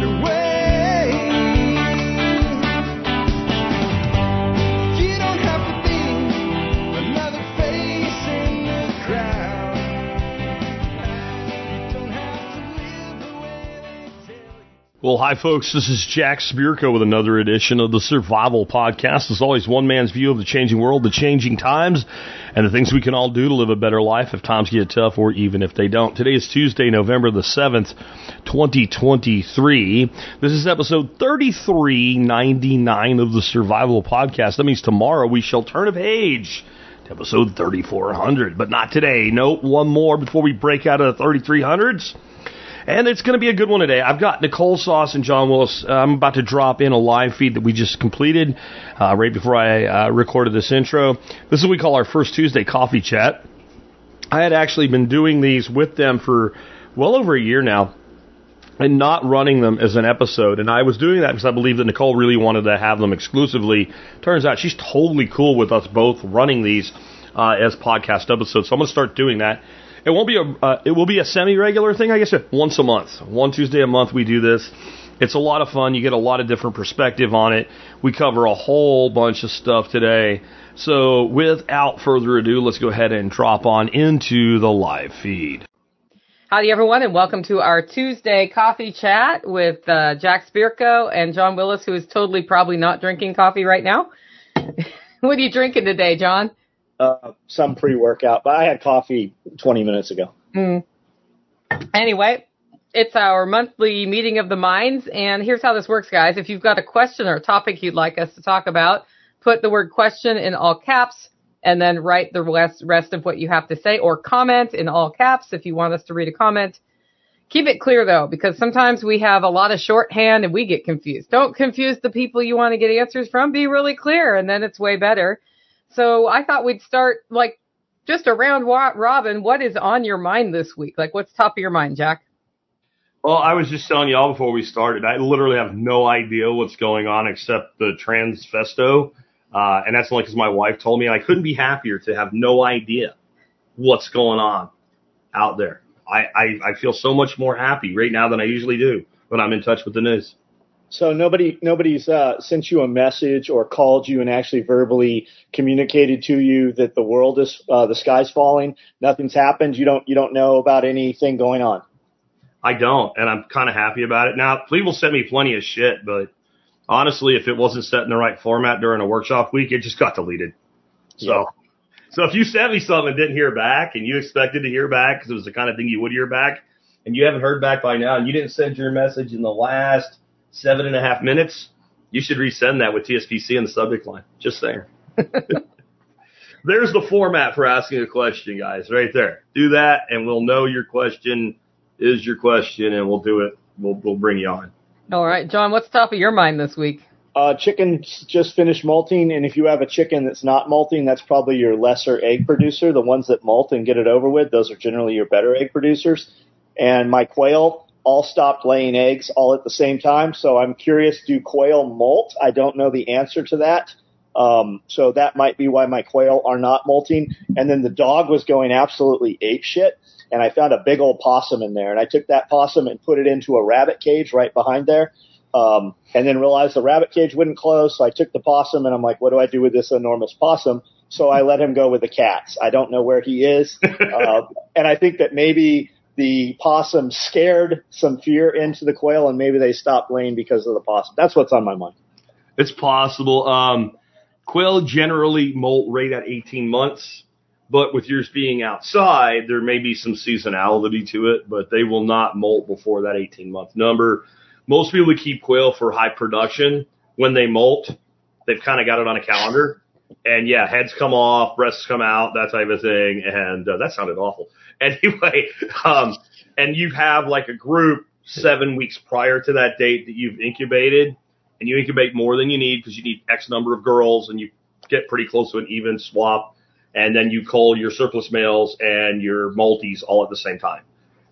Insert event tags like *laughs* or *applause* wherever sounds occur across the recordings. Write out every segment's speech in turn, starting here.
better way. Hi, folks. This is Jack Spirko with another edition of the Survival Podcast. As always, one man's view of the changing world, the changing times, and the things we can all do to live a better life if times get tough or even if they don't. Today is Tuesday, November the 7th, 2023. This is episode 3399 of the Survival Podcast. That means tomorrow we shall turn a page to episode 3400, but not today. Nope, one more before we break out of the 3300s. And it's going to be a good one today. I've got Nicole Sauce and John Willis. Uh, I'm about to drop in a live feed that we just completed uh, right before I uh, recorded this intro. This is what we call our first Tuesday coffee chat. I had actually been doing these with them for well over a year now and not running them as an episode. And I was doing that because I believe that Nicole really wanted to have them exclusively. Turns out she's totally cool with us both running these uh, as podcast episodes. So I'm going to start doing that. It won't be a uh, it will be a semi regular thing, I guess. Once a month, one Tuesday a month, we do this. It's a lot of fun. You get a lot of different perspective on it. We cover a whole bunch of stuff today. So without further ado, let's go ahead and drop on into the live feed. Howdy, everyone, and welcome to our Tuesday coffee chat with uh, Jack Spirko and John Willis, who is totally probably not drinking coffee right now. *laughs* what are you drinking today, John? Uh, some pre-workout, but I had coffee 20 minutes ago. Mm. Anyway, it's our monthly meeting of the minds, and here's how this works, guys. If you've got a question or a topic you'd like us to talk about, put the word question in all caps, and then write the rest, rest of what you have to say, or comment in all caps if you want us to read a comment. Keep it clear though, because sometimes we have a lot of shorthand and we get confused. Don't confuse the people you want to get answers from. Be really clear, and then it's way better. So I thought we'd start like just around Robin. What is on your mind this week? Like, what's top of your mind, Jack? Well, I was just telling y'all before we started, I literally have no idea what's going on except the transfesto. Uh, and that's only because my wife told me, and I couldn't be happier to have no idea what's going on out there. I, I, I feel so much more happy right now than I usually do when I'm in touch with the news. So nobody, nobody's uh, sent you a message or called you and actually verbally communicated to you that the world is, uh, the sky's falling. Nothing's happened. You don't, you don't know about anything going on. I don't, and I'm kind of happy about it. Now, people sent me plenty of shit, but honestly, if it wasn't set in the right format during a workshop week, it just got deleted. So, Yeah. so if you sent me something and didn't hear back, and you expected to hear back because it was the kind of thing you would hear back, and you haven't heard back by now, and you didn't send your message in the last seven and a half minutes, you should resend that with TSPC in the subject line. Just saying. *laughs* There's the format for asking a question, guys, right there. Do that, and we'll know your question is your question, and we'll do it. We'll we'll bring you on. All right, John, what's top of your mind this week? Uh, chicken just finished molting, and if you have a chicken that's not molting, that's probably your lesser egg producer. The ones that molt and get it over with, those are generally your better egg producers. And my quail all stopped laying eggs all at the same time, so I'm curious, do quail molt? I don't know the answer to that. Um, so that might be why my quail are not molting. And then the dog was going absolutely ape shit, and I found a big old possum in there, and I took that possum and put it into a rabbit cage right behind there. Um, and then realized the rabbit cage wouldn't close, so I took the possum and I'm like, what do I do with this enormous possum? So I let him go with the cats. I don't know where he is. *laughs* uh, and I think that maybe the possum scared some fear into the quail and maybe they stopped laying because of the possum. That's what's on my mind. It's possible. Um, quail generally molt right at 18 months, but with yours being outside, there may be some seasonality to it, but they will not molt before that 18 month number. Most people keep quail for high production, when they molt, they've kind of got it on a calendar. And yeah, heads come off, breasts come out, that type of thing. And uh, that sounded awful. *laughs* Anyway, um, and you have like a group seven weeks prior to that date that you've incubated and you incubate more than you need because you need X number of girls and you get pretty close to an even swap. And then you cull your surplus males and your multis all at the same time.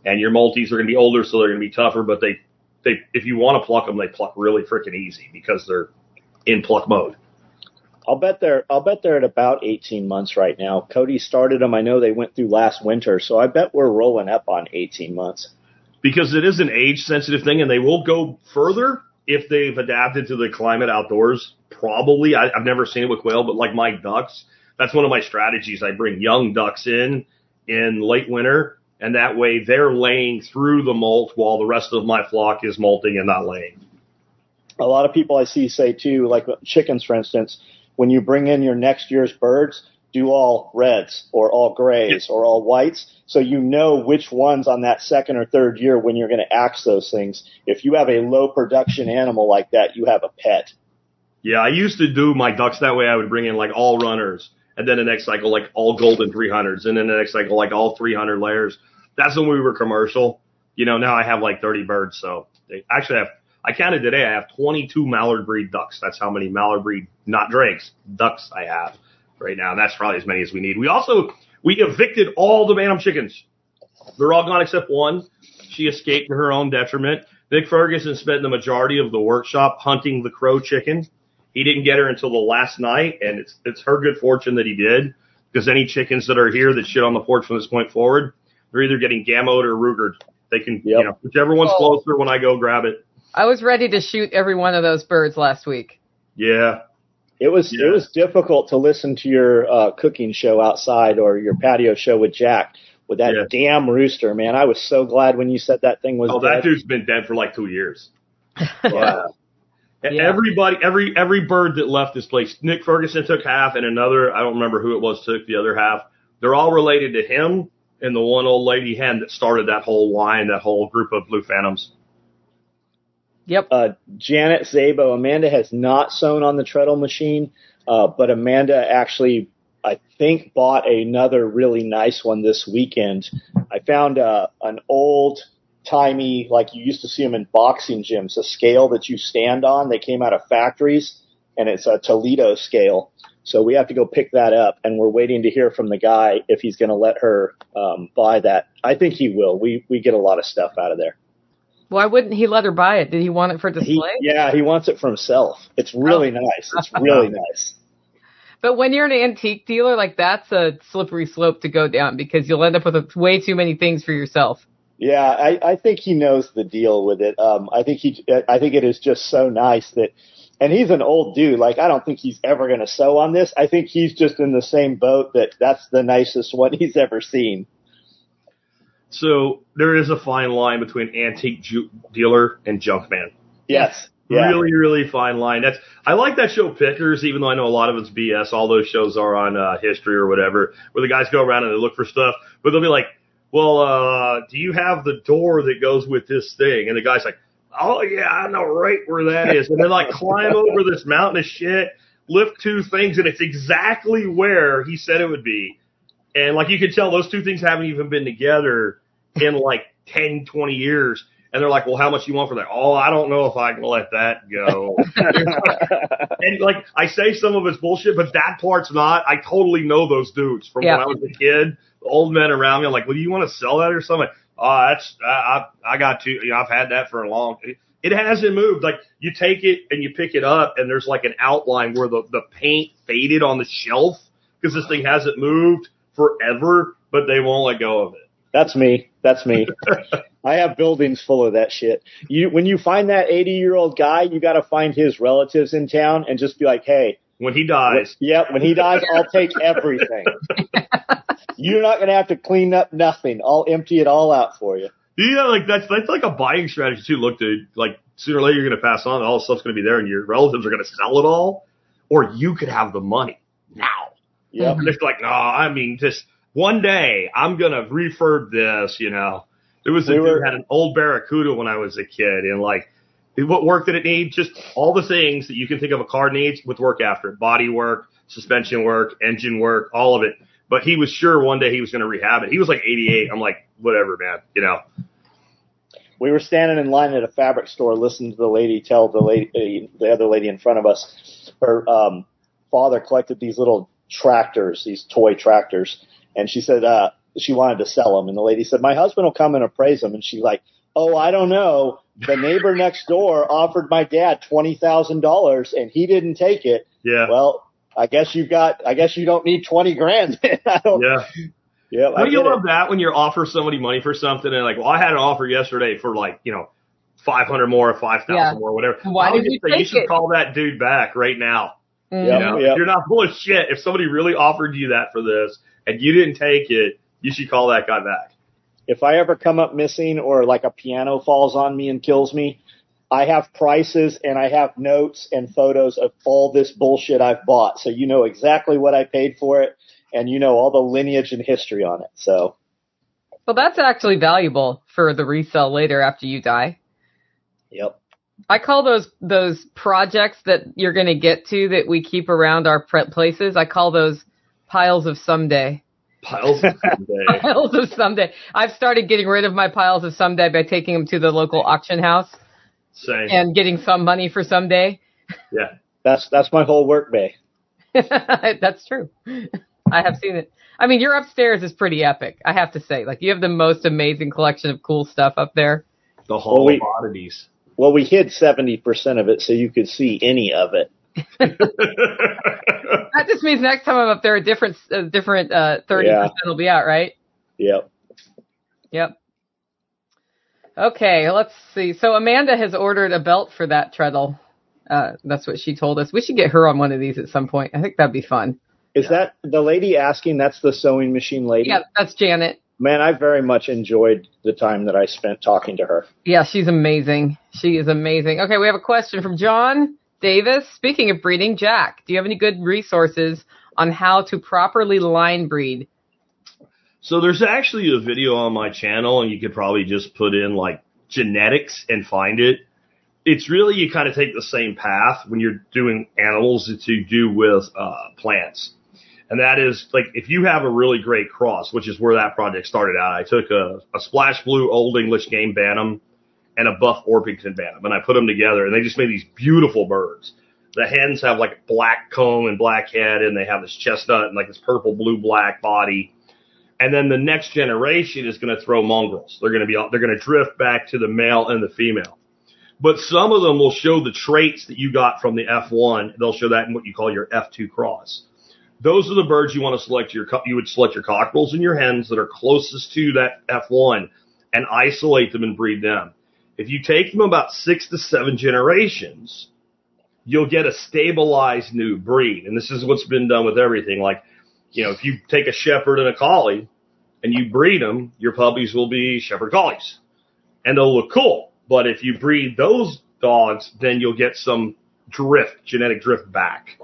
And your multis are going to be older, so they're going to be tougher, but they, they, if you want to pluck them, they pluck really freaking easy because they're in pluck mode. I'll bet they're I'll bet they're at about 18 months right now. Cody started them. I know they went through last winter, so I bet we're rolling up on 18 months. because it is an age sensitive thing and they will go further if they've adapted to the climate outdoors. Probably. I, I've never seen it with quail, but like my ducks, that's one of my strategies. I bring young ducks in in late winter and that way they're laying through the molt while the rest of my flock is molting and not laying. A lot of people I see say too, like chickens, for instance, when you bring in your next year's birds, do all reds or all grays or all whites. So you know which ones on that second or third year when you're going to axe those things. If you have a low production animal like that, you have a pet. Yeah, I used to do my ducks that way. I would bring in like all runners, and then the next cycle like all golden 300s, and then the next cycle like all 300 layers. That's when we were commercial. You know, now I have like 30 birds, so they actually have. I counted today. I have 22 mallard breed ducks. That's how many mallard breed, not drakes, ducks I have right now. And that's probably as many as we need. We also we evicted all the Bantam chickens. They're all gone except one. She escaped to her own detriment. Vic Ferguson spent the majority of the workshop hunting the crow chicken. He didn't get her until the last night, and it's it's her good fortune that he did, because any chickens that are here that shit on the porch from this point forward, they're either getting gamoed or rugered. They can, you know, whichever one's Oh. closer when I go grab it. I was ready to shoot every one of those birds last week. Yeah, It was Yeah. it was difficult to listen to your uh, cooking show outside or your patio show with Jack with that Yeah. damn rooster, man. I was so glad when you said that thing was Oh, dead. that dude's been dead for like two years. *laughs* Yeah. And Yeah. Everybody, every every bird that left this place, Nick Ferguson took half, and another, I don't remember who it was, took the other half. They're all related to him and the one old lady hen that started that whole line, that whole group of blue phantoms. Yep. uh, Janet Zabo, Amanda has not sewn on the treadle machine, uh, but Amanda actually, I think, bought another really nice one this weekend. I found uh, an old timey, like you used to see them in boxing gyms, a scale that you stand on. They came out of factories, and it's a Toledo scale. So we have to go pick that up, and we're waiting to hear from the guy if he's going to let her um, buy that. I think he will. We we get a lot of stuff out of there. Why wouldn't he let her buy it? Did he want it for He, display? yeah, he wants it for himself. It's really nice. It's really *laughs* nice. But when you're an antique dealer, like that's a slippery slope to go down because you'll end up with a, way too many things for yourself. Yeah, I, I think he knows the deal with it. Um, I think he, I think it is just so nice that, and he's an old dude. Like I don't think he's ever going to sew on this. I think he's just in the same boat that that's the nicest one *laughs* he's ever seen. So there is a fine line between antique ju- dealer and junk man. Yes. Yeah. Really, really fine line. That's I like that show Pickers, even though I know a lot of it's BS. All those shows are on uh, history or whatever, where the guys go around and they look for stuff, but they'll be like, "Well, uh, do you have the door that goes with this thing?" And the guy's like, "Oh yeah, I know right where that is." And they like climb *laughs* over this mountain of shit, lift two things, and it's exactly where he said it would be. And like you can tell, those two things haven't even been together in like *laughs* 10, 20 years. And they're like, well, how much do you want for that? Oh, I don't know if I can let that go. *laughs* and like, I say some of it's bullshit, but that part's not. I totally know those dudes from Yeah. when I was a kid. The old men around me, I'm like, well, do you want to sell that or something? Oh, that's, I, I, I got to, you know, I've had that for a long, it, it hasn't moved. Like, you take it and you pick it up and there's like an outline where the, the paint faded on the shelf because this thing hasn't moved forever, but they won't let go of it. That's me. That's me. *laughs* I have buildings full of that shit. You, when you find that 80 year old guy, you got to find his relatives in town and just be like, hey, When he dies, Yep, when he dies, I'll take everything. *laughs* You're not going to have to clean up nothing. I'll empty it all out for you. Yeah, like that's that's like a buying strategy too. Look, dude, like sooner or later you're gonna pass on, all the stuff's gonna be there, and your relatives are gonna sell it all, or you could have the money And it's like, no, I mean, just one day I'm gonna refurb this. You know, there was a We dude had an old Barracuda when I was a kid, and like, what work did it need? Just all the things that you can think of a car needs with work after it: body work, suspension work, engine work, all of it. But he was sure one day he was gonna rehab it. He was like 88. I'm like, whatever, man. You know. We were standing in line at a fabric store, listening to the lady tell the lady, the other lady in front of us, her um, father collected these little tractors, these toy tractors, and she said uh, she wanted to sell them. And the lady said, "My husband will come and appraise them." And she's like, "Oh, I don't know. The neighbor next door offered my dad twenty thousand dollars, and he didn't take it. Yeah. Well, I guess you've got. I guess you don't need twenty grand. *laughs* I don't, yeah. Yep, Don't you get it. love that when you offer somebody money for something and like, well, I had an offer yesterday for like, you know, 500 more or 5,000 Yeah. more, whatever. Why I would did you just say, take should it? call that dude back right now. Mm. Yep. you know, yep. You're not full of shit. If somebody really offered you that for this and you didn't take it, you should call that guy back. if I ever come up missing or like a piano falls on me and kills me, I have prices and I have notes and photos of all this bullshit I've bought. So you know exactly what I paid for it and you know all the lineage and history on it. So Well, that's actually valuable for the resale later after you die. yep. I call those those projects that you're going to get to that we keep around our pre- places. I call those piles of someday. Piles of someday. *laughs* Piles of someday. I've started getting rid of my piles of someday by taking them to the local auction house Same. and getting some money for someday. Yeah. That's that's my whole work bay. *laughs* That's true. I have seen it. I mean, your upstairs is pretty epic. I have to say, like you have the most amazing collection of cool stuff up there. The Hall Well, we- of Oddities. Well, we hid 70% of it so you could see any of it. *laughs* That just means next time I'm up there, a different, a different uh, thirty Yeah. percent will be out, right? Yep. Yep. Okay, let's see. So Amanda has ordered a belt for that treadle. Uh, that's what she told us. We should get her on one of these at some point. I think that'd be fun. Is that the lady asking? That's the sewing machine lady? Yeah, that's Janet. Man, I very much enjoyed the time that I spent talking to her. Yeah, she's amazing. She is amazing. Okay, we have a question from John Davis. Speaking of breeding, Jack, do you have any good resources on how to properly line breed? So there's actually a video on my channel, and you could probably just put in like genetics and find it. It's really you kind of take the same path when you're doing animals that you do with uh, plants, and that is like if you have a really great cross, which is where that project started out. I took a, a splash blue Old English game bantam and a buff Orpington bantam, and I put them together, and they just made these beautiful birds. The hens have like black comb and black head, and they have this chestnut and like this purple, blue, black body and then the next generation is going to throw mongrels. They're going to be they're going to drift back to the male and the female. But some of them will show the traits that you got from the F1. They'll show that in what you call your F2 cross. Those are the birds you want to select your you would select your cockerels and your hens that are closest to that F1 and isolate them and breed them. If you take them about six to seven generations, you'll get a stabilized new breed. And this is what's been done with everything. Like you know, if you take a shepherd and a collie and you breed them, your puppies will be shepherd collies and they'll look cool. But if you breed those dogs, then you'll get some drift, genetic drift back.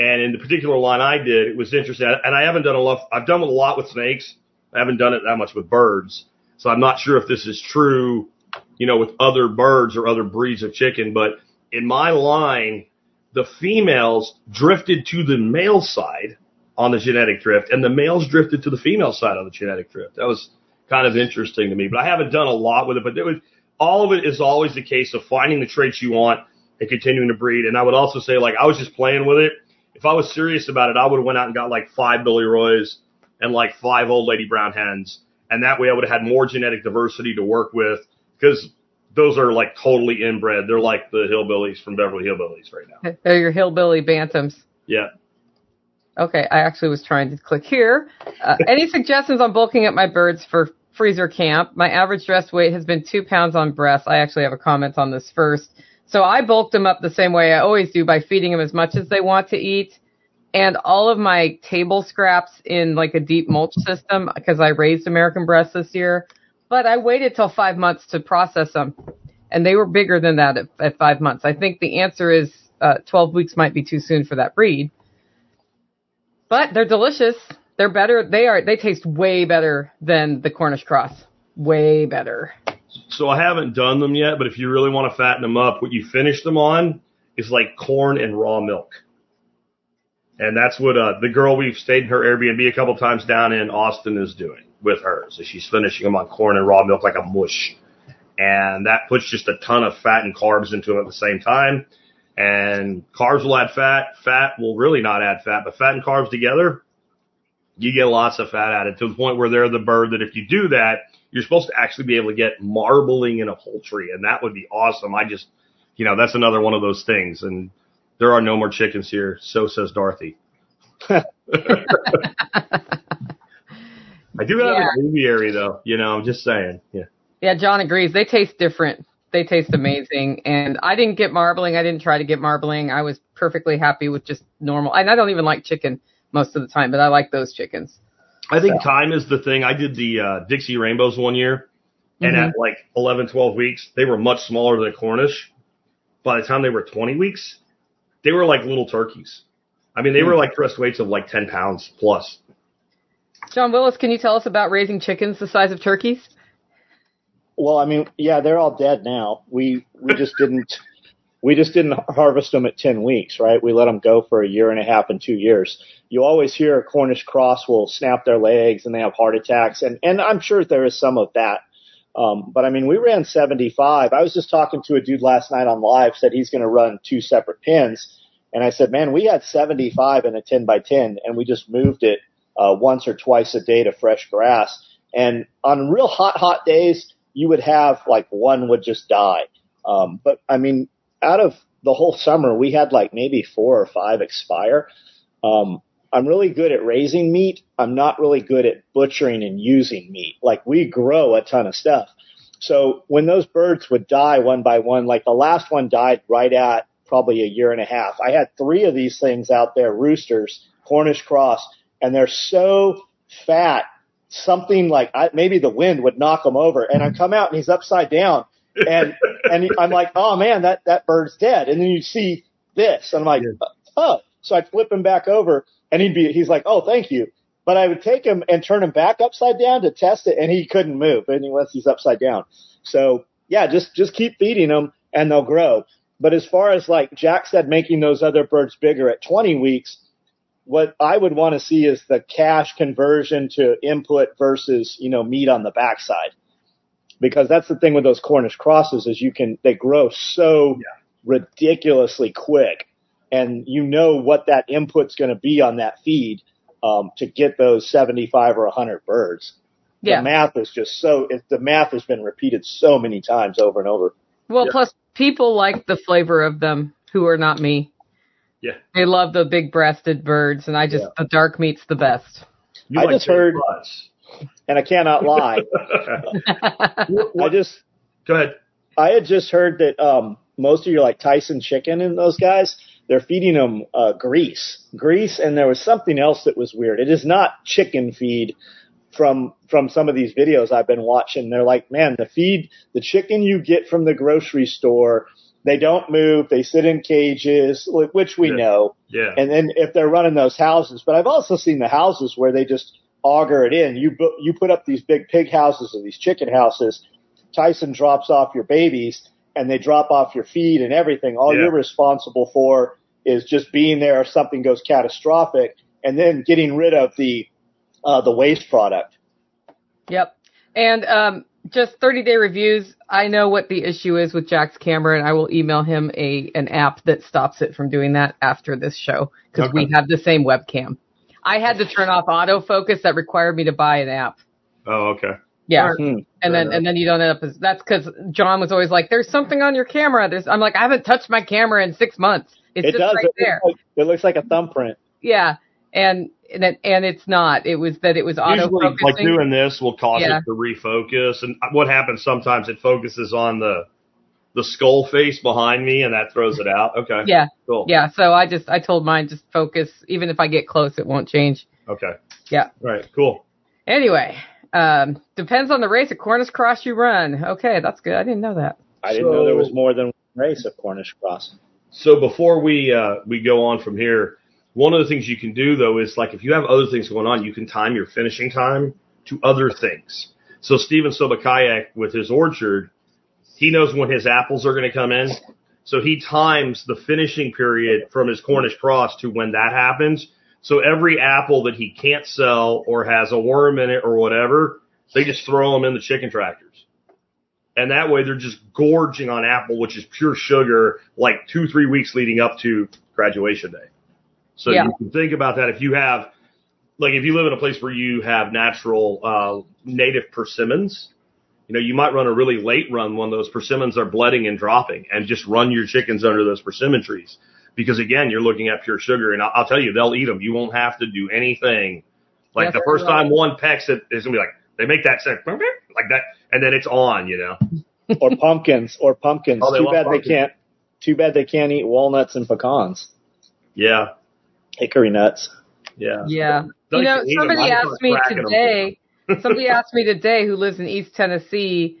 And in the particular line I did, it was interesting. And I haven't done a lot, I've done a lot with snakes. I haven't done it that much with birds. So I'm not sure if this is true, you know, with other birds or other breeds of chicken, but in my line, the females drifted to the male side on the genetic drift, and the males drifted to the female side on the genetic drift. That was kind of interesting to me, but I haven't done a lot with it. But it was, all of it is always the case of finding the traits you want and continuing to breed. And I would also say, like, I was just playing with it. If I was serious about it, I would have went out and got like five Billy Roys and like five old lady brown hens, and that way I would have had more genetic diversity to work with because those are like totally inbred. They're like the hillbillies from Beverly Hillbillies right now. *laughs* They're your hillbilly bantams. Yeah. Okay, I actually was trying to click here. Uh, any *laughs* suggestions on bulking up my birds for freezer camp? My average dress weight has been two pounds on breast. I actually have a comment on this first. So I bulked them up the same way I always do by feeding them as much as they want to eat. And all of my table scraps in like a deep mulch system because I raised American Bresse this year. But I waited till five months to process them. And they were bigger than that at, at five months. I think the answer is uh, 12 weeks might be too soon for that breed but they're delicious. They're better. They are. They taste way better than the Cornish cross. Way better. So I haven't done them yet, but if you really want to fatten them up, what you finish them on is like corn and raw milk. And that's what uh, the girl we've stayed in her Airbnb a couple times down in Austin is doing with hers. So she's finishing them on corn and raw milk like a mush. And that puts just a ton of fat and carbs into them at the same time. And carbs will add fat. Fat will really not add fat, but fat and carbs together, you get lots of fat added to the point where they're the bird that if you do that, you're supposed to actually be able to get marbling in a poultry, and that would be awesome. I just, you know, that's another one of those things. And there are no more chickens here, so says Dorothy. *laughs* I do have Yeah. an aviary though. You know, I'm just saying. Yeah. Yeah, John agrees. They taste different. They taste amazing. And I didn't get marbling. I didn't try to get marbling. I was perfectly happy with just normal. And I don't even like chicken most of the time, but I like those chickens. I think time is the thing. I did the uh, Dixie Rainbows one year, and Mhm. at like 11, 12 weeks, they were much smaller than Cornish. By the time they were 20 weeks, they were like little turkeys. I mean, they were like dressed weights of like 10 pounds plus. John Willis, can you tell us about raising chickens the size of turkeys? Well, I mean, yeah, they're all dead now. We we just didn't we just didn't harvest them at 10 weeks, right? We let them go for a year and a half and 2 years. You always hear a Cornish cross will snap their legs and they have heart attacks and and I'm sure there is some of that. Um, but I mean, we ran 75. I was just talking to a dude last night on live said he's going to run two separate pins. And I said, man, we had 75 in a 10 by 10 and we just moved it, uh, once or twice a day to fresh grass. And on real hot, hot days, you would have like one would just die. Um, but I mean, out of the whole summer, we had like maybe four or five expire. Um, I'm really good at raising meat. I'm not really good at butchering and using meat. Like we grow a ton of stuff. So when those birds would die one by one, like the last one died right at probably a year and a half. I had three of these things out there, roosters, Cornish cross, and they're so fat. Something like I, maybe the wind would knock them over, and I come out and he's upside down, and and I'm like, oh man, that that bird's dead. And then you see this, and I'm like, oh. So I flip him back over, and he'd be, he's like, oh, thank you. But I would take him and turn him back upside down to test it, and he couldn't move unless he's upside down. So yeah, just just keep feeding them, and they'll grow. But as far as like Jack said, making those other birds bigger at 20 weeks, what I would want to see is the cash conversion to input versus, you know, meat on the backside. Because that's the thing with those Cornish crosses is you can, they grow so ridiculously quick and you know what that input's going to be on that feed, um, to get those 75 or 100 birds. Yeah. The math is just so, it, the math has been repeated so many times over and over. Well, Yeah. plus people like the flavor of them who are not me. Yeah. They love the big breasted birds and I just, the dark meat's the best. You I like just heard- butts. And I cannot lie. *laughs* I just, Go ahead. I had just heard that um, most of your like Tyson chicken and those guys, they're feeding them uh, grease, grease, and there was something else that was weird. It is not chicken feed from from some of these videos I've been watching. They're like, man, the feed, the chicken you get from the grocery store, they don't move, they sit in cages, which we Yeah. know. Yeah. And then if they're running those houses, but I've also seen the houses where they just auger it in. You bu- you put up these big pig houses or these chicken houses. Tyson drops off your babies and they drop off your feed and everything. All Yeah. you're responsible for is just being there if something goes catastrophic and then getting rid of the uh, the waste product. Yep. And um, just 30 day reviews. I know what the issue is with Jack's camera, and I will email him a an app that stops it from doing that after this show because we have the same webcam. I had to turn off autofocus. That required me to buy an app. Oh, okay. Yeah. Hmm. And then and then you don't end up as that's because John was always like, "There's something on your camera." There's I'm like, I haven't touched my camera in six months. It's It just does. right it, there. Looks like, it looks like a thumbprint. Yeah. And and it, and it's not. It was that it was auto Usually, like doing this will cause Yeah. it to refocus. And what happens sometimes it focuses on the the skull face behind me, and that throws it out. Okay. Yeah. Cool. Yeah. So I just I told mine just focus. Even if I get close, it won't change. Okay. Yeah. All right. Cool. Anyway, um, depends on the race of Cornish cross you run. Okay, that's good. I didn't know that. I didn't know there was more than one race of Cornish cross. So before we uh, we go on from here, one of the things you can do though is like if you have other things going on, you can time your finishing time to other things. So Stefan Sobkowiak with his orchard, he knows when his apples are going to come in. So he times the finishing period from his Cornish cross to when that happens. So every apple that he can't sell or has a worm in it or whatever, they just throw them in the chicken tractors. And that way they're just gorging on apple, which is pure sugar, like two, three weeks leading up to graduation day. So Yeah. you can think about that if you have, like if you live in a place where you have natural, uh, native persimmons, you know, you might run a really late run when those persimmons are bletting and dropping and just run your chickens under those persimmon trees. Because again, you're looking at pure sugar and I'll, I'll tell you, they'll eat them. You won't have to do anything Like Yes, the first I time one pecks it, it's gonna be like they make that sound like that, and then it's on. You know. *laughs* or pumpkins, or pumpkins. Oh, Too bad pumpkins. they can't. Too bad they can't eat walnuts and pecans, Yeah. hickory nuts. Yeah. Yeah. You know, somebody asked me start cracking 'em. today. Somebody asked me today who lives in East Tennessee.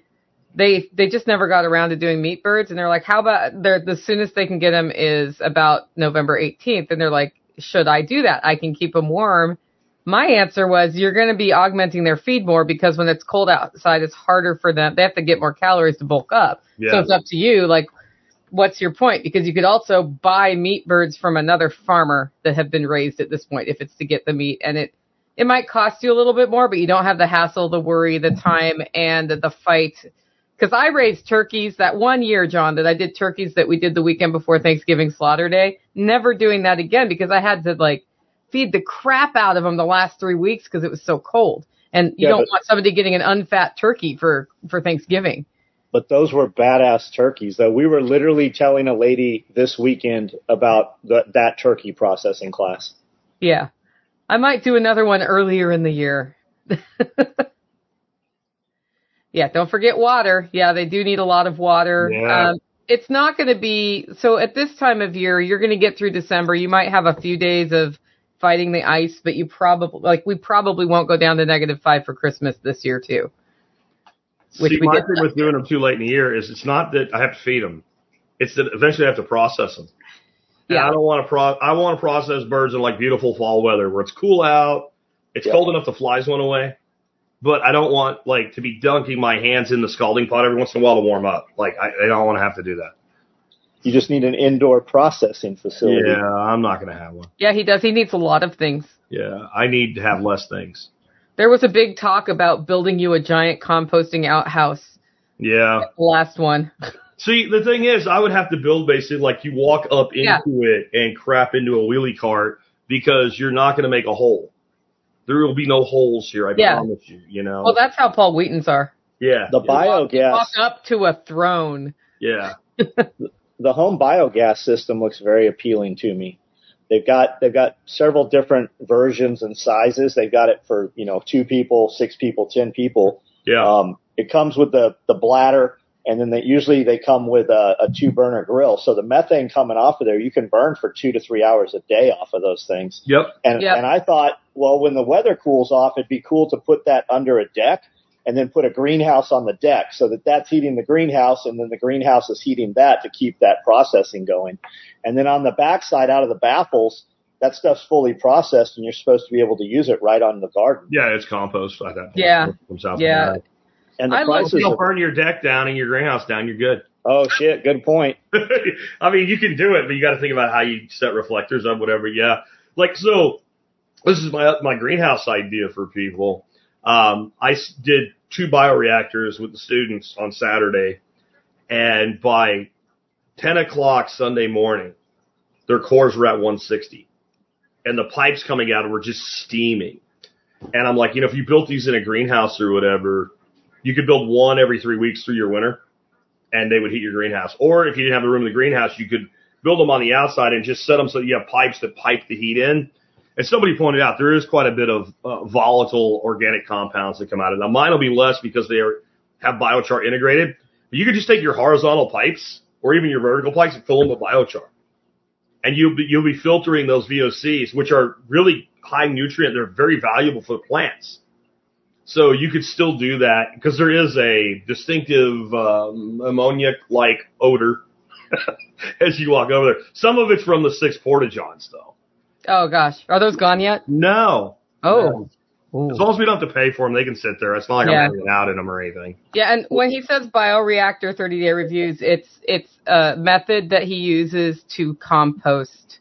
They they just never got around to doing meat birds, and they're like, "How about they're the soonest they can get them is about November 18th?" And they're like, "Should I do that? I can keep them warm." My answer was, "You're going to be augmenting their feed more because when it's cold outside, it's harder for them. They have to get more calories to bulk up. So it's up to you. Like, what's your point? Because you could also buy meat birds from another farmer that have been raised at this point if it's to get the meat and it it might cost you a little bit more, but you don't have the hassle, the worry, the time and the, the fight. Cause I raised turkeys that one year, John, that I did turkeys that we did the weekend before Thanksgiving slaughter day. Never doing that again because I had to like feed the crap out of them the last three weeks because it was so cold. And you Yeah, don't but- want somebody getting an unfat turkey for, for Thanksgiving. But those were badass turkeys, though. We were literally telling a lady this weekend about the, that turkey processing class. Yeah. I might do another one earlier in the year. *laughs* yeah, don't forget water. Yeah, they do need a lot of water. Yeah. Um, it's not going to be so at this time of year, you're going to get through December. You might have a few days of fighting the ice, but you probably like we probably won't go down to negative 5 for Christmas this year too. Which See, we my thing with doing them too late in the year is it's not that I have to feed them; it's that eventually I have to process them. And Yeah. I don't want to pro. I want to process birds in like beautiful fall weather where it's cool out, it's Yeah. cold enough the flies went away, but I don't want like to be dunking my hands in the scalding pot every once in a while to warm up. Like I, I don't want to have to do that. You just need an indoor processing facility. Yeah, I'm not going to have one. Yeah, he does. He needs a lot of things. Yeah, I need to have less things. There was a big talk about building you a giant composting outhouse. Yeah. The last one. See, the thing is, I would have to build basically like you walk up into Yeah. it and crap into a wheelie cart because you're not going to make a hole. There will be no holes here, I Yeah. promise you. You know. Well, that's how Paul Wheaton's are. yeah. The yeah, biogas, Walk up to a throne. Yeah. *laughs* the home biogas system looks very appealing to me. They've got they've got several different versions and sizes. They've got it for you know two people, six people, ten people. Yeah. Um, it comes with the the bladder, and then they usually they come with a, a two burner grill. So the methane coming off of there, you can burn for two to three hours a day off of those things. yep. And Yep. and I thought, well, when the weather cools off, it'd be cool to put that under a deck and then put a greenhouse on the deck so that that's heating the greenhouse and then the greenhouse is heating that to keep that processing going. And then on the backside out of the baffles, that stuff's fully processed and you're supposed to be able to use it right on the garden. Yeah, it's compost at that point. Yeah. It comes out Yeah. From. And the I love prices you don't are, burn your deck down and your greenhouse down, you're good. oh shit, good point. *laughs* I mean, you can do it, but you got to think about how you set reflectors up, whatever. Yeah. Like, so this is my, my greenhouse idea for people. Um, I s- did two bioreactors with the students on Saturday and by 10 o'clock Sunday morning, their cores were at 160 and the pipes coming out were just steaming. And I'm like, you know, if you built these in a greenhouse or whatever, you could build one every three weeks through your winter and they would heat your greenhouse. Or if you didn't have the room in the greenhouse, you could build them on the outside and just set them so you have pipes that pipe the heat in. And somebody pointed out there is quite a bit of uh, volatile organic compounds that come out of it. Now mine will be less because they are, have biochar integrated. But you could just take your horizontal pipes or even your vertical pipes and fill them with biochar. And you'll be, you'll be filtering those VOCs, which are really high nutrient. They're very valuable for the plants. So you could still do that because there is a distinctive um, ammonia-like odor *laughs* as you walk over there. Some of it's from the six porta-johns, though. Oh gosh, are those gone yet? No. Oh, As long as we don't have to pay for them, they can sit there. It's not like Yeah. I'm hanging out in them or anything. yeah. And when he says bioreactor 30 day reviews, it's it's a method that he uses to compost.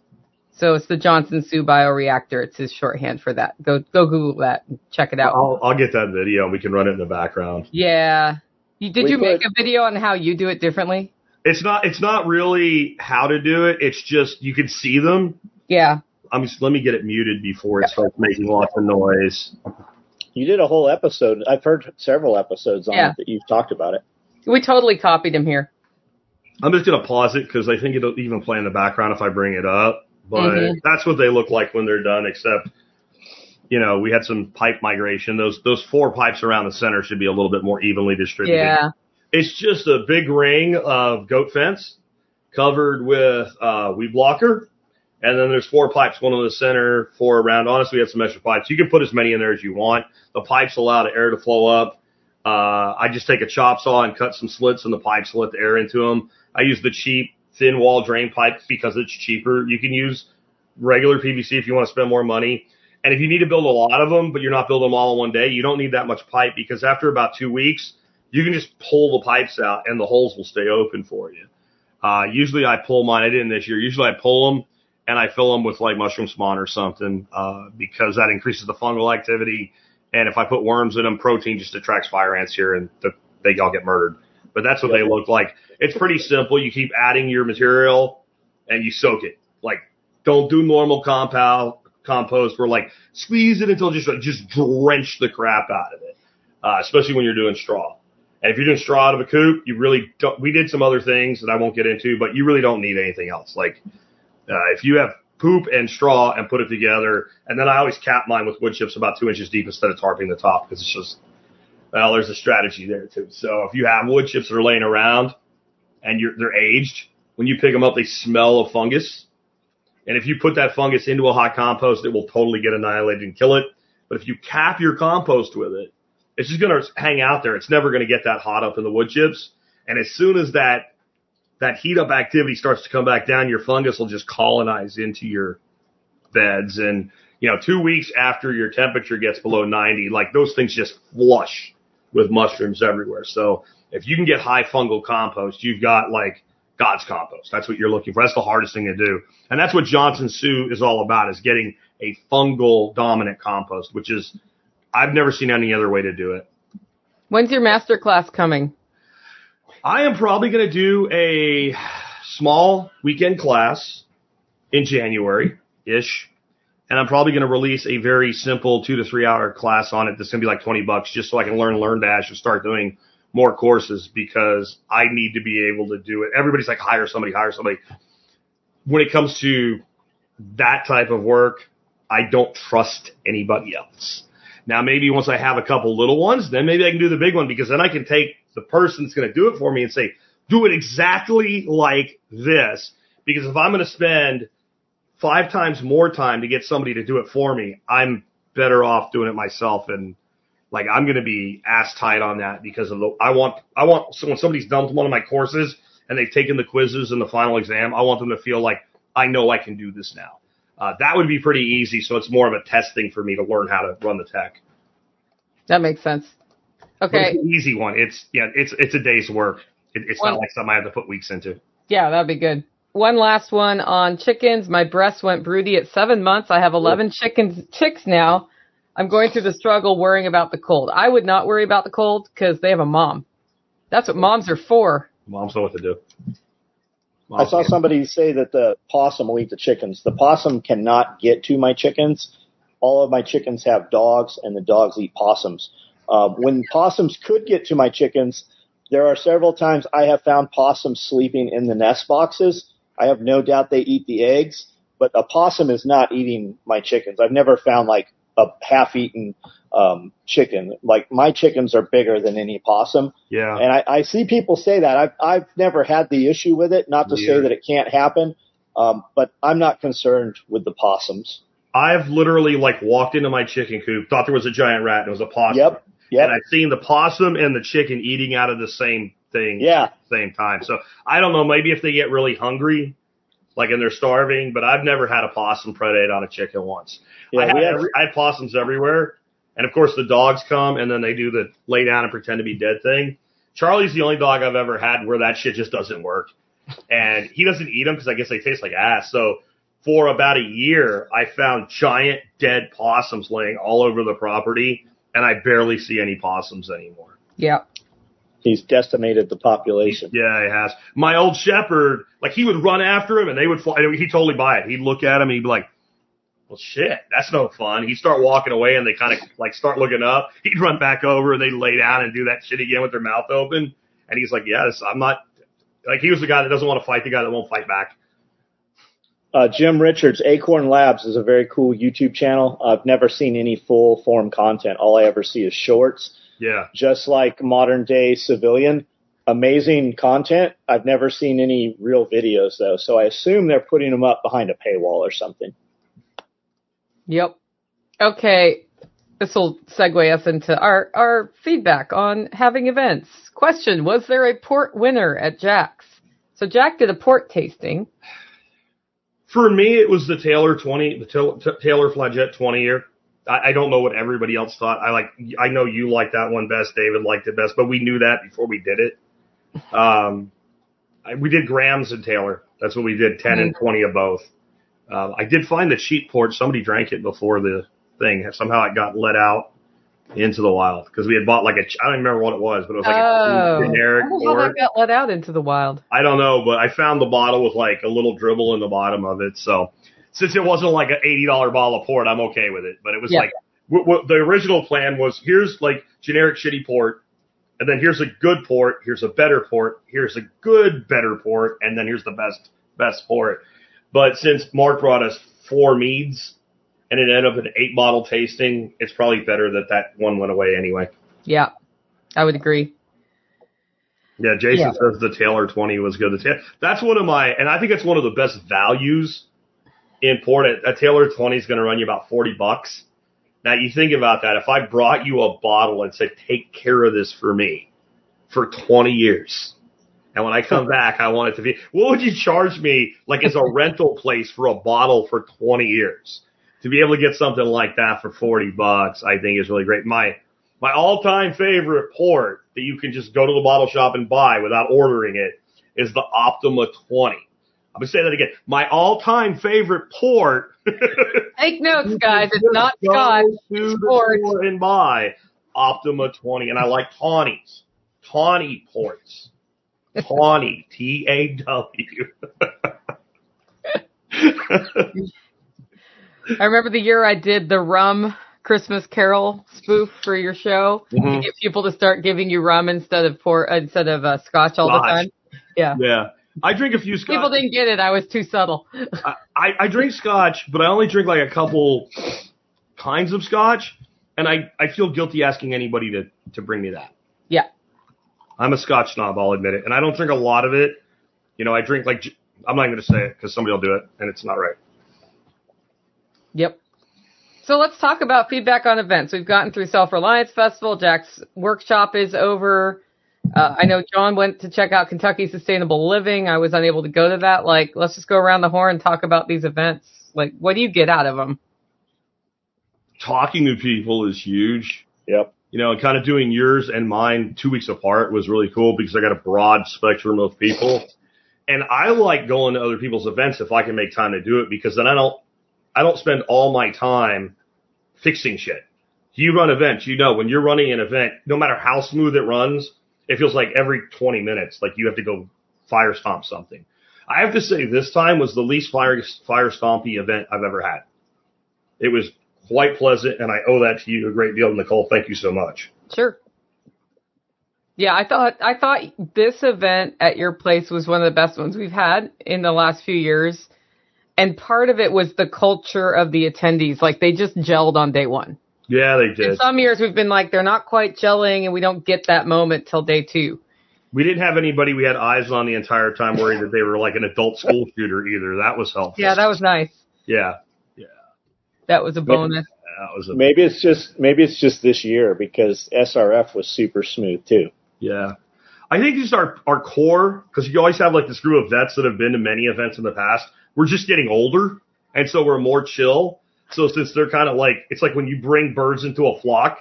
So it's the Johnson-Su bioreactor. It's his shorthand for that. Go go Google that and check it out. I'll, I'll get that video and we can run it in the background. Yeah. You, did We you make a video on how you do it differently? It's not. It's not really how to do it. It's just you can see them. Yeah. I'm just. Let me get it muted before it starts making lots of noise. You did a whole episode. I've heard several episodes on Yeah. it that you've talked about it. We totally copied him here. I'm just gonna pause it because I think it'll even play in the background if I bring it up. But Mhm. that's what they look like when they're done. Except you know, we had some pipe migration. Those those four pipes around the center should be a little bit more evenly distributed. Yeah. It's just a big ring of goat fence covered with uh, weed blocker. And then there's four pipes, one in the center, four around. Honestly, we have some extra pipes. You can put as many in there as you want. The pipes allow the air to flow up. Uh, I just take a chop saw and cut some slits in the pipes let the air into them. I use the cheap thin wall drain pipe because it's cheaper. You can use regular PVC if you want to spend more money. And if you need to build a lot of them, but you're not building them all in one day, you don't need that much pipe because after about two weeks, you can just pull the pipes out and the holes will stay open for you. Uh, usually I pull mine. I didn't this year. Usually I pull them and I fill them with like mushroom spawn or something, uh, because that increases the fungal activity. And if I put worms in them, protein just attracts fire ants here and the, they all get murdered. But that's what they look like. It's pretty simple. You keep adding your material and you soak it. Like don't do normal compound compost where like squeeze it until just just drench the crap out of it. Uh, especially when you're doing straw. And if you're doing straw out of a coop, you really don't. We did some other things that I won't get into, but you really don't need anything else. Like uh, if you have poop and straw and put it together, and then I always cap mine with wood chips about two inches deep instead of tarping the top because it's just well, there's a strategy there too. So if you have wood chips that are laying around and they're aged, when you pick them up, they smell of fungus. And if you put that fungus into a hot compost, it will totally get annihilated and kill it. But if you cap your compost with it, it's just going to hang out there. It's never going to get that hot up in the wood chips. And as soon as that that heat up activity starts to come back down, your fungus will just colonize into your beds. And you know, two weeks after your temperature gets below 90, like those things just flush with mushrooms everywhere. So if you can get high fungal compost, you've got like God's compost. That's what you're looking for. That's the hardest thing to do. And that's what Johnson-Su is all about is getting a fungal dominant compost, which is, I've never seen any other way to do it. When's your master class coming? I am probably going to do a small weekend class in January ish. And I'm probably going to release a very simple two to three hour class on it. That's going to be like 20 bucks just so I can learn LearnDash and start doing more courses because I need to be able to do it. Everybody's like, hire somebody, hire somebody. When it comes to that type of work, I don't trust anybody else. Now, maybe once I have a couple little ones, then maybe I can do the big one because then I can take the person that's going to do it for me and say, do it exactly like this. Because if I'm going to spend five times more time to get somebody to do it for me, I'm better off doing it myself. And like, I'm going to be ass tight on that because of the, I want, I want, so when somebody's done one of my courses and they've taken the quizzes and the final exam, I want them to feel like I know I can do this now. Uh, that would be pretty easy. So it's more of a testing for me to learn how to run the tech. That makes sense. Okay. it's an easy one. It's yeah, it's it's a day's work. It, it's One- not like something I have to put weeks into. Yeah, that'd be good. One last one on chickens. My Bresse went broody at seven months. I have 11 chickens, chicks now. I'm going through the struggle worrying about the cold. I would not worry about the cold because they have a mom. That's what moms are for. Moms know what to do. I saw can't- somebody say that the possum will eat the chickens. The possum cannot get to my chickens. All of my chickens have dogs, and the dogs eat possums. Uh, when possums could get to my chickens, there are several times I have found possums sleeping in the nest boxes. I have no doubt they eat the eggs, but a possum is not eating my chickens. I've never found like a half-eaten um, chicken. Like my chickens are bigger than any possum. Yeah. And I, I see people say that. I've, I've never had the issue with it. Not to say that it can't happen, um, but I'm not concerned with the possums. I've literally like walked into my chicken coop, thought there was a giant rat, and it was a possum. Yep. Yep. And I've seen the possum and the chicken eating out of the same thing Yeah. at the same time. So I don't know, maybe if they get really hungry, like and they're starving, but I've never had a possum predate on a chicken once. Yeah, I, had we have- every, I had possums everywhere. And of course the dogs come and then they do the lay down and pretend to be dead thing. Charlie's the only dog I've ever had where that shit just doesn't work. And he doesn't eat them because I guess they taste like ass. So for about a year, I found giant dead possums laying all over the property and I barely see any possums anymore. Yeah. He's decimated the population. Yeah, he has. My old shepherd, like he would run after him and they would fly. He'd totally buy it. He'd look at him and he'd be like, well, shit, that's no fun. He'd start walking away and they kind of like start looking up. He'd run back over and they'd lay down and do that shit again with their mouth open. And he's like, yeah, this, I'm not, like he was the guy that doesn't want to fight the guy that won't fight back. Uh, Jim Richards, Acorn Labs is a very cool YouTube channel. I've never seen any full form content. All I ever see is shorts. Yeah. Just like modern day civilian, amazing content. I've never seen any real videos though, so I assume they're putting them up behind a paywall or something. Yep. Okay. This will segue us into our, our feedback on having events. Question, was there a port winner at Jack's? So Jack did a port tasting. For me, it was the Taylor 20, the Taylor, Taylor Fladgate 20 year. I, I don't know what everybody else thought. I like, I know you liked that one best. David liked it best, but we knew that before we did it. Um, I, we did Graham's and Taylor. That's what we did, 10 and 20 of both. Um, I did find the cheap port. Somebody drank it before the thing. Somehow it got let out into the wild because we had bought like a, I don't remember what it was, but it was like oh, a generic I how that got let out into the wild. I don't know, but I found the bottle with like a little dribble in the bottom of it. So since it wasn't like an eighty dollar bottle of port, I'm okay with it. But it was Yeah. like what, what the original plan was. Here's like generic shitty port, and then here's a good port. Here's a better port. Here's a good better port, and then here's the best best port. But since Mark brought us four meads, and it ended up an eight bottle tasting, it's probably better that that one went away anyway. Yeah, I would agree. Yeah, Jason Yeah. says the Taylor 20 was good. That's one of my, and I think it's one of the best values in port. A, Taylor 20 is going to run you about 40 bucks. Now you think about that. If I brought you a bottle and said, take care of this for me for 20 years. And when I come *laughs* back, I want it to be, what would you charge me like as a *laughs* rental place for a bottle for 20 years? To be able to get something like that for 40 bucks, I think is really great. My, my all-time favorite port that you can just go to the bottle shop and buy without ordering it is the Optima 20. I'm gonna say that again. My all-time favorite port. *laughs* Take notes, *laughs* guys. It's not to It's port. and buy Optima 20, and I like Tawny's. Tawny ports. Tawny. *laughs* T A W. I remember the year I did the rum Christmas Carol spoof for your show Mhm. to get people to start giving you rum instead of port instead of uh, Scotch all the time. Yeah. Yeah. I drink a few scotch. People didn't get it. I was too subtle. I, I, I drink scotch, but I only drink like a couple kinds of scotch, and I, I feel guilty asking anybody to, to bring me that. Yeah. I'm a scotch snob, I'll admit it. And I don't drink a lot of it. You know, I drink like, I'm not going to say it because somebody will do it, and it's not right. Yep. So let's talk about feedback on events. We've gotten through Self Reliance Festival. Jack's workshop is over. Uh, I know John went to check out Kentucky Sustainable Living. I was unable to go to that. Like, let's just go around the horn and talk about these events. Like, what do you get out of them? Talking to people is huge. Yep. You know, kind of doing yours and mine two weeks apart was really cool because I got a broad spectrum of people. And I like going to other people's events if I can make time to do it because then I don't, I don't spend all my time fixing shit. You run events, you know, when you're running an event, no matter how smooth it runs, it feels like every 20 minutes, like you have to go fire stomp something. I have to say this time was the least fire, fire stompy event I've ever had. It was quite pleasant and I owe that to you a great deal, Nicole. Thank you so much. Sure. Yeah, I thought I thought this event at your place was one of the best ones we've had in the last few years. And part of it was the culture of the attendees. Like they just gelled on day one. Yeah, they In did. some years we've been like they're not quite gelling and we don't get that moment till day two. We didn't have anybody we had eyes on the entire time worried that they were like an adult school *laughs* shooter either. That was helpful. Yeah, that was nice. yeah, yeah. That was a bonus. that was a, Maybe it's just maybe it's just this year because SRF was super smooth too. yeah. I think just our, our core, because you always have like this group of vets that have been to many events in the past. We're just getting older. And so we're more chill. So since they're kind of like, it's like when you bring birds into a flock,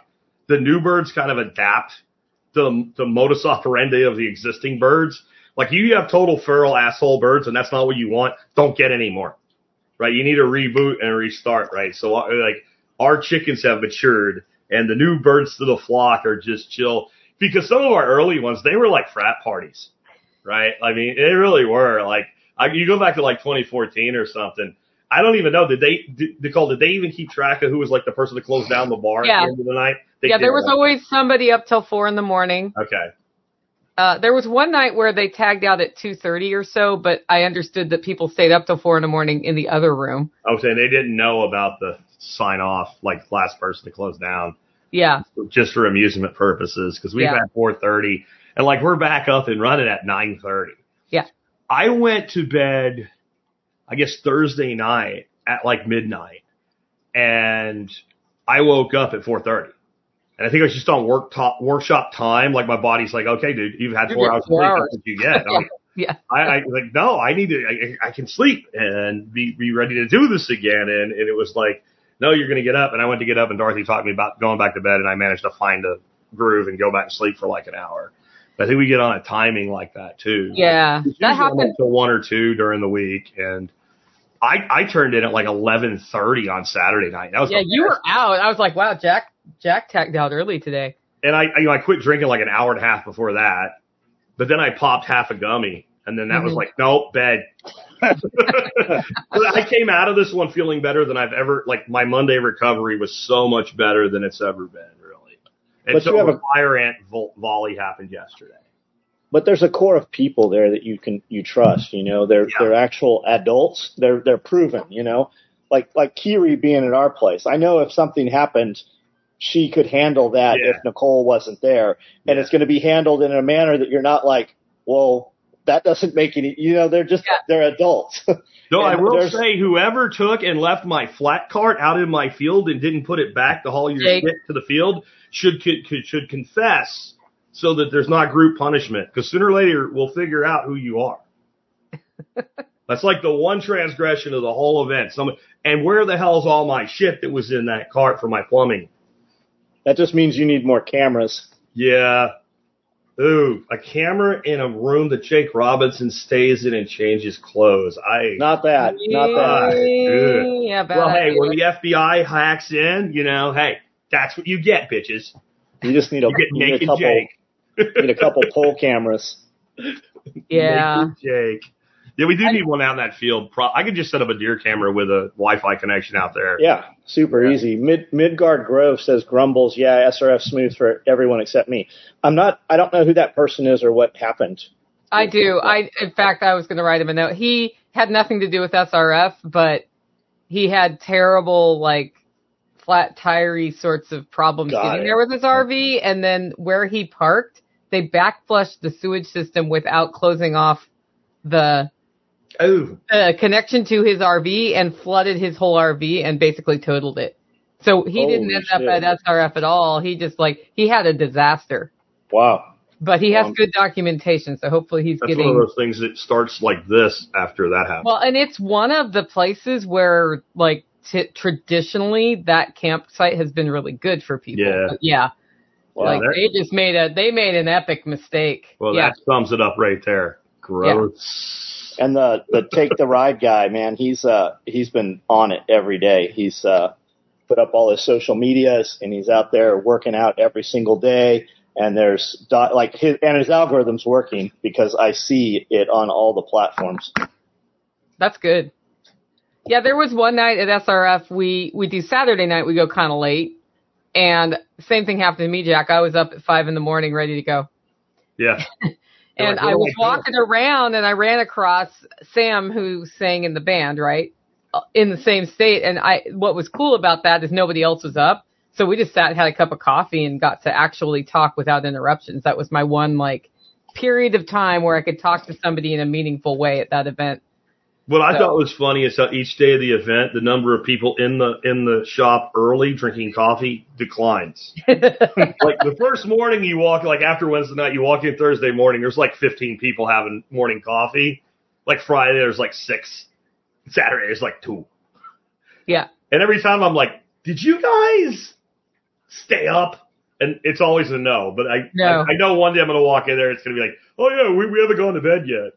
the new birds kind of adapt the, the modus operandi of the existing birds. Like you have total feral asshole birds and that's not what you want. Don't get any more. Right? You need to reboot and restart, right? So uh, like our chickens have matured and the new birds to the flock are just chill because some of our early ones, they were like frat parties, right? I mean, they really were like, I, you go back to like 2014 or something. I don't even know. Did they, did, Nicole, did they even keep track of who was like the person that closed down the bar at the end of the night? They yeah, there was always somebody up till four in the morning. Okay. Uh, there was one night where they tagged out at 2.30 or so, but I understood that people stayed up till 4 in the morning in the other room. I was saying they didn't know about the sign off, like last person to close down, Yeah. just for amusement purposes, because we've Yeah. had 4:30, and like we're back up and running at 9:30. Yeah. I went to bed, I guess Thursday night at like midnight, and I woke up at 4:30. And I think I was just on work top, workshop time. Like my body's like, okay, dude, you've had four hours of four sleep. hours. That's what you get. I'm like, *laughs* Yeah. I, I like no, I need to. I, I can sleep and be be ready to do this again. And, and it was like, no, you're going to get up. And I went to get up, and Dorothy talked to me about going back to bed, and I managed to find a groove and go back to sleep for like an hour. But I think we get on a timing like that too. Yeah. It's That usually I'm happened. to one or two during the week, and I I turned in at like 11:30 on Saturday night. That was Yeah, you were out. I was like, wow, Jack, Jack tagged out early today. and I, I, you know, I quit drinking like an hour and a half before that, but then I popped half a gummy, and then that was Mhm. like, nope, bed. *laughs* I came out of this one feeling better than I've ever. Like my Monday recovery was so much better than it's ever been, really. And But so you have a- fire ant vo- volley happened yesterday. But there's a core of people there that you can you trust. You know, they're Yeah. they're actual adults. They're they're proven. You know, like like Kiri being at our place. I know if something happened, she could handle that Yeah. if Nicole wasn't there, and Yeah. it's going to be handled in a manner that you're not like, well, that doesn't make any. You know, they're just Yeah. they're adults. *laughs* No, I And will say, whoever took and left my flat cart out in my field and didn't put it back to haul your Jake. shit to the field should could, could- should confess so that there's not group punishment. Because sooner or later we'll figure out who you are. *laughs* That's like the one transgression of the whole event. Some and where the hell's all my shit that was in that cart for my plumbing? that just means you need more cameras. Yeah. Ooh, a camera in a room that Jake Robinson stays in and changes clothes. I Not that. Not that. Ah, good. Yeah, bad well, hey, idea. when the FBI hacks in, you know, hey, that's what you get, bitches. You just need a, You get you need a naked couple. Jake. Need a couple pole cameras. yeah. Jake. Yeah, we do need one out in that field. Pro- I could just set up a deer camera with a Wi-Fi connection out there. Yeah, super Yeah. easy. Mid Midgard Grove says grumbles. Yeah, SRF smooth for everyone except me. I'm not. I don't know who that person is or what happened. I do. I, in fact, I was going to write him a note. He had nothing to do with SRF, but he had terrible, like, flat tirey sorts of problems Got getting it. there with his RV. And then where he parked, they backflushed the sewage system without closing off the Oh, uh, connection to his RV and flooded his whole RV and basically totaled it. So he didn't Holy end up shit. at SRF at all. He just like he had a disaster, Wow. but he has Wow. good documentation. So hopefully he's that's getting one of those things that starts like this after that happens. well. And it's one of the places where like t- traditionally that campsite has been really good for people. Yeah. But yeah. Wow. like they just made a they made an epic mistake. well, yeah. that sums it up right there. Gross. And the the take the ride guy, man, he's uh he's been on it every day. He's uh put up all his social medias and he's out there working out every single day. And there's dot like his and his algorithm's working because I see it on all the platforms. That's good. Yeah, there was one night at SRF we we do Saturday night we go kind of late, and same thing happened to me, Jack. I was up at five in the morning ready to go, Yeah. *laughs* And like, I was walking around and I ran across Sam who sang in the band, right, Uh, in the same state. And I what was cool about that is nobody else was up, so we just sat, and had a cup of coffee, and got to actually talk without interruptions. That was my one like period of time where I could talk to somebody in a meaningful way at that event. What I So- thought was funny is how each day of the event, the number of people in the in the shop early drinking coffee declines. *laughs* like the first morning you walk, like after Wednesday night, you walk in Thursday morning, there's like 15 people having morning coffee. Like Friday, there's like six. Saturday, there's like two. yeah. And every time I'm like, did you guys stay up? And it's always a no. But I, No. I, I know one day I'm going to walk in there, it's going to be like, oh yeah, we, we haven't gone to bed yet.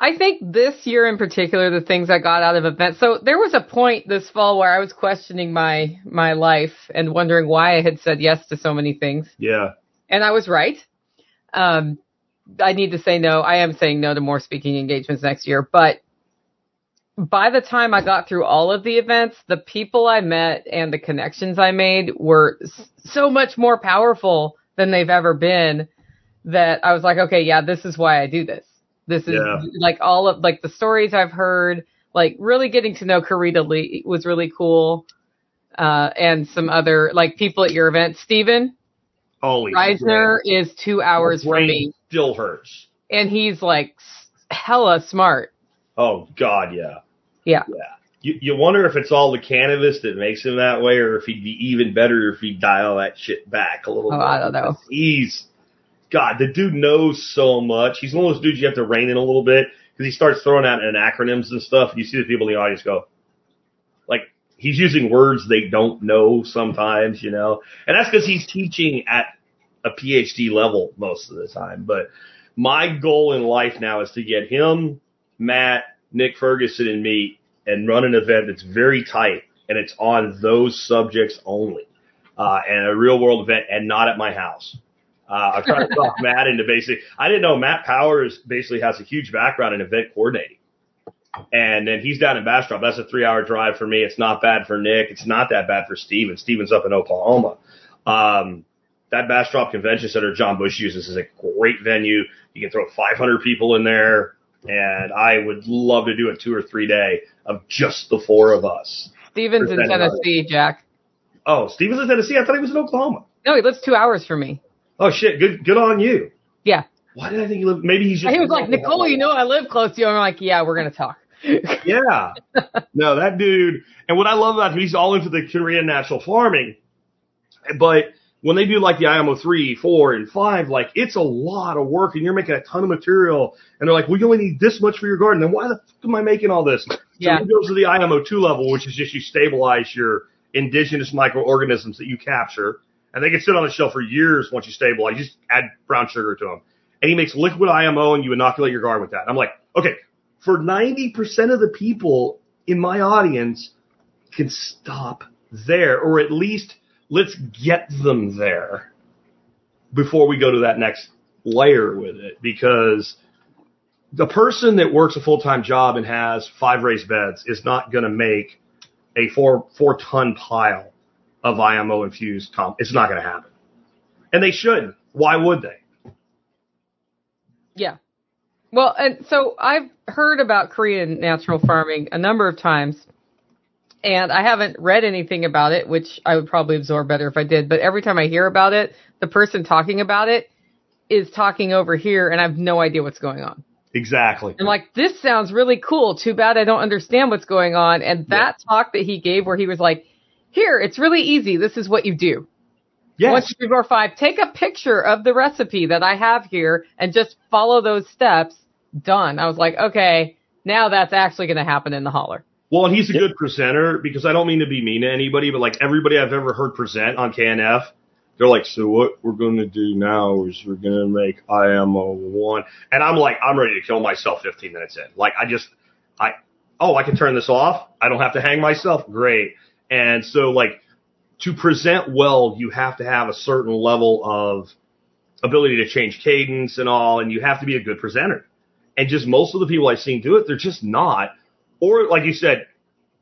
I think this year in particular, the things I got out of events. So there was a point this fall where I was questioning my my life and wondering why I had said yes to so many things, Yeah. and I was right. Um, I need to say no. I am saying no to more speaking engagements next year, but by the time I got through all of the events, the people I met and the connections I made were so much more powerful than they've ever been. That I was like, okay, yeah, this is why I do this. This is Yeah. like all of like the stories I've heard. Like really getting to know Karita Lee was really cool. Uh, and some other like people at your event. Steven Holy Reisner is two hours from me, Still hurts. and he's like hella smart. Oh God, yeah. Yeah. Yeah. You, you wonder if it's all the cannabis that makes him that way, or if he'd be even better if he'd dial that shit back a little Oh, bit. I don't know. He's, God, the dude knows so much. He's one of those dudes you have to rein in a little bit because he starts throwing out an acronyms and stuff. And you see the people in the audience go, like, he's using words they don't know sometimes, you know? And that's because he's teaching at a PhD level most of the time. But my goal in life now is to get him, Matt, Nick Ferguson, and me and run an event that's very tight and it's on those subjects only. Uh, and a real world event and not at my house. Uh, I've tried to talk *laughs* Matt into basically, I didn't know Matt Powers basically has a huge background in event coordinating. And then he's down in Bastrop. That's a three hour drive for me. It's not bad for Nick. It's not that bad for Steven. Steven's up in Oklahoma. Um, that Bastrop Convention Center John Bush uses is a great venue. You can throw 500 people in there. And I would love to do a two or three day of just the four of us. Steven's in Percent of it. Tennessee, Jack. Oh, Steven's in Tennessee. I thought he was in Oklahoma. No, he lives two hours from me. Oh shit. Good, good on you. Yeah. Why did I think he lived? Maybe he's just. He was like, Nicole, you know I live close to you. I'm like, yeah, we're gonna talk. *laughs* Yeah. no, that dude. And what I love about him, he's all into the Korean natural farming. But when they do like the IMO three, four, and five, like it's a lot of work, and you're making a ton of material. And they're like, we only need this much for your garden. Then why the fuck am I making all this? So Yeah. he goes to the IMO two level, which is just you stabilize your indigenous microorganisms that you capture, and they can sit on the shelf for years once you stabilize. You just add brown sugar to them, and he makes liquid IMO, and you inoculate your garden with that. I'm like, okay, for 90% of the people in my audience can stop there, or at least let's get them there before we go to that next layer with it. Because the person that works a full time job and has five raised beds is not going to make a four four ton pile of IMO infused comp. It's not going to happen, and they shouldn't. Why would they? Yeah. Well, and so I've heard about Korean natural farming a number of times, and I haven't read anything about it, which I would probably absorb better if I did. But every time I hear about it, the person talking about it is talking over here, and I have no idea what's going on. Exactly. I'm like, this sounds really cool. Too bad I don't understand what's going on. And that talk that he gave, where he was like, "Here, it's really easy. This is what you do." Yes. One, two, three, four, five. Take a picture of the recipe that I have here and just follow those steps. Done. I was like, okay, now that's actually going to happen in the holler. Well, and he's a good presenter because I don't mean to be mean to anybody, but like everybody I've ever heard present on KNF, they're like, so what we're going to do now is we're going to make IMO one. And I'm like, I'm ready to kill myself 15 minutes in. Like I just, I, oh, I can turn this off. I don't have to hang myself. Great. And so like to present well, you have to have a certain level of ability to change cadence and all, and you have to be a good presenter. And just most of the people I've seen do it, they're just not. Or like you said,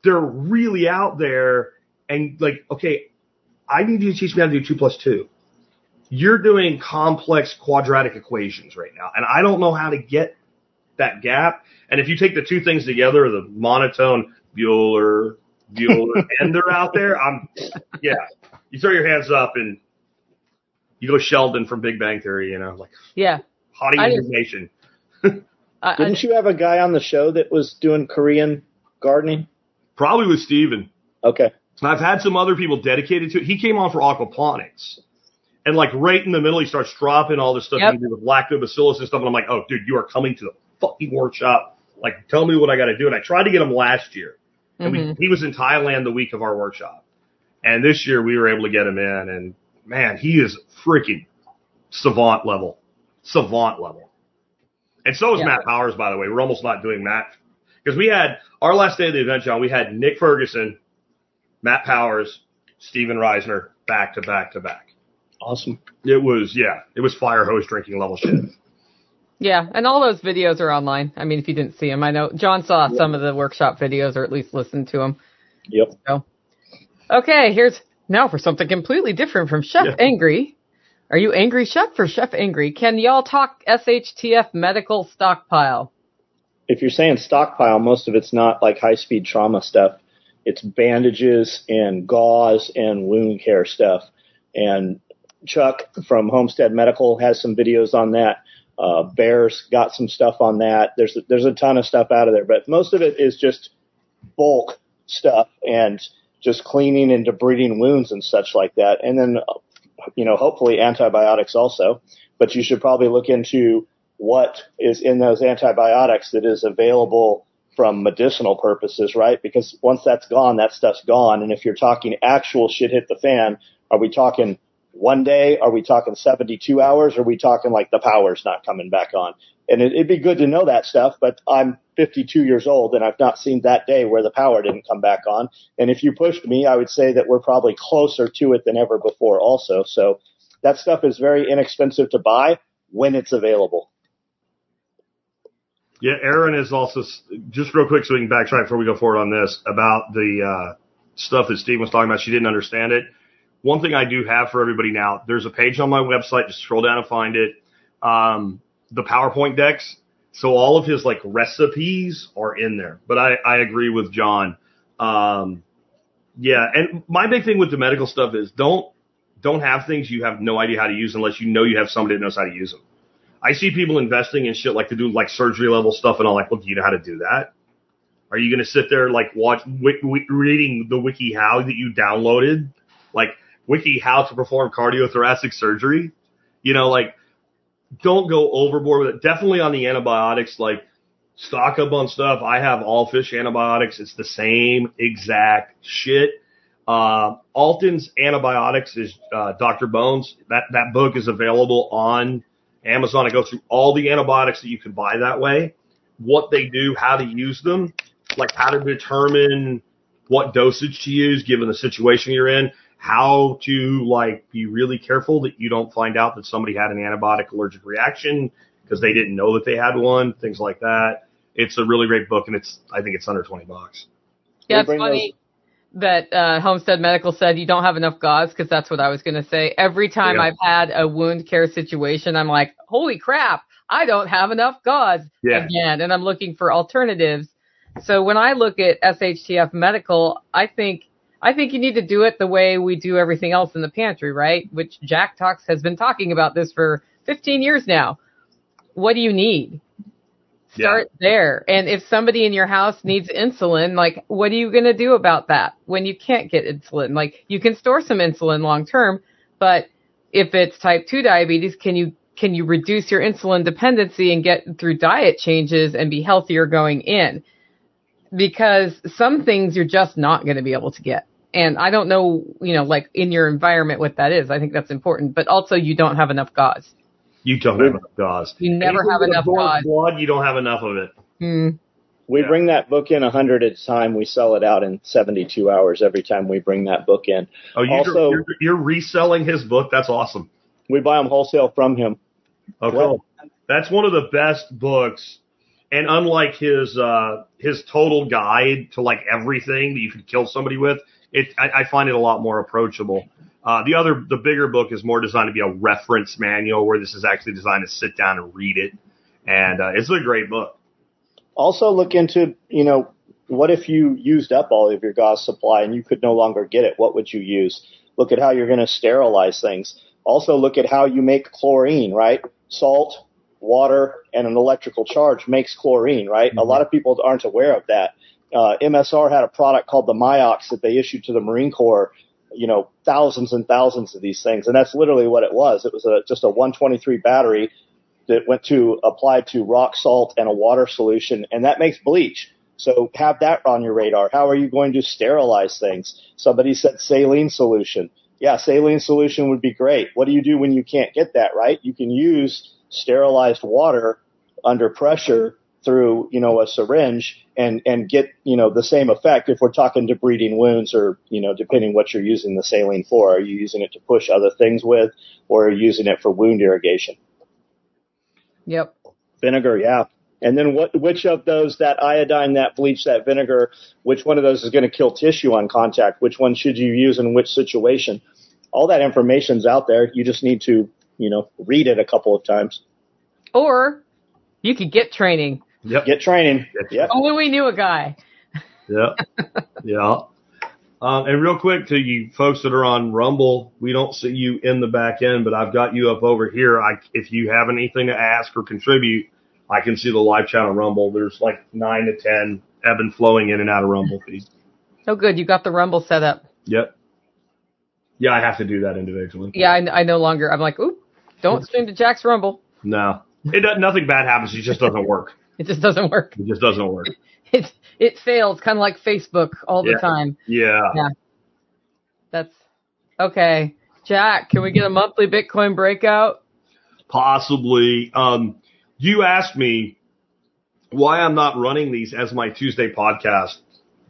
they're really out there and like, okay, I need you to teach me how to do two plus two. You're doing complex quadratic equations right now, and I don't know how to get that gap. And if you take the two things together, the monotone Bueller, Bueller, *laughs* and they're out there, I'm, yeah, you throw your hands up and you go Sheldon from Big Bang Theory, you know, like Yeah. haughty I just- indignation. I, *laughs* I, Didn't you have a guy on the show that was doing Korean gardening? Probably with Steven. Okay. I've had some other people dedicated to it. He came on for aquaponics. And like right in the middle, he starts dropping all this stuff Yep. with lactobacillus and stuff. And I'm like, oh, dude, you are coming to the fucking workshop. Like, tell me what I got to do. And I tried to get him last year. And we, Mhm. he was in Thailand the week of our workshop. And this year we were able to get him in. And man, he is freaking savant level. Savant level. And so is Yeah. Matt Powers, by the way. We're almost not doing Matt. Because we had our last day of the event, John, we had Nick Ferguson, Matt Powers, Steven Reisner back to back to back. Awesome. It was, yeah, it was fire hose drinking level shit. Yeah. And all those videos are online. I mean, if you didn't see them, I know John saw some of the workshop videos or at least listened to them. Yep. So, okay, here's now for something completely different from Chef Yeah. Angry. Are you angry, Chef, or Chef angry? Can y'all talk SHTF medical stockpile? If you're saying stockpile, most of it's not like high speed trauma stuff. It's bandages and gauze and wound care stuff. And Chuck from Homestead Medical has some videos on that. Uh, Bears got some stuff on that. There's there's a ton of stuff out of there, but most of it is just bulk stuff and just cleaning and debriding wounds and such like that. And then, you know, hopefully antibiotics also. But you should probably look into what is in those antibiotics that is available from medicinal purposes, right? Because once that's gone, that stuff's gone. And if you're talking actual shit hit the fan, are we talking one day? Are we talking 72 hours? Are we talking like the power's not coming back on? And it, it'd be good to know that stuff, but I'm 52 years old and I've not seen that day where the power didn't come back on. And if you pushed me, I would say that we're probably closer to it than ever before also. So that stuff is very inexpensive to buy when it's available. Yeah, Aaron is also just real quick so we can backtrack before we go forward on this about the uh, stuff that Steve was talking about. She didn't understand it. One thing I do have for everybody now, there's a page on my website. Just scroll down and find it. Um, the PowerPoint decks. So all of his like recipes are in there. But I, I agree with John. Um, yeah, and my big thing with the medical stuff is don't don't have things you have no idea how to use unless you know you have somebody that knows how to use them. I see people investing in shit like to do like surgery level stuff, and I'm like, well, do you know how to do that? Are you going to sit there like watch w- w- reading the wiki how that you downloaded, like wiki how to perform cardiothoracic surgery? You know, like don't go overboard with it. Definitely on the antibiotics, like stock up on stuff. I have all fish antibiotics. It's the same exact shit. Uh, Alton's antibiotics is uh, Dr. Bones. That that book is available on Amazon. It goes through all the antibiotics that you can buy that way, what they do, how to use them, like how to determine what dosage to use given the situation you're in, how to like be really careful that you don't find out that somebody had an antibiotic allergic reaction because they didn't know that they had one, things like that. It's a really great book and it's I think it's under 20 bucks. Yeah, it's bring funny that uh, Homestead Medical said you don't have enough gauze because that's what I was going to say. Every time Yeah. I've had a wound care situation, I'm like, holy crap, I don't have enough gauze Yeah. again, and I'm looking for alternatives. So when I look at SHTF Medical, I think I think you need to do it the way we do everything else in the pantry, right? Which Jack Talks has been talking about this for 15 years now. What do you need? Start there. And if somebody in your house needs insulin, like what are you going to do about that when you can't get insulin? Like you can store some insulin long term, but if it's type 2 diabetes, can you can you reduce your insulin dependency and get through diet changes and be healthier going in? Because some things you're just not going to be able to get. And I don't know, you know, like in your environment what that is. I think that's important, but also you don't have enough gauze. You don't have enough gauze. You never Anything have enough absorbs gauze. Blood, you don't have enough of it. Hmm. We Yeah. bring that book in 100 at a time. We sell it out in 72 hours every time we bring that book in. Oh, you, Also- you're, you're reselling his book. That's awesome. We buy them wholesale from him. Oh, cool. That's one of the best books. And unlike his uh, his total guide to like everything that you could kill somebody with, it I, I find it a lot more approachable. Uh, the other the bigger book is more designed to be a reference manual, where this is actually designed to sit down and read it, and uh, it's a great book. Also look into, you know, what if you used up all of your gauze supply and you could no longer get it? What would you use? Look at how you're going to sterilize things. Also look at how you make chlorine, right? Salt, water, and an electrical charge makes chlorine, right? A lot of people aren't aware of that. Uh, MSR had a product called the MIOX that they issued to the Marine Corps, you know, thousands and thousands of these things. And that's literally what it was. It was a, just a 123 battery that went to applied to rock salt and a water solution, and that makes bleach. So have that on your radar. How are you going to sterilize things? Somebody said saline solution. Yeah, saline solution would be great. What do you do when you can't get that, right? You can use sterilized water under pressure through, you know, a syringe and, and get, you know, the same effect if we're talking to debriding wounds or, you know, depending what you're using the saline for. Are you using it to push other things with or are you using it for wound irrigation? Yep. Vinegar, yeah. And then what, which of those, that iodine, that bleach, that vinegar, which one of those is going to kill tissue on contact? Which one should you use in which situation? All that information's out there. You just need to you know, read it a couple of times. Or you could get training. Yep. Get training. Yep. Only we knew a guy. Yeah. *laughs* yeah. Um, and real quick to you folks that are on Rumble, we don't see you in the back end, but I've got you up over here. I, if you have anything to ask or contribute, I can see the live chat on Rumble. There's like nine to ten ebb and flowing in and out of Rumble feed. Oh, good. You got the Rumble set up. Yep. Yeah, I have to do that individually. Yeah, I, I no longer. I'm like, oop, don't stream to Jack's Rumble. No, it nothing bad happens. *laughs* It just doesn't work. It just doesn't work. It just doesn't work. It it fails, kind of like Facebook all the time. Yeah. Yeah. That's okay. Jack, can we get a monthly Bitcoin breakout? possibly. Um, you asked me why I'm not running these as my Tuesday podcast,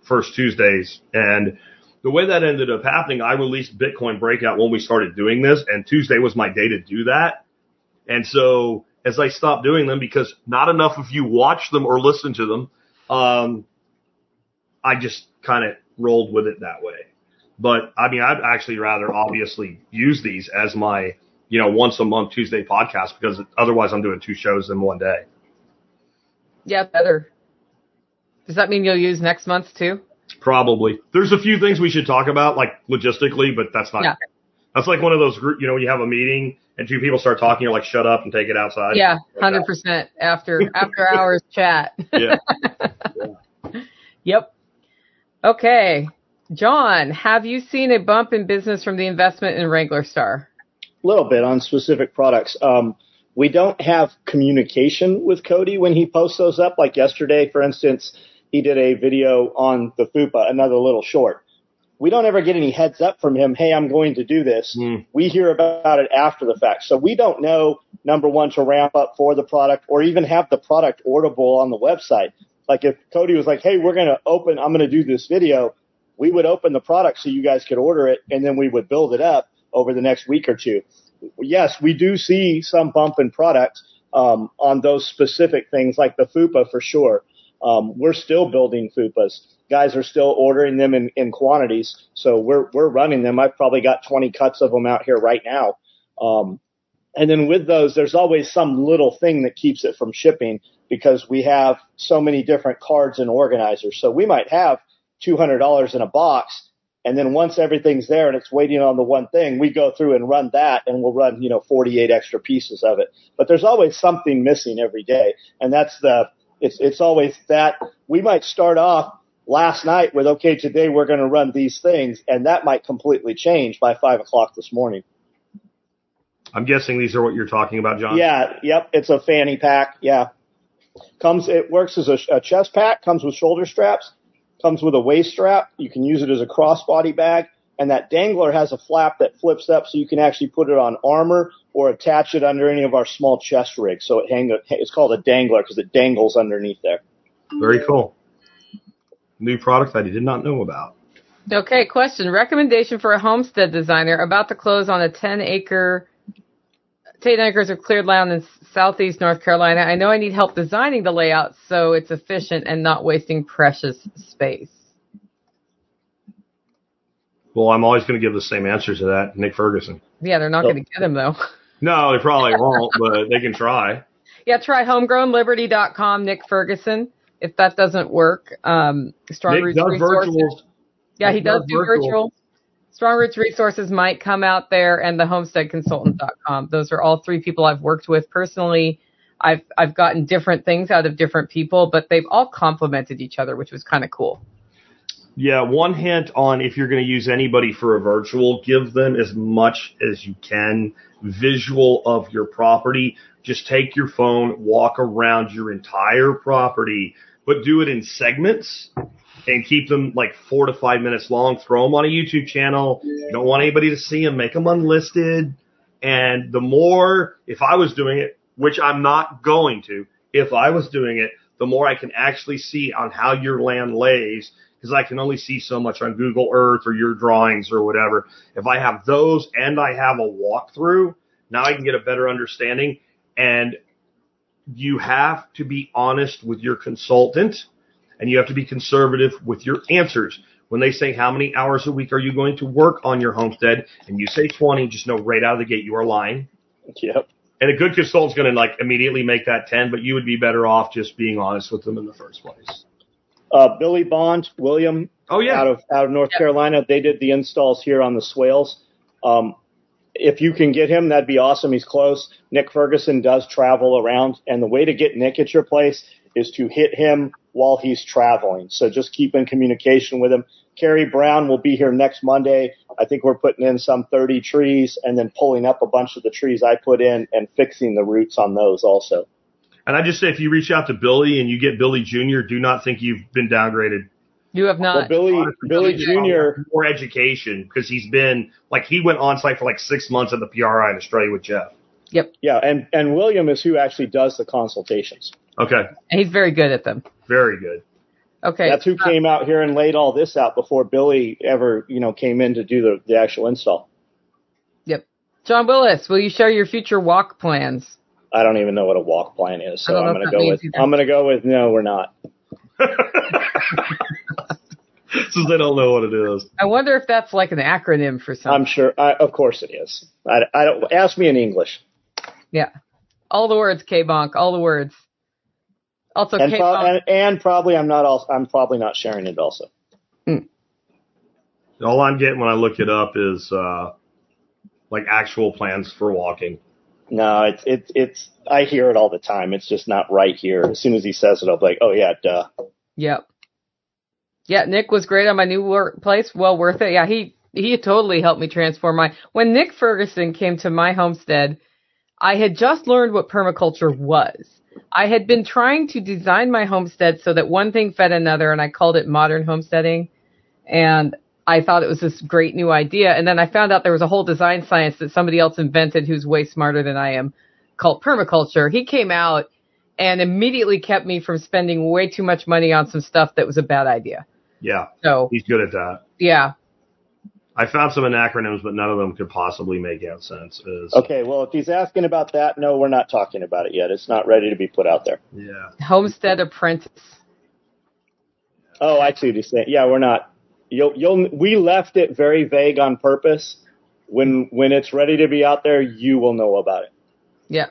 first Tuesdays, and the way that ended up happening, I released Bitcoin Breakout when we started doing this, and Tuesday was my day to do that. And so as I stopped doing them, because not enough of you watch them or listen to them, um, I just kind of rolled with it that way. But I mean, I'd actually rather obviously use these as my, you know, once a month Tuesday podcast because otherwise I'm doing two shows in one day. Yeah, better. Does that mean you'll use next month too? Probably. There's a few things we should talk about, like logistically, but that's not. Yeah. That's like one of those group. You know, you have a meeting and two people start talking, you're like, "Shut up and take it outside." Yeah, hundred percent after after *laughs* hours chat. Yeah. *laughs* Yep. Okay. John, have you seen a bump in business from the investment in Wranglerstar? A little bit on specific products. Um, we don't have communication with Cody when he posts those up. Like yesterday, for instance, he did a video on the FUPA, another little short. We don't ever get any heads up from him. Hey, I'm going to do this. Mm. We hear about it after the fact. So we don't know, number one, to ramp up for the product or even have the product orderable on the website. Like if Cody was like, Hey, we're going to open, I'm going to do this video. We would open the product so you guys could order it and then we would build it up over the next week or two. Yes, we do see some bump in product, um, on those specific things like the FUPA for sure. Um, we're still building FUPAs. Guys are still ordering them in, in quantities. So we're, we're running them. I've probably got 20 cuts of them out here right now. Um, and then with those, there's always some little thing that keeps it from shipping because we have so many different cards and organizers. So we might have $200 in a box. And then once everything's there and it's waiting on the one thing, we go through and run that and we'll run, you know, 48 extra pieces of it. But there's always something missing every day. And that's the, it's, it's always that we might start off last night with, okay, today we're going to run these things. And that might completely change by five o'clock this morning. I'm guessing these are what you're talking about, John. Yeah. Yep. It's a fanny pack. Yeah. Comes, it works as a, a chest pack, comes with shoulder straps, comes with a waist strap. You can use it as a crossbody bag. And that dangler has a flap that flips up so you can actually put it on armor or attach it under any of our small chest rigs. So it hang, it's called a dangler because it dangles underneath there. Very cool. New product that I did not know about. Okay, question. Recommendation for a homestead designer about to close on a 10 acre, 10 acres of cleared land in southeast North Carolina. I know I need help designing the layout so it's efficient and not wasting precious space. Well, I'm always going to give the same answer to that, Nick Ferguson. Yeah, they're not going to get him though. No, they probably won't, but they can try. *laughs* Yeah, try homegrownliberty.com, Nick Ferguson. If that doesn't work, um, Strong Nick Roots Resources. virtuals. Yeah, he does does do virtual. virtual. Strong Roots Resources might come out there and the homesteadconsultant.com. Those are all three people I've worked with personally. I've, I've gotten different things out of different people, but they've all complemented each other, which was kind of cool. Yeah, one hint on if you're going to use anybody for a virtual, give them as much as you can visual of your property. Just take your phone, walk around your entire property, but do it in segments and keep them like four to five minutes long. Throw them on a YouTube channel. You don't want anybody to see them. Make them unlisted. And the more, if I was doing it, which I'm not going to, if I was doing it, the more I can actually see on how your land lays because I can only see so much on Google Earth or your drawings or whatever. If I have those and I have a walkthrough, now I can get a better understanding. And you have to be honest with your consultant and you have to be conservative with your answers. When they say how many hours a week are you going to work on your homestead and you say 20, just know right out of the gate you are lying. Yep. And a good consultant's going to like immediately make that 10, but you would be better off just being honest with them in the first place. Uh, Billy Bond, William, Oh yeah. out of out of North Yep. Carolina. They did the installs here on the swales. Um, if you can get him, that'd be awesome. He's close. Nick Ferguson does travel around, and the way to get Nick at your place is to hit him while he's traveling. So just keep in communication with him. Kerry Brown will be here next Monday. I think we're putting in some 30 trees and then pulling up a bunch of the trees I put in and fixing the roots on those also. And I just say if you reach out to Billy and you get Billy Jr., do not think you've been downgraded. You have Well, not. Billy, Billy Billy Jr. More education because he's been like he went on site for like six months at the PRI in Australia with Geoff. Yep. Yeah, and, and William is who actually does the consultations. Okay. And he's very good at them. Very good. Okay. That's who came out here and laid all this out before Billy ever, you know, came in to do the, the actual install. Yep. John Willis, will you share your future walk plans? I don't even know what a walk plan is, so I'm gonna go with either. I'm gonna go with no, we're not. *laughs* *laughs* Since they don't know what it is. I wonder if that's like an acronym for something. I'm sure. I, of course it is. I, I don't ask me in English. yeah. All the words, K-Bonk, all the words. Also, And, pro- K-Bonk. and, and probably I'm not also I'm probably not sharing it also. All I'm getting when I look it up is uh like actual plans for walking. No, it's it's it's I hear it all the time. It's just not right here. As soon as he says it, I'll be like, oh yeah, duh. Yep. Yeah, Nick was great on my new workplace. Well worth it. Yeah, he he totally helped me transform my. When Nick Ferguson came to my homestead, I had just learned what permaculture was. I had been trying to design my homestead so that one thing fed another, and I called it modern homesteading. And I thought it was this great new idea. And then I found out there was a whole design science that somebody else invented who's way smarter than I am called permaculture. He came out and immediately kept me from spending way too much money on some stuff that was a bad idea. Yeah, So, he's good at that. yeah. I found some acronyms, but none of them could possibly make out sense. Is Okay, well if he's asking about that, no, we're not talking about it yet. It's not ready to be put out there. yeah. Homestead apprentice. Oh, I see what he's saying. Yeah, we're not. You'll, you'll, we left it very vague on purpose. When, when it's ready to be out there, you will know about it. Yeah.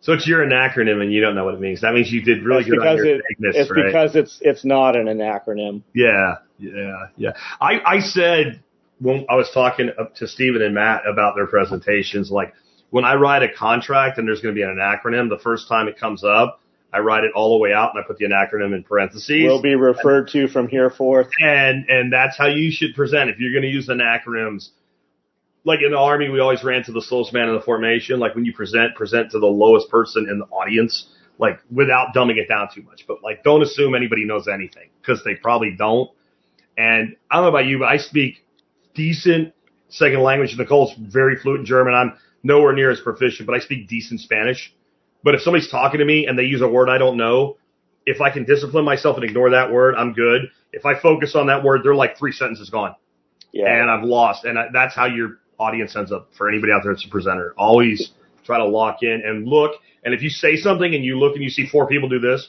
So it's your acronym and you don't know what it means. That means you did really It's good on because your it, vagueness, it's right? because it's, it's not an, an acronym. Yeah, yeah, yeah. I, I said when I was talking up to Stephen and Matt about their presentations, like when I write a contract and there's going to be an acronym, the first time it comes up, I write it all the way out and I put the acronym in parentheses. Will be referred to from here forth. and and that's how you should present. If you're going to use acronyms, like in the army, we always ran to the slowest man in the formation. Like when you present, present to the lowest person in the audience, like without dumbing it down too much. But like, don't assume anybody knows anything because they probably don't. And I don't know about you, but I speak decent second language. Nicole's very fluent in German. I'm nowhere near as proficient, but I speak decent Spanish. But if somebody's talking to me and they use a word I don't know, if I can discipline myself and ignore that word, I'm good. If I focus on that word, they're like three sentences gone Yeah. and I've lost. And I, that's how your audience ends up for anybody out there that's a presenter. Always try to lock in and look. And if you say something and you look and you see four people do this,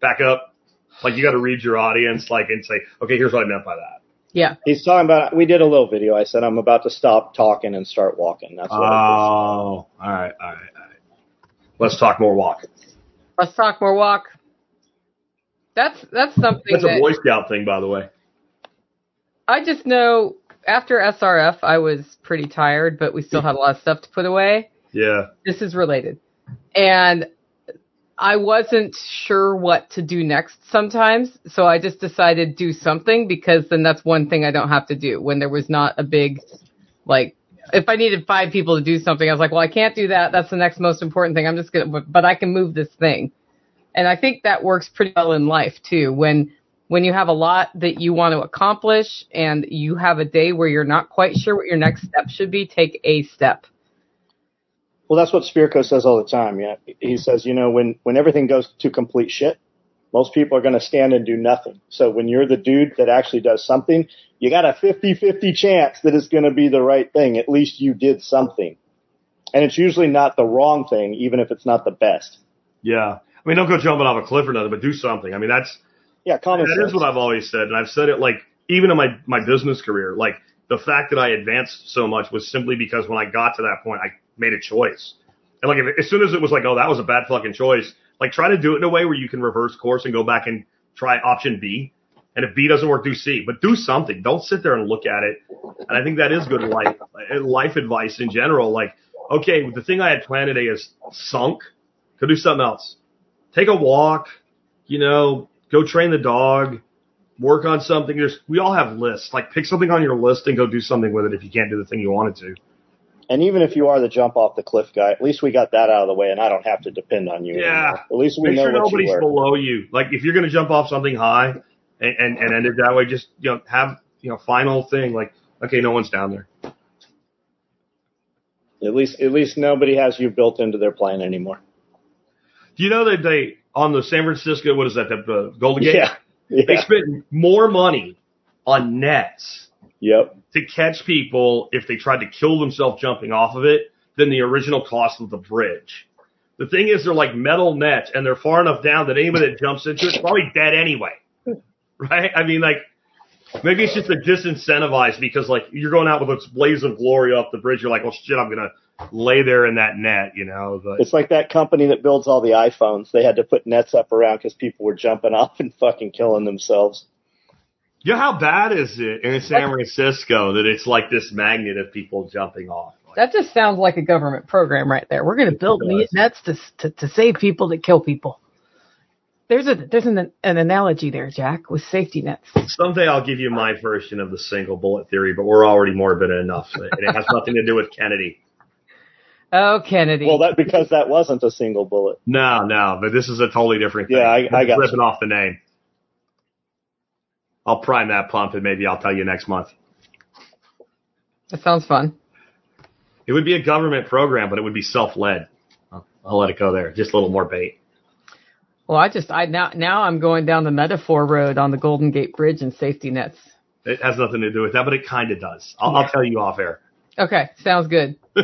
back up. Like you got to read your audience, like and say, okay, here's what I meant by that. Yeah. He's talking about. We did a little video. I said I'm about to stop talking and start walking. That's what. I oh. all right, all right, all right. Let's talk more walk. Let's talk more walk. That's that's something That's a that Boy Scout thing, by the way. I just know after SRF I was pretty tired, but we still had a lot of stuff to put away. Yeah, This is related. And I wasn't sure what to do next sometimes, so I just decided do something because then that's one thing I don't have to do. When there was not a big like if I needed five people to do something, I was like, well, I can't do that. That's the next most important thing. I'm just gonna, but I can move this thing. And I think that works pretty well in life too. When when you have a lot that you want to accomplish and you have a day where you're not quite sure what your next step should be, take a step. Well, that's what Spirko says all the time. Yeah, he says, you know, when when everything goes to complete shit, most people are going to stand and do nothing. So when you're the dude that actually does something, you got a 50-50 chance that it's going to be the right thing. At least you did something, and it's usually not the wrong thing, even if it's not the best. yeah. I mean, don't go jumping off a cliff or nothing, but do something. I mean, that's Yeah, common That sense. is what I've always said, and I've said it like even in my my business career. Like the fact that I advanced so much was simply because when I got to that point, I made a choice. And like, if, as soon as it was like, oh, that was a bad fucking choice, like try to do it in a way where you can reverse course and go back and try option B. And if B doesn't work, do C. But do something. Don't sit there and look at it. And I think that is good life eh, life advice in general. Like, okay, the thing I had planned today is sunk. Go do something else. Take a walk. You know, go train the dog. Work on something. There's, we all have lists. Like, pick something on your list and go do something with it if you can't do the thing you wanted to. And even if you are the jump off the cliff guy, at least we got that out of the way, and I don't have to depend on you. Yeah. anymore. At least we Make know sure what nobody's you below you. Like, if you're going to jump off something high and, and, and end it that way, just, you know, have, you know, final thing. Like, okay, no one's down there. At least, at least nobody has you built into their plan anymore. Do you know that they, on the San Francisco, what is that, the uh, Golden Gate? *laughs* Yeah. They spent more money on nets Yep. to catch people if they tried to kill themselves jumping off of it than the original cost of the bridge. The thing is, they're like metal nets, and they're far enough down that anybody that jumps into it's probably dead anyway. *laughs* Right? I mean, like, maybe it's just a disincentivized because, like, you're going out with this blaze of glory off the bridge. You're like, well, shit, I'm going to lay there in that net, you know? But It's like that company that builds all the iPhones. They had to put nets up around because people were jumping off and fucking killing themselves. You know, how bad is it in San Francisco that it's like this magnet of people jumping off? Like, That just sounds like a government program right there. We're going to build does. nets to, to to save people that kill people. There's a there's an an analogy there, Jack, with safety nets. Someday I'll give you my version of the single bullet theory, but we're already morbid enough. And it has nothing to do with Kennedy. Oh, Kennedy. Well, that because that wasn't a single bullet. No, no, but this is a totally different thing. Yeah, I- I got ripping off the name. I'll prime that pump and maybe I'll tell you next month. that sounds fun. It would be a government program, but it would be self-led. I'll, I'll let it go there. Just a little more bait. Well, I just I now now I'm going down the metaphor road on the Golden Gate Bridge and safety nets. It has nothing to do with that, but it kind of does. I'll, I'll tell you off air. Okay, sounds good. *laughs*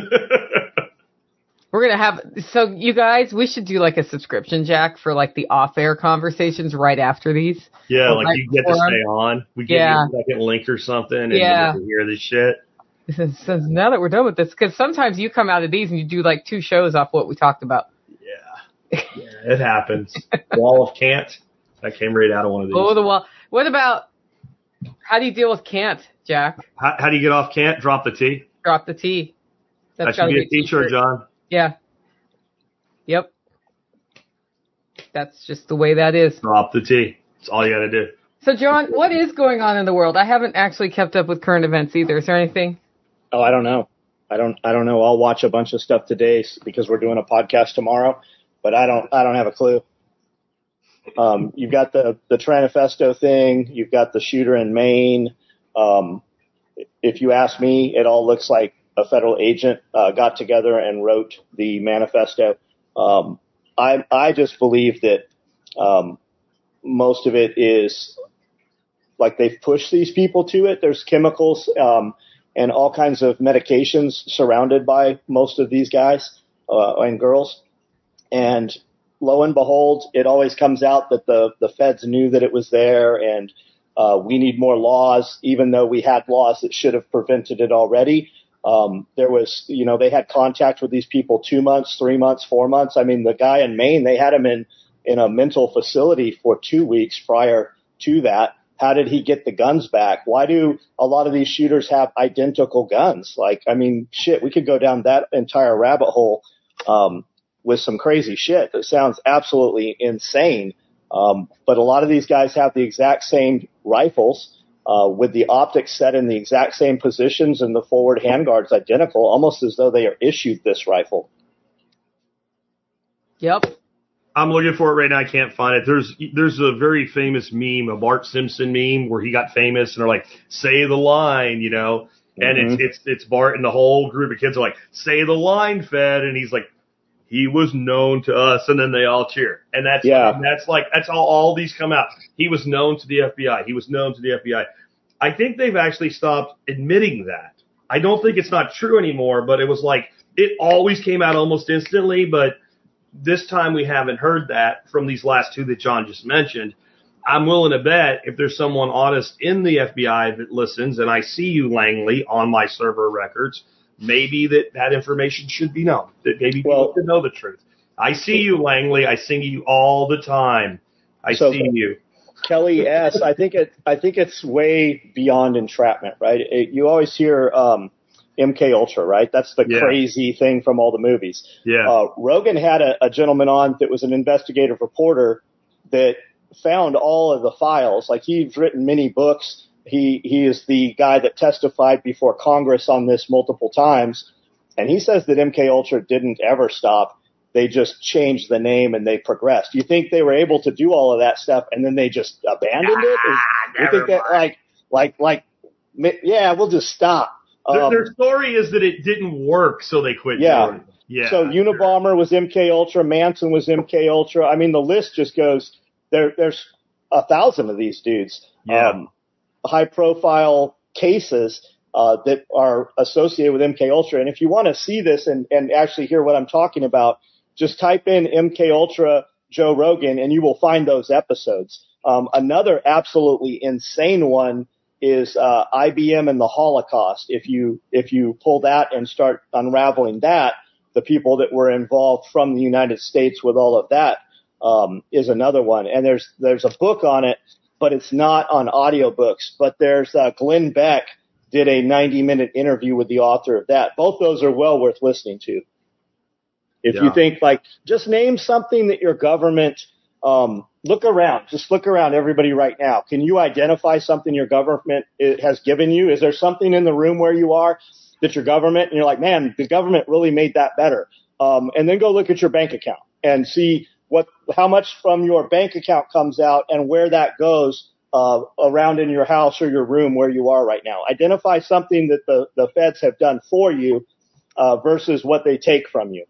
We're gonna have so you guys, we should do like a subscription, Jack, for like the off-air conversations right after these. yeah, like right you get to stay on. We give Yeah. you a second link or something, and Yeah. you hear this shit. Since, since now that we're done with this, because sometimes you come out of these and you do like two shows off what we talked about. Yeah, yeah, it happens. *laughs* Wall of Cant. That came right out of one of oh, these. Oh, the wall. What about how do you deal with can't, Jack? How, how do you get off Cant? Drop the T. Drop the T. That should be a t-shirt, John. Yeah. Yep. That's just the way that is. Drop the T. That's all you got to do. So, John, what is going on in the world? I haven't actually kept up with current events either. Is there anything? Oh, I don't know. I don't. I don't know. I'll watch a bunch of stuff today because we're doing a podcast tomorrow, but I don't. I don't have a clue. Um, you've got the the Tranifesto thing. You've got the shooter in Maine. Um, if you ask me, it all looks like a federal agent uh, got together and wrote the manifesto. Um, I I just believe that um, most of it is like they've pushed these people to it. There's chemicals um, and all kinds of medications surrounded by most of these guys uh, and girls. And lo and behold, it always comes out that the the feds knew that it was there, and uh, we need more laws, even though we had laws that should have prevented it already. Um, there was, you know, they had contact with these people two months, three months, four months. I mean, the guy in Maine, they had him in in a mental facility for two weeks prior to that. How did he get the guns back? Why do a lot of these shooters have identical guns? Like, I mean, shit, we could go down that entire rabbit hole um, with some crazy shit that sounds absolutely insane. Um, but a lot of these guys have the exact same rifles uh, with the optics set in the exact same positions and the forward handguards identical, almost as though they are issued this rifle. Yep. I'm looking for it right now. I can't find it. There's there's a very famous meme, a Bart Simpson meme, where he got famous, and they're like, "Say the line," you know, and Mhm. it's it's it's Bart, and the whole group of kids are like, "Say the line, Fed," and he's like, "He was known to us," and then they all cheer, and that's Yeah. and that's like that's how all these come out. He was known to the FBI. He was known to the FBI. I think they've actually stopped admitting that. I don't think it's not true anymore, but it was like it always came out almost instantly, but this time we haven't heard that from these last two that John just mentioned. I'm willing to bet if there's someone honest in the FBI that listens, and I see you, Langley, on my server records, maybe that that information should be known. That maybe people Well- should know the truth. I see you, Langley. I see you all the time. I So- see you. Kelly S. I think it. I think it's way beyond entrapment, right? It, you always hear um, MK Ultra, right? That's the Yeah. crazy thing from all the movies. Yeah. Uh, Rogan had a, a gentleman on that was an investigative reporter that found all of the files. Like he's written many books. He he is the guy that testified before Congress on this multiple times, and he says that MK Ultra didn't ever stop. They just changed the name and they progressed. You think they were able to do all of that stuff and then they just abandoned it? Is- you think that like like like yeah, we'll just stop. Their, Um, their story is that it didn't work, so they quit. Yeah. Yeah. So Unabomber was MK Ultra, Manson was MK Ultra. I mean, the list just goes. There, there's a thousand of these dudes. Yeah. Um, high profile cases uh, that are associated with MK Ultra. And if you want to see this and, and actually hear what I'm talking about, just type in MK Ultra Joe Rogan and you will find those episodes. Um, another absolutely insane one is uh, IBM and the Holocaust. If you if you pull that and start unraveling that, the people that were involved from the United States with all of that um, is another one. And there's there's a book on it, but it's not on audiobooks. But there's uh, Glenn Beck did a 90 minute interview with the author of that. Both those are well worth listening to. If you think like, just name something that your government, um, look around, just look around everybody right now. Can you identify something your government has given you? Is there something in the room where you are that your government, and you're like, man, the government really made that better. Um, and then go look at your bank account and see what, how much from your bank account comes out and where that goes, uh, around in your house or your room where you are right now. Identify something that the, the feds have done for you, uh, versus what they take from you.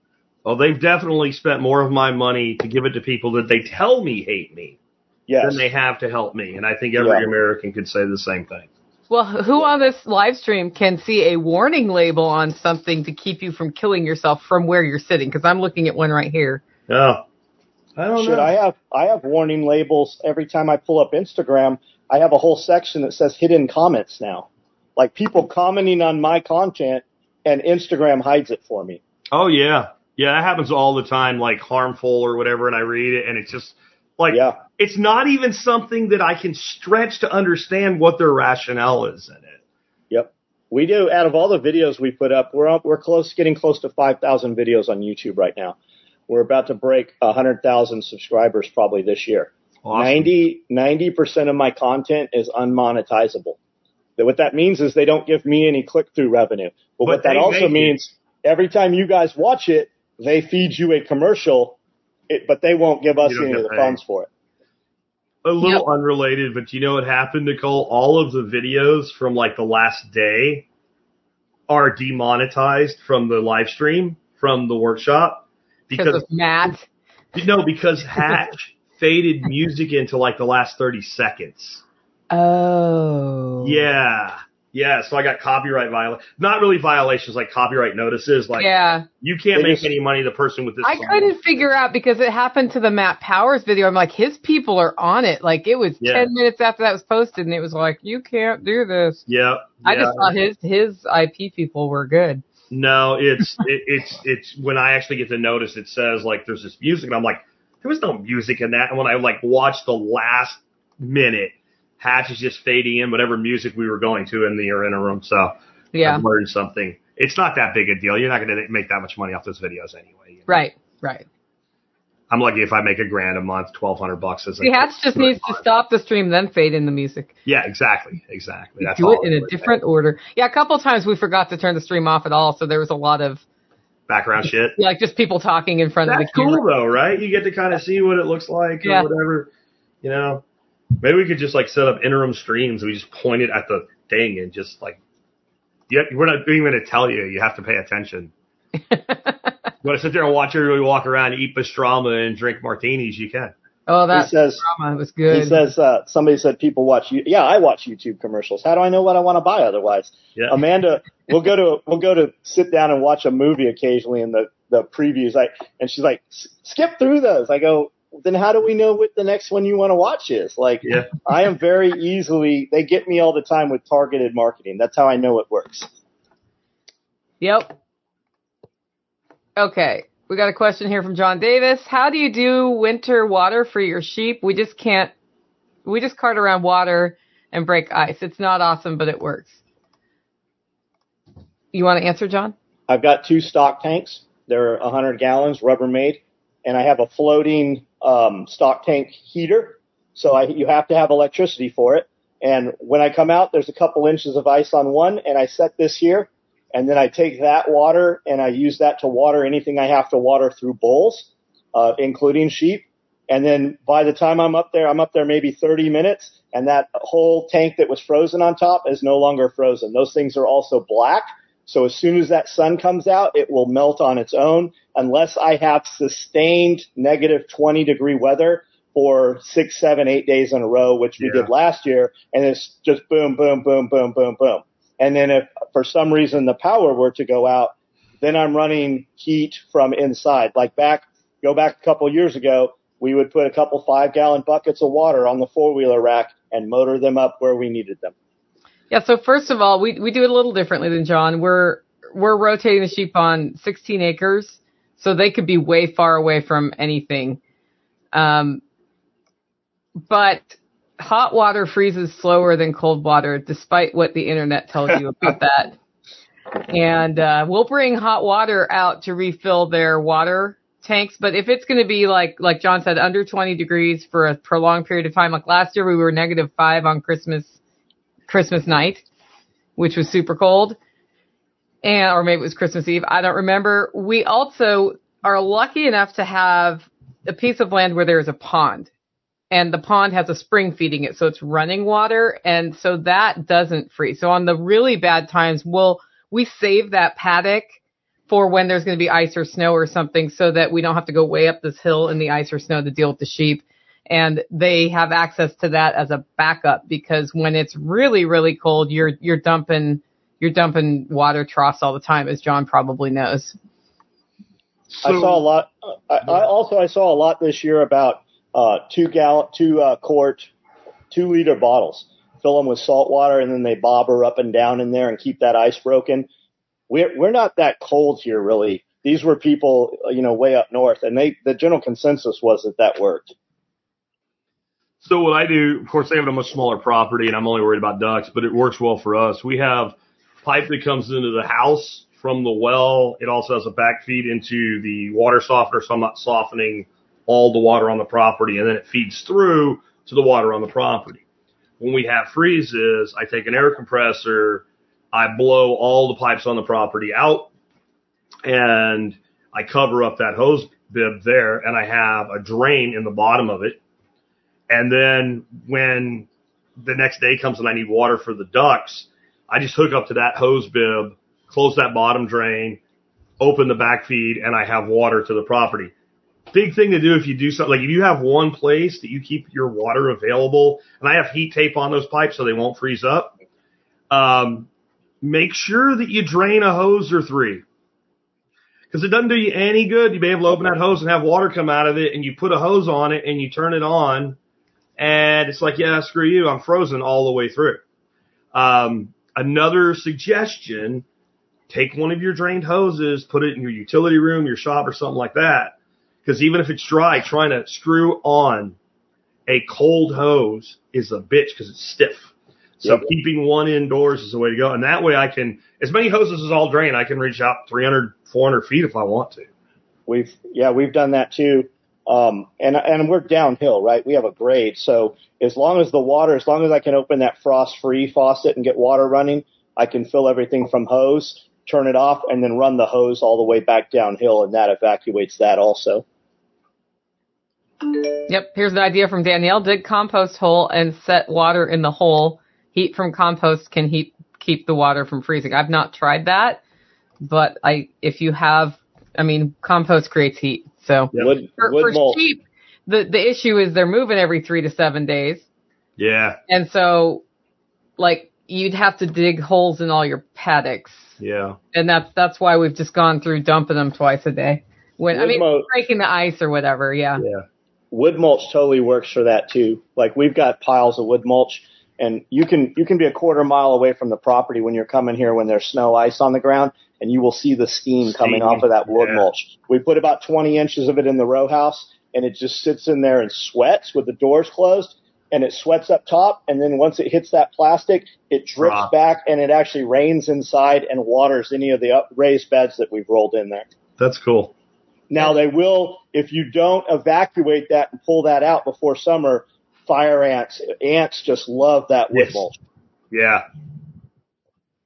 well, they've definitely spent more of my money to give it to people that they tell me hate me Yes. than they have to help me, and I think every Yeah. American could say the same thing. Well, who on this live stream can see a warning label on something to keep you from killing yourself from where you're sitting? Because I'm looking at one right here. Oh, I don't Shit, know. I have I have warning labels every time I pull up Instagram. I have a whole section that says hidden comments now, like people commenting on my content, and Instagram hides it for me. Oh yeah, yeah, that happens all the time, like harmful or whatever, and I read it, and it's just like Yeah. it's not even something that I can stretch to understand what their rationale is in it. Yep, we do. Out of all the videos we put up, we're up, we're close, getting close to five thousand videos on YouTube right now. We're about to break hundred thousand subscribers probably this year. Awesome. 90 percent of my content is unmonetizable. What that means is they don't give me any click through revenue. But, But what that also make it. means every time you guys watch it, they feed you a commercial, it, but they won't give us any of the paid. funds for it. A little Yep. unrelated, but you know what happened, Nicole? All of the videos from like the last day are demonetized from the live stream from the workshop Because because of Matt. *laughs* no, because Hatch *laughs* faded music into like the last thirty seconds. Oh. Yeah. Yeah, so I got copyright viol not really violations like copyright notices. Like yeah. you can't They make just- any money. The person with this. I song. couldn't figure out because it happened to the Matt Powers video. I'm like, his people are on it. Like it was Yeah. 10 minutes after that was posted and it was like, you can't do this. Yeah. I yeah. just thought his, his IP people were good. No, it's *laughs* it, it's it's when I actually get to notice it says like there's this music and I'm like there was no music in that and when I like watched the last minute Hatch is just fading in whatever music we were going to in the interim so Yeah. I've learned something. It's not that big a deal. You're not going to make that much money off those videos anyway. you know? Right. Right. I'm lucky if I make a grand a month, twelve hundred bucks as See, Hatch just needs to stop the stream, then fade in the music. Yeah, exactly, exactly. Do it in a different order. Yeah, a couple times we forgot to turn the stream off at all, so there was a lot of background shit. *laughs* like just people talking in front That's of the camera. cool though, right? You get to kind of see what it looks like Yeah. or whatever. You know, maybe we could just like set up interim streams. We just point it at the thing and just like, yeah, we're not even going to tell you. You have to pay attention. *laughs* You want to sit there and watch everybody walk around, eat pastrama, and drink martinis? You can. oh, that he says drama was good. he says uh, somebody said people watch you. Yeah, I watch YouTube commercials. How do I know what I want to buy otherwise? Yeah. Amanda, we'll go to we'll go to sit down and watch a movie occasionally in the the previews. Like, and she's like, skip through those. I go, then how do we know what the next one you want to watch is? Like, Yeah. I am very easily. They get me all the time with targeted marketing. That's how I know it works. Yep. Okay. We got a question here from John Davis. How do you do winter water for your sheep? We just can't, we just cart around water and break ice. It's not awesome, but it works. You want to answer, John? I've got two stock tanks. They're 100 gallons, Rubbermaid, and I have a floating um, stock tank heater. So I, you have to have electricity for it. And when I come out, there's a couple inches of ice on one, and I set this here, and then I take that water and I use that to water anything I have to water through bowls, uh, including sheep. And then by the time I'm up there, I'm up there maybe 30 minutes, and that whole tank that was frozen on top is no longer frozen. Those things are also black. So as soon as that sun comes out, it will melt on its own unless I have sustained negative 20 degree weather for six, seven, eight days in a row, which we Yeah. did last year. And it's just boom, boom, boom, boom, boom, boom. And then if for some reason the power were to go out, then I'm running heat from inside. Like back, go back a couple years ago, we would put a couple five gallon buckets of water on the four wheeler rack and motor them up where we needed them. Yeah, so first of all, we we do it a little differently than John. We're we're rotating the sheep on 16 acres, so they could be way far away from anything. Um, but hot water freezes slower than cold water, despite what the internet tells you about *laughs* that. And uh, we'll bring hot water out to refill their water tanks. But if it's going to be like like John said, under 20 degrees for a prolonged period of time, like last year we were negative five on Christmas Christmas night, which was super cold. And, or maybe it was Christmas Eve. I don't remember. We also are lucky enough to have a piece of land where there is a pond and the pond has a spring feeding it. So it's running water. And so that doesn't freeze. So on the really bad times, we'll, we save that paddock for when there's going to be ice or snow or something so that we don't have to go way up this hill in the ice or snow to deal with the sheep and they have access to that as a backup because when it's really really cold you're you're dumping you're dumping water troughs all the time as John probably knows. I saw a lot. I, I also I saw a lot this year about uh, two gallon, two uh, quart, two liter bottles. Fill them with salt water, and then they bobber up and down in there and keep that ice broken. We're we're not that cold here, really. These were people, you know, way up north, and they the general consensus was that that worked. So what I do, of course, they have a much smaller property, and I'm only worried about ducks, but it works well for us. We have pipe that comes into the house from the well. It also has a back feed into the water softener, so I'm not softening all the water on the property, and then it feeds through to the water on the property. When we have freezes, I take an air compressor, I blow all the pipes on the property out, and I cover up that hose bib there, and I have a drain in the bottom of it. And then when the next day comes and I need water for the ducks, I just hook up to that hose bib, close that bottom drain, open the back feed, and I have water to the property. Big thing to do if you do something, like if you have one place that you keep your water available, and I have heat tape on those pipes so they won't freeze up, um, make sure that you drain a hose or three. Because it doesn't do you any good to be able to open that hose and have water come out of it, and you put a hose on it and you turn it on, and it's like, yeah, screw you, I'm frozen all the way through. Um, another suggestion, take one of your drained hoses, put it in your utility room, your shop, or something like that. Because even if it's dry, trying to screw on a cold hose is a bitch because it's stiff. So Yep. keeping one indoors is the way to go. And that way I can, as many hoses as I'll drain, I can reach out 300, 400 feet if I want to. We've yeah, we've done that too. Um, and and we're downhill, right? We have a grade, so as long as the water, as long as I can open that frost-free faucet and get water running, I can fill everything from hose, turn it off, and then run the hose all the way back downhill, and that evacuates that also. Yep, here's an idea from Danielle. Dig compost hole and set water in the hole. Heat from compost can heat, keep the water from freezing. I've not tried that, but I, if you have, I mean, compost creates heat. So Yep. Wood, for, wood for mulch. sheep, the, the issue is they're moving every three to seven days. Yeah. And so, like, you'd have to dig holes in all your paddocks. Yeah. And that's, that's why we've just gone through dumping them twice a day. When, I mean, mo- breaking the ice or whatever. Yeah. Yeah. Wood mulch totally works for that too. Like we've got piles of wood mulch and you can, you can be a quarter mile away from the property when you're coming here when there's snow ice on the ground and you will see the steam coming off of that wood yeah. mulch. We put about 20 inches of it in the row house, and it just sits in there and sweats with the doors closed, and it sweats up top, and then once it hits that plastic, it drips Drop. back, and it actually rains inside and waters any of the up raised beds that we've rolled in there. That's cool. Now they will, if you don't evacuate that and pull that out before summer, fire ants, ants just love that wood Yes. mulch. Yeah.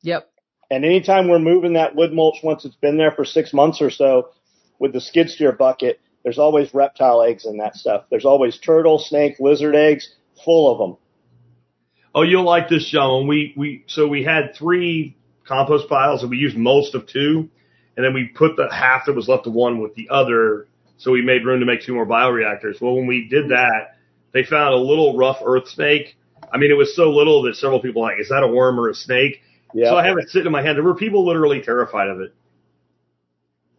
Yep. And anytime we're moving that wood mulch once it's been there for six months or so with the skid steer bucket, there's always reptile eggs in that stuff. There's always turtle, snake, lizard eggs, full of them. Oh, you'll like this, John. We we so we had three compost piles and we used most of two, and then we put the half that was left of one with the other, so we made room to make two more bioreactors. Well, when we did that, they found a little rough earth snake. I mean, it was so little that several people were like, "Is that a worm or a snake?" So I have it sitting in my hand. There were people literally terrified of it.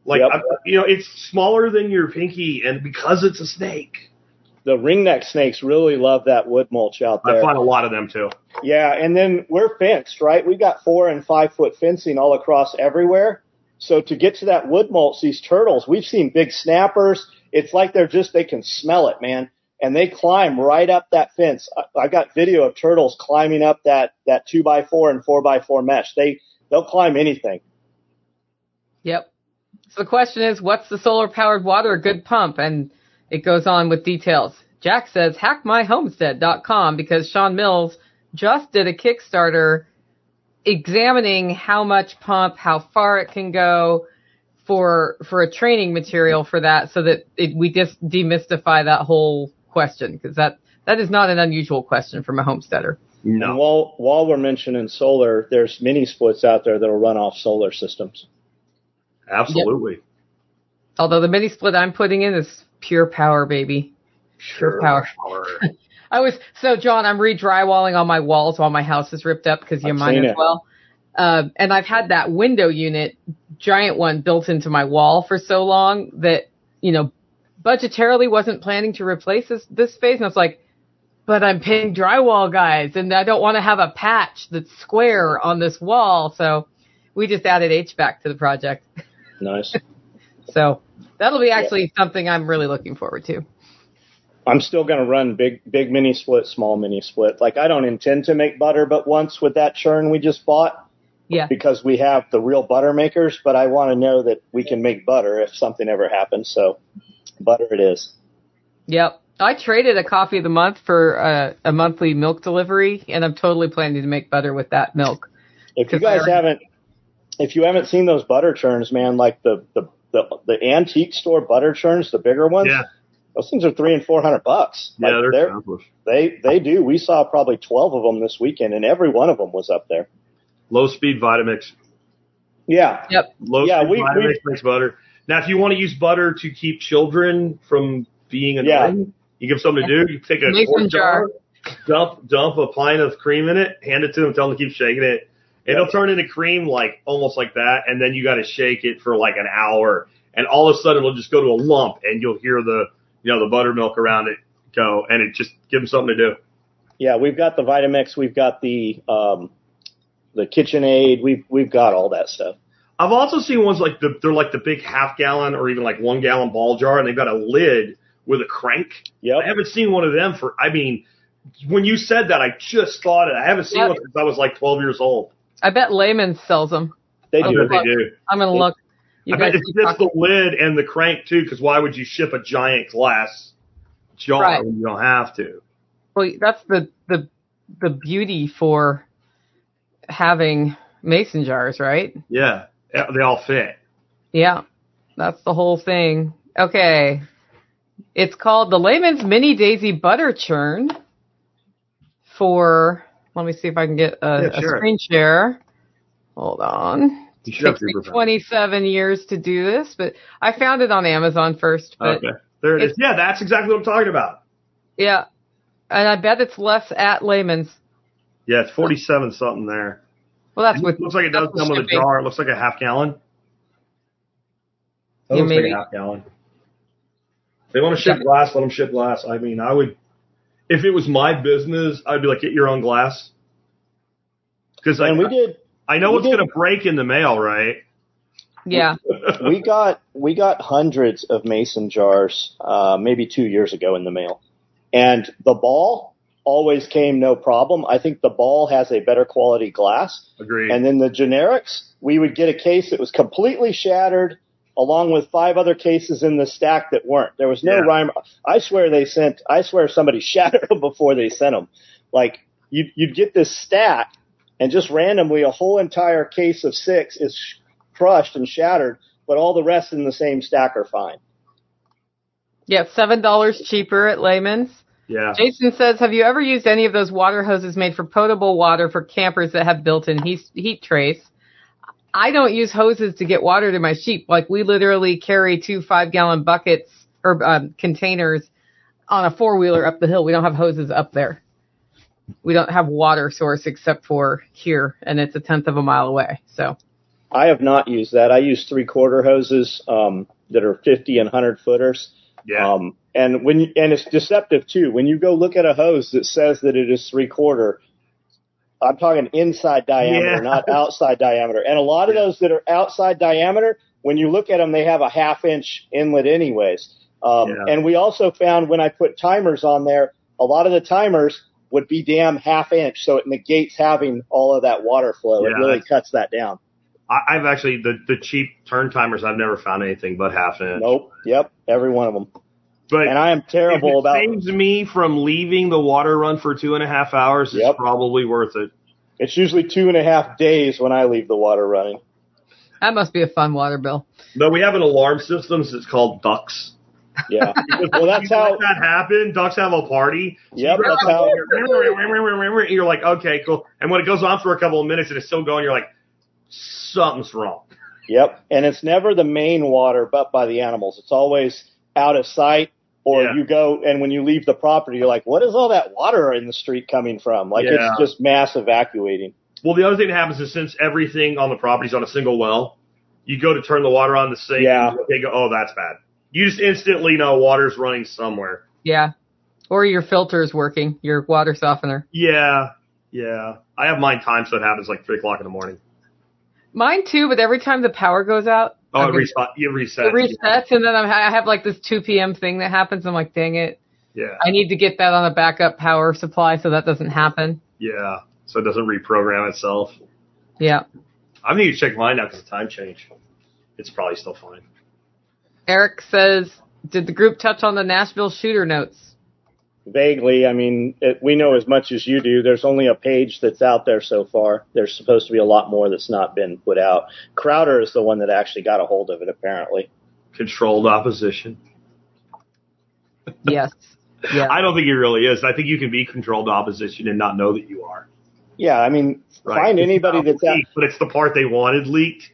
Like, Yep. I, you know, it's smaller than your pinky, and because it's a snake, the ringneck snakes really love that wood mulch out there. I find a lot of them too. Yeah, and then we're fenced, right? We've got four and five foot fencing all across everywhere. So to get to that wood mulch, these turtles, we've seen big snappers. It's like they're just, they can smell it, man. And they climb right up that fence. I, I got video of turtles climbing up that, that two by four and four by four mesh. They, they'll climb anything. Yep. So the question is, what's the solar powered water a good pump? And it goes on with details. Jack says, hackmyhomestead.com because Sean Mills just did a Kickstarter examining how much pump, how far it can go for, for a training material for that so that it, we just demystify that whole question because that, that is not an unusual question from a homesteader. And while, while we're mentioning solar, there's mini splits out there that'll run off solar systems. Absolutely. Although the mini split I'm putting in is pure power, baby. Pure power. *laughs* I was so John. I'm re-drywalling all my walls while my house is ripped up because you I've mine as it. well. Um, and I've had that window unit, giant one, built into my wall for so long that you know, budgetarily wasn't planning to replace this this space. And I was like, but I'm paying drywall guys, and I don't want to have a patch that's square on this wall. So we just added HVAC to the project. Nice. *laughs* So that'll be actually something I'm really looking forward to. I'm still going to run big, big mini split, small mini split. Like I don't intend to make butter, but once with that churn we just bought, Yeah. because we have the real butter makers, but I want to know that we can make butter if something ever happens. So butter it is. Yep. I traded a coffee of the month for a, a monthly milk delivery, and I'm totally planning to make butter with that milk. If you guys haven't, if you haven't seen those butter churns, man, like the, the, the, the antique store butter churns, the bigger ones, Yeah. Those things are three and four hundred bucks. Yeah, Like, they're expensive. they, they do. We saw probably 12 of them this weekend and every one of them was up there. Low speed Vitamix. Yeah. Yep. Low Yeah, speed we- Vitamix we- makes butter. Now, if you want to use butter to keep children from being Yeah. annoying, you give them something to do. You take a Mason quart jar. dump dump a pint of cream in it, hand it to them, tell them to keep shaking it. It'll turn into cream like almost like that, and then you got to shake it for like an hour, and all of a sudden it'll just go to a lump, and you'll hear the you know the buttermilk around it go, and it just give them something to do. Yeah, we've got the Vitamix, we've got the um, the KitchenAid, we've we've got all that stuff. I've also seen ones like the they're like the big half gallon or even like one gallon ball jar, and they've got a lid with a crank. Yep. I haven't seen one of them for. I mean, when you said that, I just thought it. I haven't seen Yep. one since I was like 12 years old. I bet Lehman sells them. They I do. bet they do. I'm gonna look. You I guys it's just the lid and the crank too. Because why would you ship a giant glass jar Right. when you don't have to? Well, that's the the the beauty for having mason jars, right? Yeah, Yeah, they all fit. Yeah, that's the whole thing. Okay, it's called the Lehman's Mini Daisy Butter Churn. For let me see if I can get a, Yeah, sure. a screen share. Hold on. You should have Takes me super 27 years to do this, but I found it on Amazon first. But Okay, there it is. Yeah, that's exactly what I'm talking about. yeah, and I bet it's less at Lehman's. Yeah, it's 47 something there. Well, that's with looks like it does come with a jar. It looks like a half gallon. That Yeah, looks maybe. like a half gallon. If they want to ship Yeah. glass, let them ship glass. I mean, I would, if it was my business, I'd be like, get your own glass. Because I, And we did I know we it's going to break in the mail, right? Yeah. *laughs* we got we got hundreds of mason jars uh, maybe two years ago in the mail, and the ball always came no problem. I think the ball has a better quality glass, Agreed. and then the generics we would get a case that was completely shattered. Along with five other cases in the stack that weren't. There was no Yeah. rhyme. I swear they sent. I swear somebody *laughs* shattered them before they sent them. Like you'd, you'd get this stack, and just randomly a whole entire case of six is sh- crushed and shattered, but all the rest in the same stack are fine. Yeah, seven dollars cheaper at Lehman's. yeah. Jason says, "Have you ever used any of those water hoses made for potable water for campers that have built-in heat, heat trace?" I don't use hoses to get water to my sheep. Like we literally carry two five-gallon buckets or um, containers on a four-wheeler up the hill. We don't have hoses up there. We don't have water source except for here, and it's a tenth of a mile away. So I have not used that. I use three quarter hoses um, that are 50 and 100 footers. Yeah. Um, and when you, and it's deceptive too. When you go look at a hose that says that it is three quarter, I'm talking inside diameter, Yeah. not outside diameter. And a lot of those that are outside diameter, when you look at them, they have a half inch inlet anyways. Um, Yeah. And we also found when I put timers on there, a lot of the timers would be damn half inch, so it negates having all of that water flow. it really cuts that down. I, I've actually the the cheap turn timers. I've never found anything but half inch. Nope. Yep. Every one of them. But And I am if terrible it about. saves me from leaving the water run for two and a half hours, Yep. it's probably worth it. It's usually two and a half days when I leave the water running. that must be a fun water bill. Though we have an alarm system, it's called ducks. Yeah. *laughs* well, that's how. That happened. Ducks have a party. Yep. That's how. And you're like, okay, cool. And when it goes on for a couple of minutes and it's still going, you're like, something's wrong. Yep. And it's never the main water, but by the animals. It's always out of sight. Or Yeah. you go and when you leave the property, you're like, what is all that water in the street coming from? Like Yeah. it's just mass evacuating. Well, the other thing that happens is since everything on the property is on a single well, you go to turn the water on the sink. Yeah. And they go, oh, that's bad. You just instantly know water's running somewhere. Yeah. Or your filter is working, your water softener. Yeah. Yeah. I have mine timed so it happens like three o'clock in the morning. Mine too, but every time the power goes out, Oh, I'm it gonna- reset. It resets, and then I'm, I have like this 2 p.m. thing that happens. I'm like, dang it. Yeah. I need to get that on a backup power supply so that doesn't happen. Yeah. So it doesn't reprogram itself. Yeah. I need to check mine now because the time change. It's probably still fine. Eric says, did the group touch on the Nashville shooter notes? Vaguely, I mean, it, we know as much as you do. There's only a page that's out there so far. There's supposed to be a lot more that's not been put out. Crowder is the one that actually got a hold of it, apparently. Controlled opposition. Yes. Yeah. *laughs* I don't think he really is. I think you can be controlled opposition and not know that you are. Yeah, I mean, Right? find It's anybody not that's out, but it's the part they wanted leaked.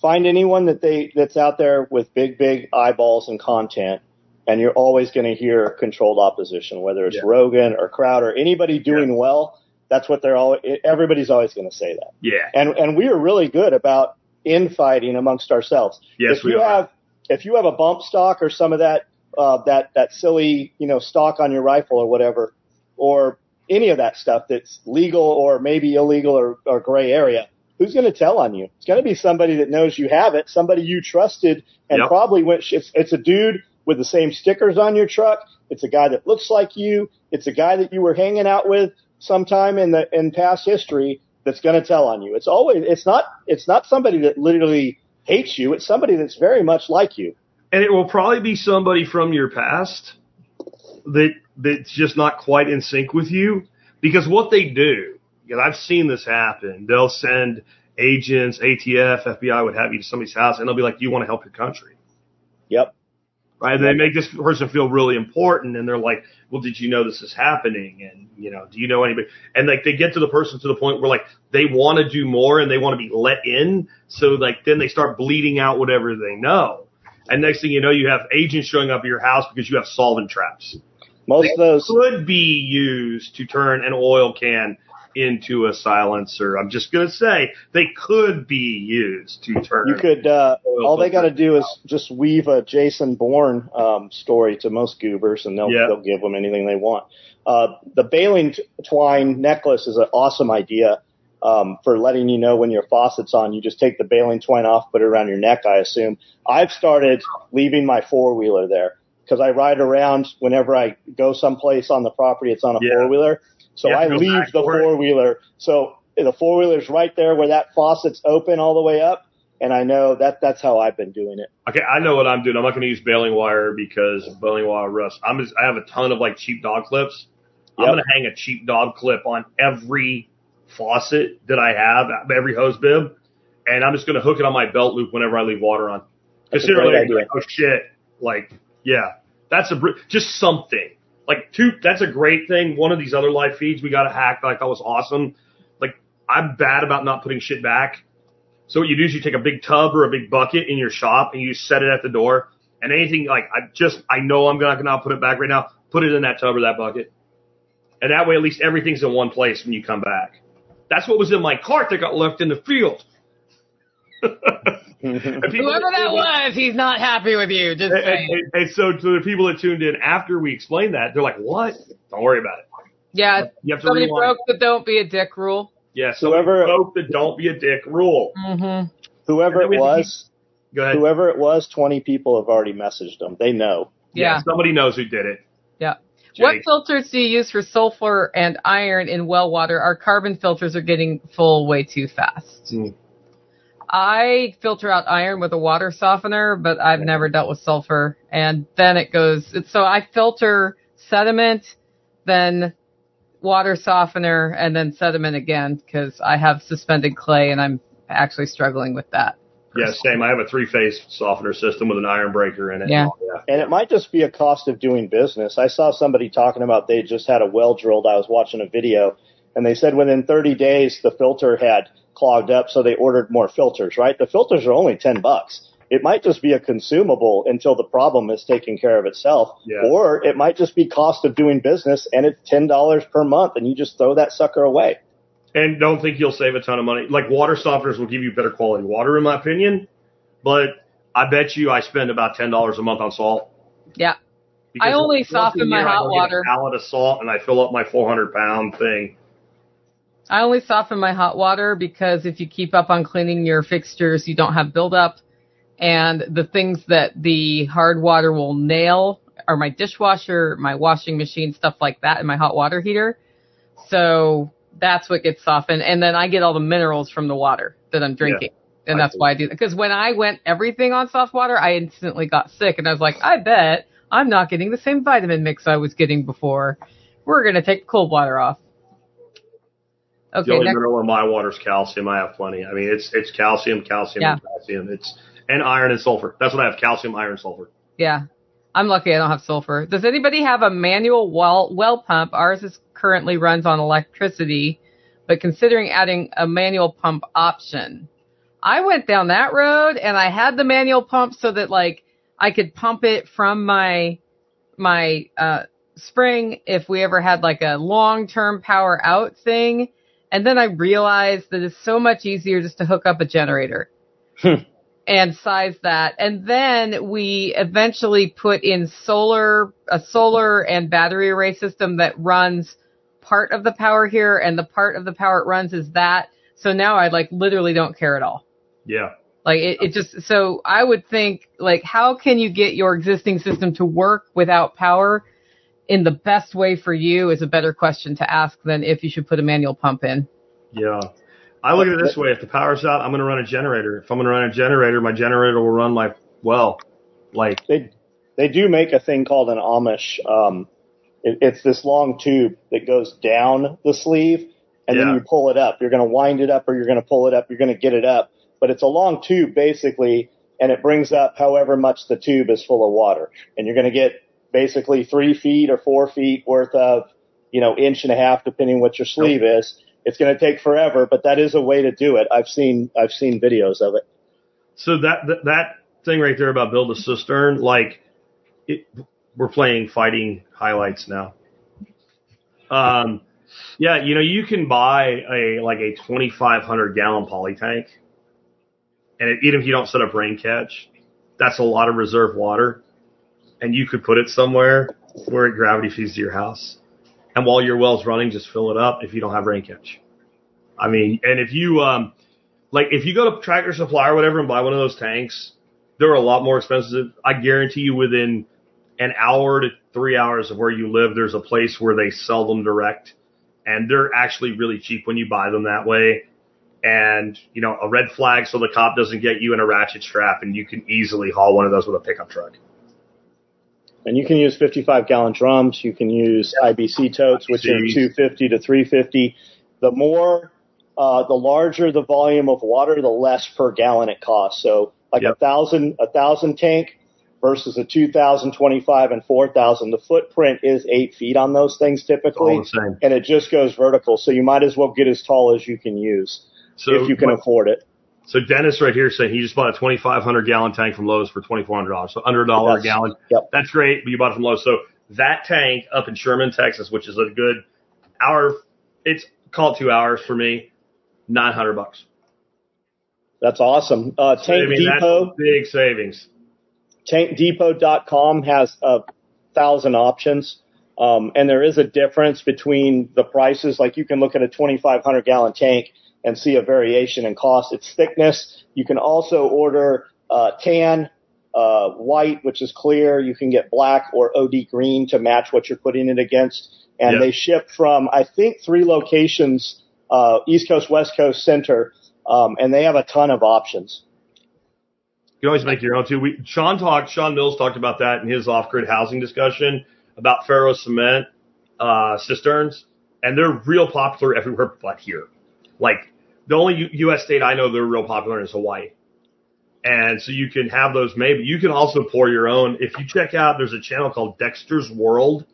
Find anyone that they that's out there with big, big eyeballs and content, and you're always going to hear controlled opposition, whether it's Yeah. Rogan or Crowder, anybody doing well. That's what they're all. Everybody's always going to say that, Yeah. and and we are really good about infighting amongst ourselves. Yes, if we you are. have if you have a bump stock or some of that uh, that that silly you know stock on your rifle or whatever, or any of that stuff that's legal or maybe illegal or, or gray area, who's going to tell on you? It's going to be somebody that knows you have it, somebody you trusted, and Yep. probably went. It's, it's a dude with the same stickers on your truck. It's a guy that looks like you. It's a guy that you were hanging out with sometime in the in past history that's going to tell on you. It's always it's not it's not somebody that literally hates you. It's somebody that's very much like you. and it will probably be somebody from your past that that's just not quite in sync with you because what they do because I've seen this happen. They'll send agents ATF FBI would have you to somebody's house and they'll be like you want to help your country? Yep. right? And they make this person feel really important and they're like well did you know this is happening? And you know do you know anybody? And like they get to the person to the point where like they want to do more and they want to be let in so like then they start bleeding out whatever they know. And next thing you know, you have agents showing up at your house because you have solvent traps. Most of those Could be used to turn an oil can into a silencer. I'm just going to say they could be used to turn. You could. Uh, all they got to do is just weave a Jason Bourne um, story to most goobers, and they'll Yeah. they'll give them anything they want. Uh, the baling t- twine necklace is an awesome idea. um, for letting you know when your faucet's on. You just take the baling twine off, put it around your neck. I assume. I've started leaving my four wheeler there because I ride around whenever I go someplace on the property. It's on a Yeah. four wheeler, so I leave the four wheeler. So the four wheeler's right there where that faucet's open all the way up. And I know that that's how I've been doing it. Okay, I know what I'm doing. I'm not going to use baling wire because baling wire rust. I'm just, I have a ton of like cheap dog clips. I'm going to hang a cheap dog clip on every faucet that I have, every hose bib, and I'm just going to hook it on my belt loop whenever I leave water on. That's a Consider great like, idea. like, oh shit, like yeah, that's a br- just something like two. That's a great thing. One of these other live feeds we got a hack that I thought was awesome. Like I'm bad about not putting shit back. So what you do is you take a big tub or a big bucket in your shop and you set it at the door. And anything like I just I know I'm not gonna put it back right now. Put it in that tub or that bucket, and that way at least everything's in one place when you come back. That's what was in my cart that got left in the field. And people- Whoever that was, he's not happy with you. Just and, saying. and- and so to the people that tuned in after we explained that, they're like, "What? Don't worry about it." yeah, You have to somebody rewind. broke the don't be a dick rule. Yeah, so Whoever- broke the "Don't be a dick" rule. hmm Whoever it we have to was, Go ahead. whoever it was, 20 people have already messaged them. They know. Yeah. somebody knows who did it. Yeah. Jay. What filters do you use for sulfur and iron in well water? Our carbon filters are getting full way too fast. Hmm. I filter out iron with a water softener, but I've never dealt with sulfur. And then it goes, it's, so I filter sediment, then water softener, and then sediment again because I have suspended clay and I'm actually struggling with that. Yeah, same. I have a three-phase softener system with an iron breaker in it. Yeah. Oh, yeah. And it might just be a cost of doing business. I saw somebody talking about they just had a well drilled. I was watching a video and they said within 30 days the filter had clogged up, so they ordered more filters, right? The filters are only 10 bucks. It might just be a consumable until the problem is taken care of itself. Yeah. Or it might just be cost of doing business and it's $10 per month and you just throw that sucker away. And don't think you'll save a ton of money. Like water softeners will give you better quality water, in my opinion. But I bet you I spend about ten dollars a month on salt. Yeah. Because I only soften my year I hot get water. A pallet of salt, and I fill up my 400 pound thing. I only soften my hot water because if you keep up on cleaning your fixtures, you don't have buildup. And the things that the hard water will nail are my dishwasher, my washing machine, stuff like that, and my hot water heater. So that's what gets softened. And then I get all the minerals from the water that I'm drinking. And that's see. why I do that. Because when I went everything on soft water, I instantly got sick. And I was like, I bet I'm not getting the same vitamin mix I was getting before. We're going to take cold water off. The Okay, only next. mineral in my water is calcium. I have plenty. I mean, it's it's calcium, calcium, Yeah. and calcium. It's and iron and sulfur. That's what I have: calcium, iron, sulfur. Yeah. I'm lucky I don't have sulfur. Does anybody have a manual well well pump? Ours is currently runs on electricity, but considering adding a manual pump option. I went down that road and I had the manual pump so that like I could pump it from my my uh spring if we ever had like a long-term power out thing. And then I realized that it's so much easier just to hook up a generator hmm. and size that. And then we eventually put in solar, a solar and battery array system that runs part of the power here and the part of the power it runs is that. So now I like literally don't care at all. Yeah. Like it, it just, so I would think like how can you get your existing system to work without power in the best way for you is a better question to ask than if you should put a manual pump in. Yeah. I look at it this way: if the power's out, I'm going to run a generator. If I'm going to run a generator, my generator will run my well. Like, They they do make a thing called an Amish. Um, it, it's this long tube that goes down the sleeve, and Yeah. then you pull it up. You're going to wind it up, or you're going to pull it up. You're going to get it up, but it's a long tube basically, and it brings up however much the tube is full of water, and you're going to get basically three feet or four feet worth of, you know, inch and a half depending what your sleeve is. It's going to take forever, but that is a way to do it. I've seen I've seen videos of it. so that that, that thing right there about build a cistern, like, it, we're playing fighting highlights now. Um, yeah, you know, you can buy a like a 2,500 gallon poly tank, and it, even if you don't set up rain catch, that's a lot of reserve water, and you could put it somewhere where it gravity feeds to your house, and while your well's running, just fill it up if you don't have rain catch. I mean, and if you um, like if you go to Tractor Supply or whatever and buy one of those tanks, they're a lot more expensive. I guarantee you, within an hour to three hours of where you live, there's a place where they sell them direct, and they're actually really cheap when you buy them that way. And you know, a red flag so the cop doesn't get you in a ratchet strap, and you can easily haul one of those with a pickup truck. And you can use 55 gallon drums. You can use IBC totes, which are 250 to 350. The more, uh, the larger the volume of water, the less per gallon it costs. So like Yep. a thousand, a thousand tank versus a 2025 and 4,000. The footprint is eight feet on those things typically. All the same. And it just goes vertical. So you might as well get as tall as you can use So if you can what- afford it. So Dennis right here saying he just bought a 2,500 gallon tank from Lowe's for $2,400. So under a dollar a gallon. yep. That's great, but you bought it from Lowe's. So that tank up in Sherman, Texas, which is a good hour, it's called two hours for me, 900 bucks. That's awesome. Uh, So, I Tank mean, Depot. that's big savings. tankdepot.com has a thousand options. Um, and there is a difference between the prices. Like you can look at a 2,500 gallon tank and see a variation in cost. Its thickness. You can also order uh, tan, uh, white, which is clear. You can get black or OD green to match what you're putting it against. And Yeah. they ship from I think three locations, uh, East Coast, West Coast, Center, um, and they have a ton of options. You can always make your own too. We, Sean talked, Sean Mills talked about that in his off-grid housing discussion about ferro cement uh, cisterns, and they're real popular everywhere but here. Like the only U- U.S. state I know they're real popular is Hawaii, and so you can have those made. But you can also pour your own. If you check out, there's a channel called Dexter's World.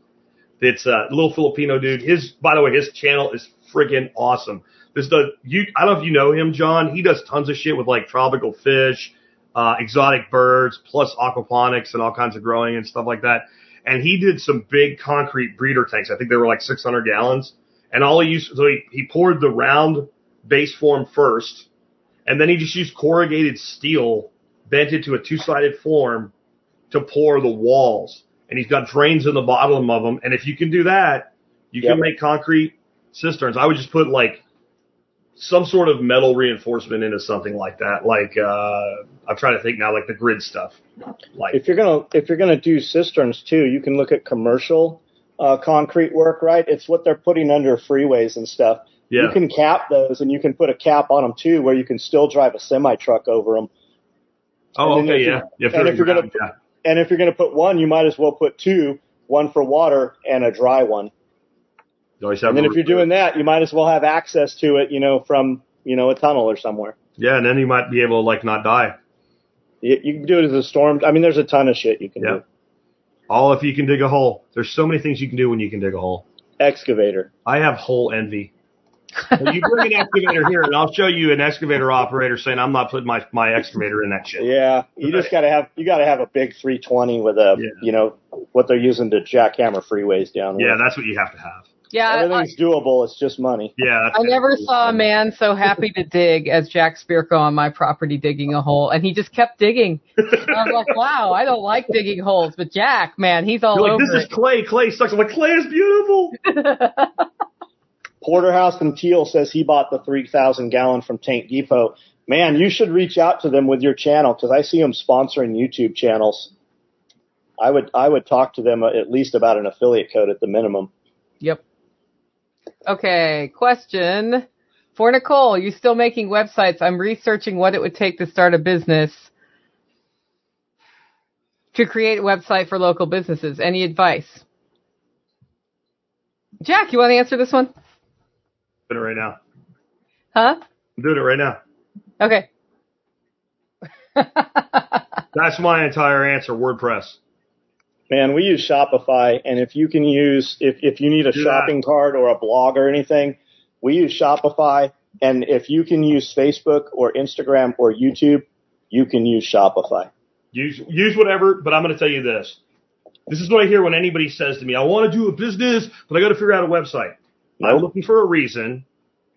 It's a little Filipino dude. His, by the way, his channel is freaking awesome. This the you. I don't know if you know him, John. He does tons of shit with like tropical fish uh, exotic birds, plus aquaponics and all kinds of growing and stuff like that. And he did some big concrete breeder tanks. I think they were like 600 gallons. And all he used, so he, he poured the round base form first, and then he just used corrugated steel, bent into a two-sided form to pour the walls. And he's got drains in the bottom of them. And if you can do that, you Yep. can make concrete cisterns. I would just put like some sort of metal reinforcement into something like that. Like uh I'm trying to think now, like the grid stuff. Like if you're gonna if you're gonna do cisterns too, you can look at commercial uh, concrete work, right? It's what they're putting under freeways and stuff. Yeah, You can cap those, and you can put a cap on them too, where you can still drive a semi truck over them. oh okay, you- yeah, yeah. and if you're gonna- yeah. And if you're gonna put one, you might as well put two, one for water and a dry one. You always have And then if you're doing that, you might as well have access to it, you know, from you know a tunnel or somewhere. yeah, and then you might be able to like not die. You, you can do it as a storm. I mean, there's a ton of shit you can Yeah. do. All if you can dig a hole. There's so many things you can do when you can dig a hole. Excavator. I have hole envy. Well, you bring an excavator here, and I'll show you an excavator operator saying I'm not putting my my excavator in that shit. Yeah, you just gotta have you gotta have a big 320 with a Yeah. you know what they're using to jackhammer freeways down. Yeah, that's what you have to have. Yeah, I, everything's doable. It's just money. Yeah, that's I never saw a man so happy to dig as Jack Spirko on my property digging a hole, and he just kept digging. I was like, wow, I don't like digging holes, but Jack, man, he's all You're like, over this is clay. Clay sucks. I'm like, clay is beautiful. *laughs* Porterhouse and Teal says he bought the 3,000 gallon from Tank Depot. Man, you should reach out to them with your channel because I see them sponsoring YouTube channels. I would I would talk to them at least about an affiliate code at the minimum. Yep. Okay, question for Nicole. You still making websites? I'm researching what it would take to start a business to create a website for local businesses. Any advice? Jack, you want to answer this one? Doing it right now. Huh? I'm doing it right now. Okay. *laughs* That's my entire answer. WordPress. Man, we use Shopify, and if you can use if if you need a Do shopping cart or a blog or anything, we use Shopify. And if you can use Facebook or Instagram or YouTube, you can use Shopify. Use use whatever, but I'm going to tell you this. This is what I hear when anybody says to me, "I want to do a business, but I got to figure out a website." I'm looking for a reason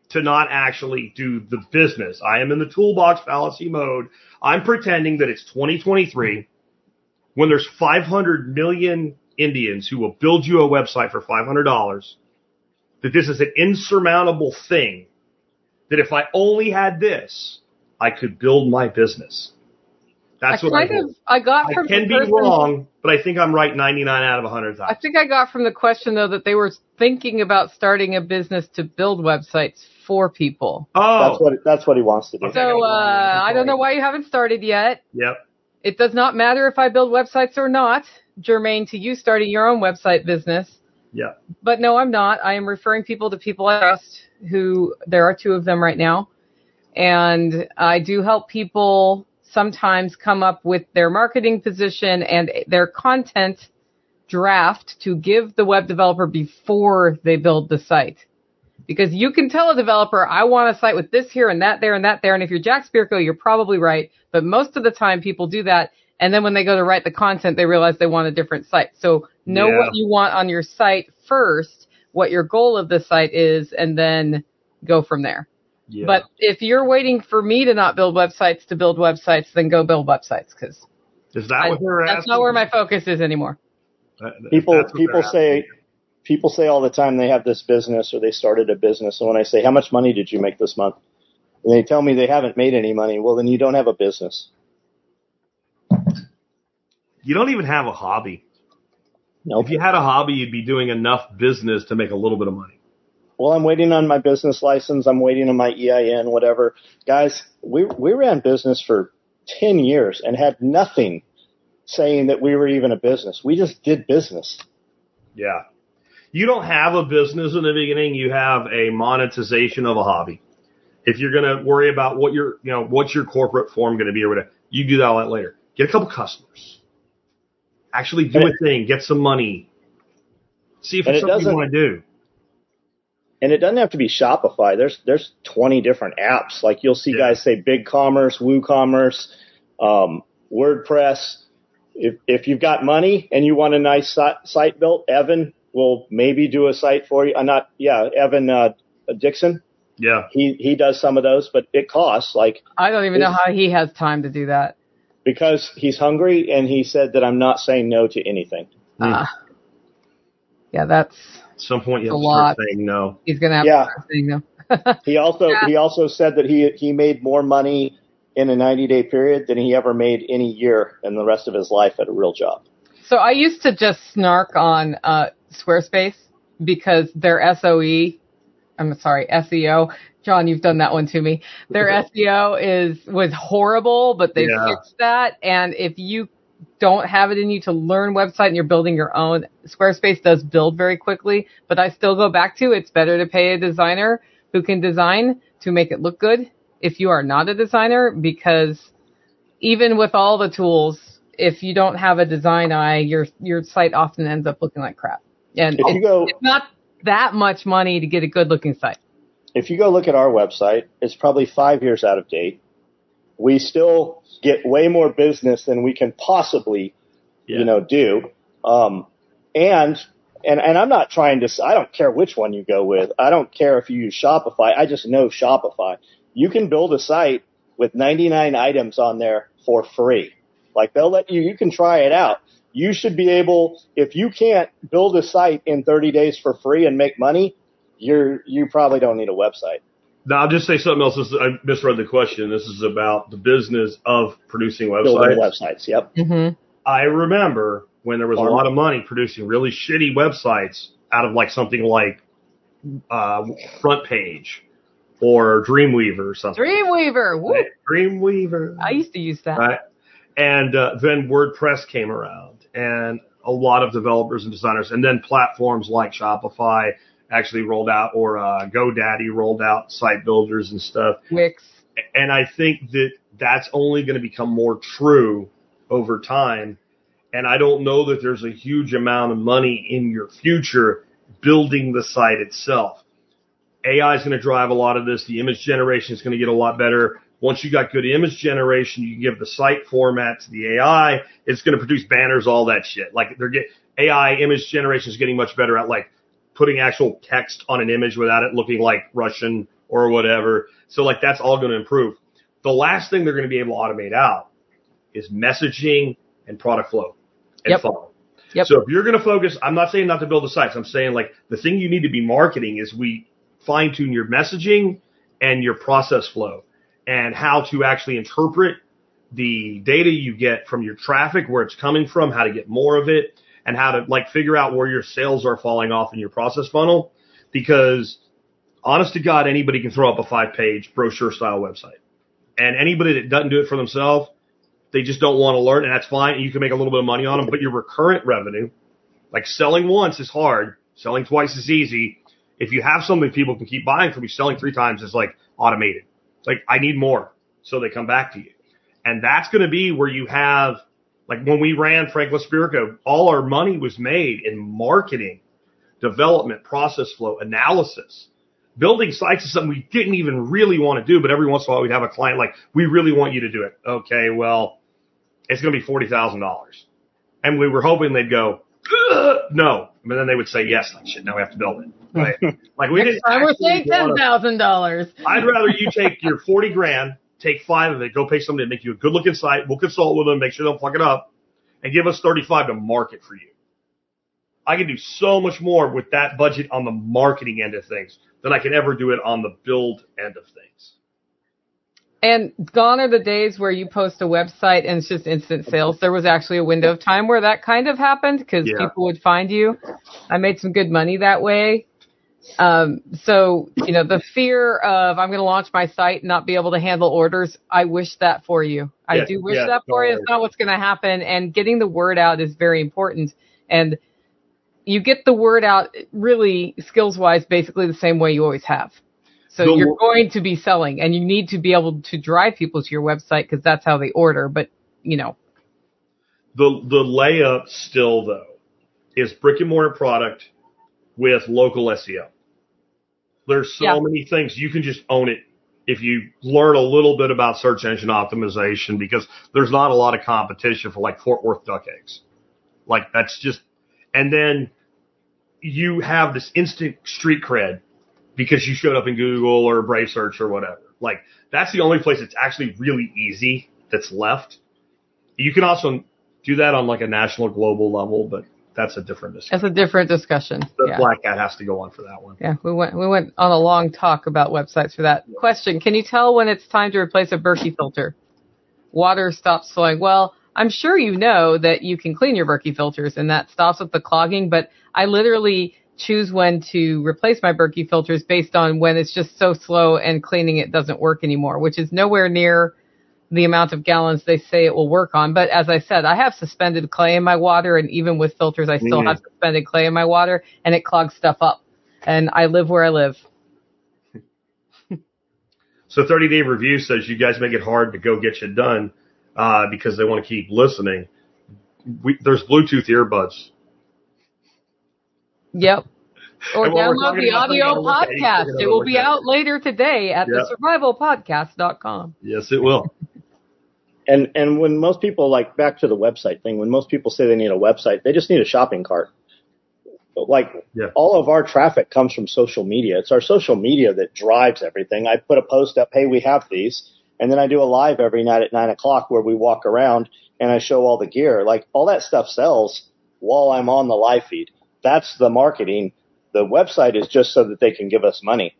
to not actually do the business. I am in the toolbox fallacy mode. I'm pretending that it's 2023 when there's 500 million Indians who will build you a website for $500, that this is an insurmountable thing that if I only had this, I could build my business. That's I what I, kind hope. of I got I from can the be person- wrong, but I think I'm right 99 out of 100 times. I think I got from the question though that they were thinking about starting a business to build websites for people. Oh, That's what that's what he wants to do. So uh, I don't know why you haven't started yet. yep. It does not matter if I build websites or not, germane to you starting your own website business. Yeah. But no, I'm not. I am referring people to people I trust who there are two of them right now. And I do help people sometimes come up with their marketing position and their content draft to give the web developer before they build the site. Because you can tell a developer, I want a site with this here and that there and that there. And if you're Jack Spirko, you're probably right. But most of the time people do that. And then when they go to write the content, they realize they want a different site. So know Yeah. what you want on your site first, what your goal of the site is, and then go from there. Yeah. But if you're waiting for me to not build websites to build websites, then go build websites because is that what they're that's asking? not where my focus is anymore. That- that- People people say asking. people say all the time they have this business or they started a business, and when I say how much money did you make this month, and they tell me they haven't made any money, well then you don't have a business. you don't even have a hobby. Nope. If you had a hobby, you'd be doing enough business to make a little bit of money. Well, I'm waiting on my business license. I'm waiting on my EIN, whatever. Guys, we we ran business for ten years and had nothing saying that we were even a business. We just did business. Yeah. You don't have a business in the beginning. You have a monetization of a hobby. If you're going to worry about what your, you know, what's your corporate form going to be or whatever, you do that all that later. Get a couple customers. Actually do a thing. Get some money. See if And it's it something you want to do. And it doesn't have to be Shopify. There's there's 20 different apps. Like you'll see Yeah. guys say BigCommerce, WooCommerce, um, WordPress. If if you've got money and you want a nice si- site built, Evan will maybe do a site for you. Uh, not yeah, Evan uh, Dixon. Yeah. He he does some of those, but it costs like I don't even know how he has time to do that. because he's hungry and he said that I'm not saying no to anything. Uh, yeah, that's At some point you A have to start lot. saying no. he's gonna have Yeah. to start saying no. *laughs* He also Yeah. he also said that he he made more money in a 90 day period than he ever made any year in the rest of his life at a real job. So I used to just snark on uh, Squarespace because their SOE, I'm sorry, SEO. John, you've done that one to me. Their *laughs* SEO is was horrible, but they Yeah. fixed that. And if you don't have it in you to learn website and you're building your own, Squarespace does build very quickly. But I still go back to it's better to pay a designer who can design to make it look good if you are not a designer because even with all the tools, if you don't have a design eye, your your site often ends up looking like crap. And If you it's, go it's not that much money to get a good looking site. if you go look at our website, it's probably five years out of date. We still get way more business than we can possibly, Yeah. you know, do. Um, and and and I'm not trying to. I don't care which one you go with. I don't care if you use Shopify. I just know Shopify. You can build a site with 99 items on there for free. Like they'll let you. You can try it out. You should be able. If you can't build a site in 30 days for free and make money, you're you probably don't need a website. Now I'll just say something else. This is, I misread the question. This is about the business of producing Building websites. websites. Yep. Mm-hmm. I remember when there was a lot of money producing really shitty websites out of like something like uh, Front Page or Dreamweaver or something. Dreamweaver. Woo. Right? Dreamweaver. I used to use that. right? And uh, then WordPress came around, and a lot of developers and designers, and then platforms like Shopify actually rolled out, or uh, GoDaddy rolled out site builders and stuff. Wix. And I think that that's only going to become more true over time. And I don't know that there's a huge amount of money in your future building the site itself. AI is going to drive a lot of this. The image generation is going to get a lot better. Once you got good image generation, you can give the site format to the AI. It's going to produce banners, all that shit. Like they're get AI image generation is getting much better at like putting actual text on an image without it looking like Russian or whatever. So like that's all going to improve. The last thing they're going to be able to automate out is messaging and product flow and Yep. funnel. Yep. So if you're going to focus, I'm not saying not to build the sites. I'm saying like the thing you need to be marketing is we fine tune your messaging and your process flow and how to actually interpret the data you get from your traffic, where it's coming from, how to get more of it, and how to like figure out where your sales are falling off in your process funnel. Because honest to God, anybody can throw up a five page brochure style website. And anybody that doesn't do it for themselves, they just don't want to learn, and that's fine. And you can make a little bit of money on them, but your recurrent revenue, like selling once is hard, selling twice is easy. If you have something people can keep buying from you, selling three times is like automated. Like I need more, so they come back to you, and that's going to be where you have like when we ran Franklin Spirko, all our money was made in marketing, development, process flow, analysis. Building sites is something we didn't even really want to do, but every once in a while we'd have a client like, we really want you to do it. Okay, well, it's going to be $40,000. And we were hoping they'd go, no. But then they would say yes. Like, shit, now we have to build it. Right? *laughs* like we Next didn't time we're actually saying ten wanna- thousand dollars. I'd rather you take your 40 grand, take five of it, go pay somebody to make you a good looking site. We'll consult with them, make sure they don't fuck it up, and give us 35 to market for you. I can do so much more with that budget on the marketing end of things than I can ever do it on the build end of things. And gone are the days where you post a website and it's just instant sales. There was actually a window of time where that kind of happened because Yeah. people would find you. I made some good money that way. Um, so, you know, the fear of I'm going to launch my site and not be able to handle orders, I wish that for you. I Yeah, do wish yeah, that for you. It's not what's going to happen. And getting the word out is very important. And you get the word out really skills wise, basically the same way you always have. So The you're going to be selling and you need to be able to drive people to your website because that's how they order. But, you know, The the layup still though is brick and mortar product with local SEO. There's so Yeah. many things you can just own it if you learn a little bit about search engine optimization because there's not a lot of competition for like Fort Worth duck eggs. Like that's just and then you have this instant street cred because you showed up in Google or Brave Search or whatever. Like that's the only place that's actually really easy that's left. You can also do that on like a national global level, but that's a different discussion. that's a different discussion. The Yeah. black hat has to go on for that one. Yeah, we went we went on a long talk about websites for that. Question: Can you tell when it's time to replace a Berkey filter? Water stops flowing. Well, I'm sure you know that you can clean your Berkey filters and that stops with the clogging, but I literally choose when to replace my Berkey filters based on when it's just so slow and cleaning it doesn't work anymore, which is nowhere near the amount of gallons they say it will work on. But as I said, I have suspended clay in my water and even with filters, I still Mhm. have suspended clay in my water and it clogs stuff up. And I live where I live. *laughs* So 30 day review says you guys make it hard to go get you done uh, because they want to keep listening. We, there's Bluetooth earbuds. Yep. *laughs* Or download the audio something, look at it, podcast. It will be out later today at Yep. thesurvivalpodcast.com. Yes, it will. And and when most people like back to the website thing, when most people say they need a website, they just need a shopping cart. Like Yeah. all of our traffic comes from social media. It's our social media that drives everything. I put a post up, hey, we have these, and then I do a live every night at nine o'clock where we walk around and I show all the gear. Like all that stuff sells while I'm on the live feed. That's the marketing. The website is just so that they can give us money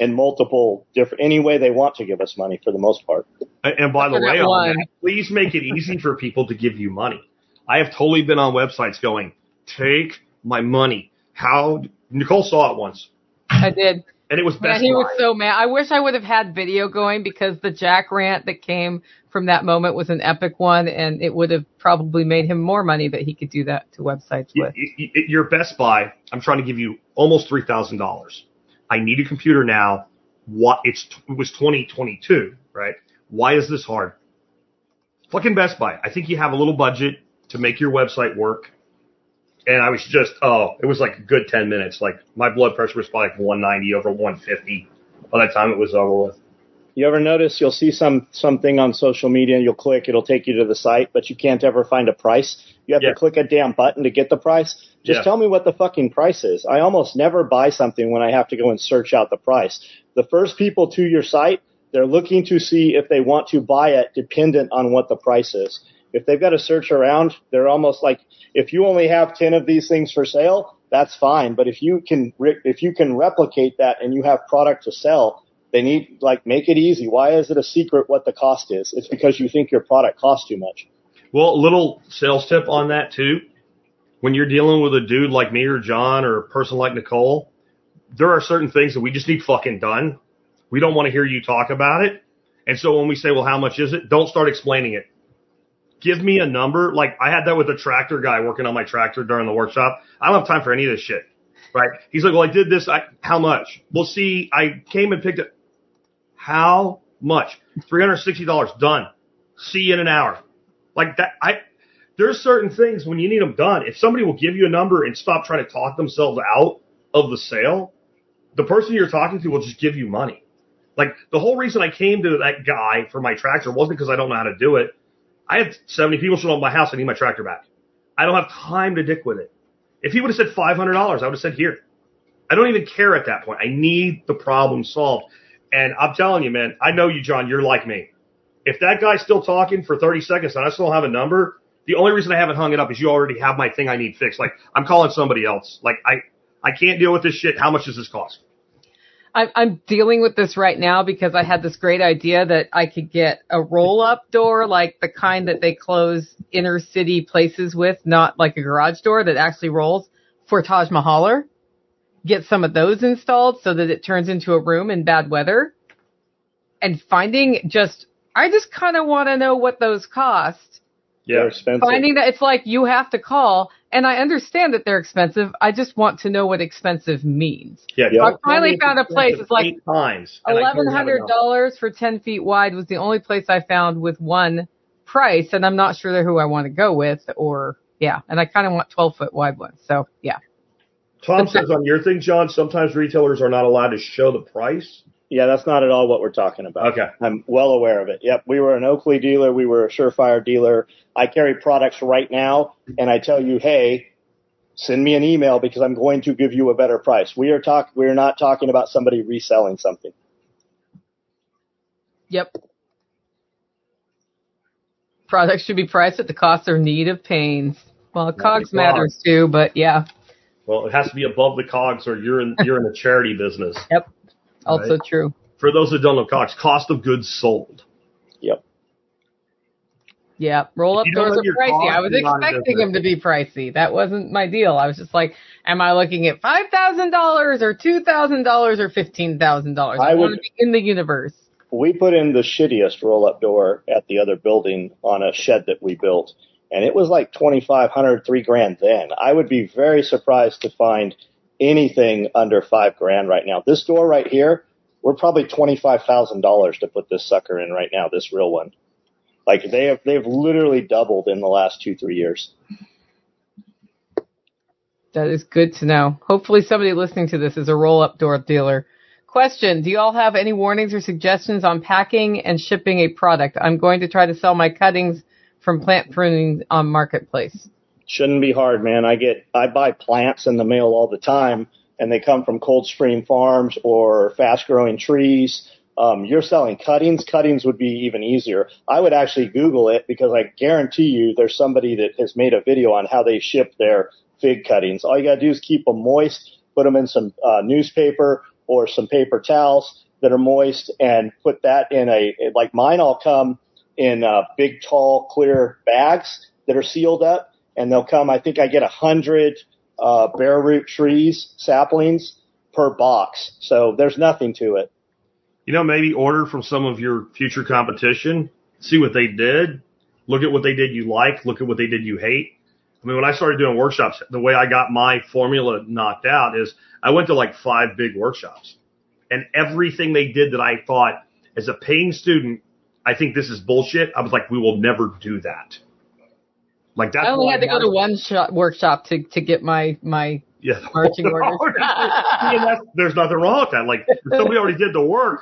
in multiple different any way they want to give us money for the most part. And, and by the way, that on that, please make it easy for people to give you money. I have totally been on websites going, take my money. How Nicole saw it once, I did. and it was Man, best. he was so mad. I wish I would have had video going because the Jack rant that came from that moment was an epic one, and it would have probably made him more money that he could do that to websites with. y- y- your Best Buy, I'm trying to give you almost three thousand dollars. I need a computer now. What it's it was 2022, right? Why is this hard? Fucking Best Buy. I think you have a little budget to make your website work. And I was just oh, it was like a good ten minutes. Like my blood pressure was probably like 190 over 150 by the time it was over with. You ever notice you'll see some something on social media, you'll click, it'll take you to the site, but you can't ever find a price. You have Yeah. to click a damn button to get the price. Just Yeah. tell me what the fucking price is. I almost never buy something when I have to go and search out the price. The first people to your site, they're looking to see if they want to buy it dependent on what the price is. If they've got to search around, they're almost like if you only have 10 of these things for sale, that's fine, but if you can if you can replicate that and you have product to sell, They need like make it easy. Why is it a secret what the cost is? It's because you think your product costs too much. Well, a little sales tip on that too. When you're dealing with a dude like me or John or a person like Nicole, there are certain things that we just need fucking done. We don't want to hear you talk about it. And so when we say, well, how much is it? Don't start explaining it. Give me a number. Like I had that with a tractor guy working on my tractor during the workshop. I don't have time for any of this shit. Right? He's like, well, I did this. I, how much? Well, see, I came and picked it. How much? $360 done. See you in an hour. Like that. I, there's certain things when you need them done. If somebody will give you a number and stop trying to talk themselves out of the sale, the person you're talking to will just give you money. Like the whole reason I came to that guy for my tractor wasn't because I don't know how to do it. I had 70 people show up my house. I need my tractor back. I don't have time to dick with it. If he would have said $500, I would have said here. I don't even care at that point. I need the problem solved. And I'm telling you, man, I know you, John. You're like me. If that guy's still talking for 30 seconds and I still have a number, the only reason I haven't hung it up is you already have my thing I need fixed. Like I'm calling somebody else. Like I, I can't deal with this shit. How much does this cost? I'm, I'm dealing with this right now because I had this great idea that I could get a roll up door, like the kind that they close inner city places with, not like a garage door that actually rolls for Taj Mahaler. Get some of those installed so that it turns into a room in bad weather. And finding just, I just kind of want to know what those cost. They're expensive. Finding that it's like you have to call, and I understand that they're expensive. I just want to know what expensive means. Yeah. Yeah. don't I finally tell me found a place. It's like eight times. and I don't Eleven have hundred enough. dollars for ten feet wide was the only place I found with one price, and I'm not sure who I want to go with, or yeah, and I kind of want twelve foot wide ones. So yeah, Tom says on your thing, John, sometimes retailers are not allowed to show the price. Yeah, that's not at all what we're talking about. Okay. I'm well aware of it. Yep, we were an Oakley dealer. We were a Surefire dealer. I carry products right now, and I tell you, hey, send me an email because I'm going to give you a better price. We are talk. We are not talking about somebody reselling something. yep. Products should be priced at the cost or need of pains. Well, cogs matters too, but yeah, Well, it has to be above the cogs, or you're in *laughs* you're in a charity business. yep, also Right. true. For those that don't know cogs, cost of goods sold. Yep. Yeah, roll up If you don't doors are pricey. I was you're not in expecting business. them to be pricey. That wasn't my deal. I was just like, am I looking at five thousand dollars or two thousand dollars or fifteen thousand dollars? I I want would- to be in the universe. We put in the shittiest roll up door at the other building on a shed that we built, and it was like twenty five hundred, three grand then. I would be very surprised to find anything under five grand right now. This door right here, we're probably twenty five thousand dollars to put this sucker in right now. This real one, like they have they've literally doubled in the last two three years. That is good to know. Hopefully somebody listening to this is a roll up door dealer. Question, do you all have any warnings or suggestions on packing and shipping a product? I'm going to try to sell my cuttings from plant pruning on marketplace. Shouldn't be hard, man. I get I buy plants in the mail all the time, and they come from Cold Stream Farms or fast growing trees. Um, you're selling cuttings. Cuttings would be even easier. I would actually Google it because I guarantee you there's somebody that has made a video on how they ship their fig cuttings. All you gotta do is keep them moist, put them in some uh, newspaper or some paper towels that are moist, and put that in a like mine. all come in uh, big, tall, clear bags that are sealed up, and they'll come. I think I get a hundred uh, bare root trees, saplings per box, so there's nothing to it. You know, maybe order from some of your future competition, see what they did, look at what they did you like, look at what they did you hate. I mean, when I started doing workshops, the way I got my formula knocked out is I went to like five big workshops and everything they did that I thought as a paying student, I think this is bullshit. I was like, we will never do that. Like that's I only had to go to one shop, workshop to, to get my, my yeah. *laughs* marching oh, orders. See, there's nothing wrong with that. Like, somebody already did the work,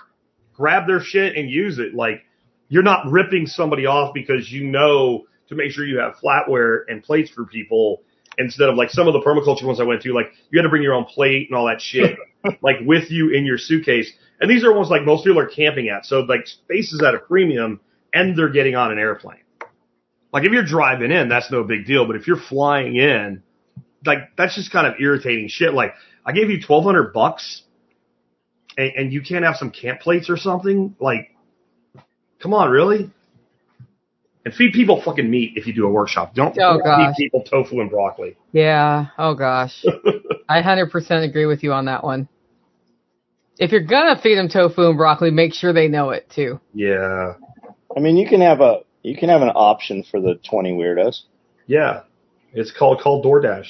grab their shit and use it. Like, you're not ripping somebody off because you know to make sure you have flatware and plates for people instead of like some of the permaculture ones I went to, like you had to bring your own plate and all that shit, *laughs* like with you in your suitcase. And these are ones like most people are camping at. So like space is at a premium and they're getting on an airplane. Like if you're driving in, that's no big deal. But if you're flying in, like that's just kind of irritating shit. Like I gave you twelve hundred bucks and, and you can't have some camp plates or something? Like, come on, really? And feed people fucking meat if you do a workshop. Don't, Oh, don't feed people tofu and broccoli. Yeah. Oh gosh. *laughs* I 100% agree with you on that one. If you're gonna feed them tofu and broccoli, make sure they know it too. Yeah, I mean, you can have a you can have an option for the 20 weirdos. yeah. It's called called DoorDash.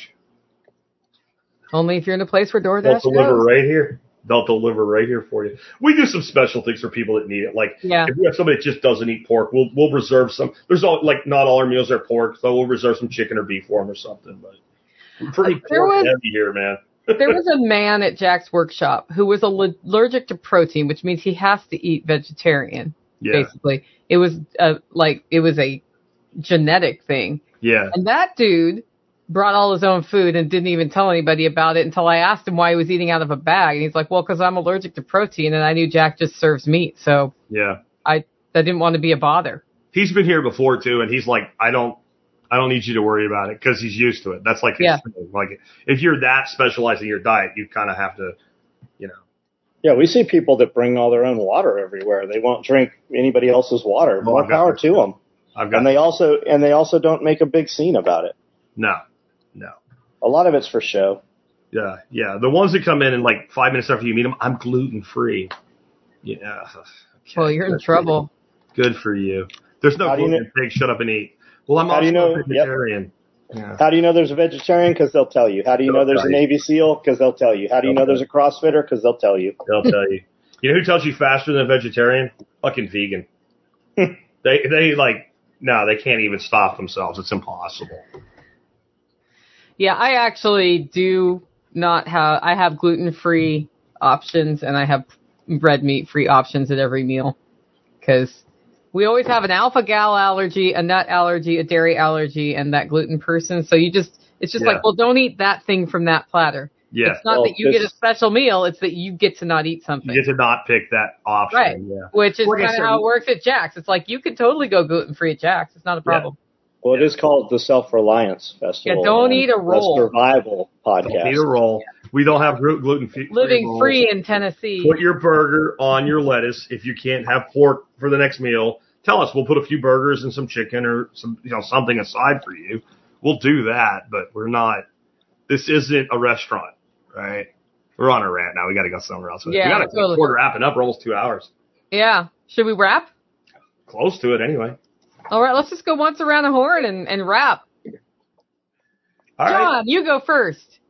Only if you're in a place where DoorDash. They'll deliver goes. right here. They'll deliver right here for you. We do some special things for people that need it. Like Yeah. if we have somebody that just doesn't eat pork, we'll we'll reserve some. There's all like not all our meals are pork, so we'll reserve some chicken or beef for them or something. But we're pretty There pork was- heavy here, man. There was a man at Jack's workshop who was allergic to protein, which means he has to eat vegetarian. Yeah, Basically, it was a, like it was a genetic thing, yeah. and that dude brought all his own food and didn't even tell anybody about it until I asked him why he was eating out of a bag, and he's like, "Well, because I'm allergic to protein, and I knew Jack just serves meat, so Yeah. I I didn't want to be a bother." He's been here before too, and he's like, I don't, I don't need you to worry about it because he's used to it. That's like Yeah. thing. Like if you're that specialized in your diet, you kind of have to, you know. Yeah, we see people that bring all their own water everywhere. They won't drink anybody else's water. Oh, More I've power to them. I've got And they also and they also don't make a big scene about it. no, no. A lot of it's for show. Yeah, yeah. The ones that come in and like five minutes after you meet them, I'm gluten free. Yeah. Okay. *sighs* Well, you're in Good for you. trouble. Good for you. There's no How you gluten in pig. Shut up and eat. Well, I'm How also do you know- a yep. Yeah. How do you know there's a vegetarian? Because they'll tell you. How do you know there's a Right. Navy SEAL? Because they'll tell you. How do you know there's a CrossFitter? Because they'll tell you. They'll tell you. You know who tells you faster than a vegetarian? Fucking vegan. *laughs* they they like no, they can't even stop themselves. It's impossible. Yeah, I actually do not have. I have gluten free options and I have red meat free options at every meal because we always have an alpha gal allergy, a nut allergy, a dairy allergy, and that gluten person. So you just it's just Yeah. like, well, don't eat that thing from that platter. Yeah. It's not Well, that you get a special meal; it's that you get to not eat something. You get to not pick that option. Right. Yeah. which is Like kind of how it works at Jack's. It's like you could totally go gluten free at Jack's. It's not a problem. Well, it is called the Self Reliance Festival. Yeah, don't eat a the roll. Survival podcast. Need a roll. We don't have gluten free. Living free in Tennessee. Put your burger on your lettuce. If you can't have pork for the next meal, tell us. We'll put a few burgers and some chicken or some, you know, something aside for you. We'll do that, but we're not. This isn't a restaurant, right? We're on a rant now. We got to go somewhere else. Yeah, we got to totally. quarter wrapping up. We're almost two hours. Yeah. Should we wrap? Close to it anyway. All right, let's just go once around the horn and, and wrap. All right. John, you go first.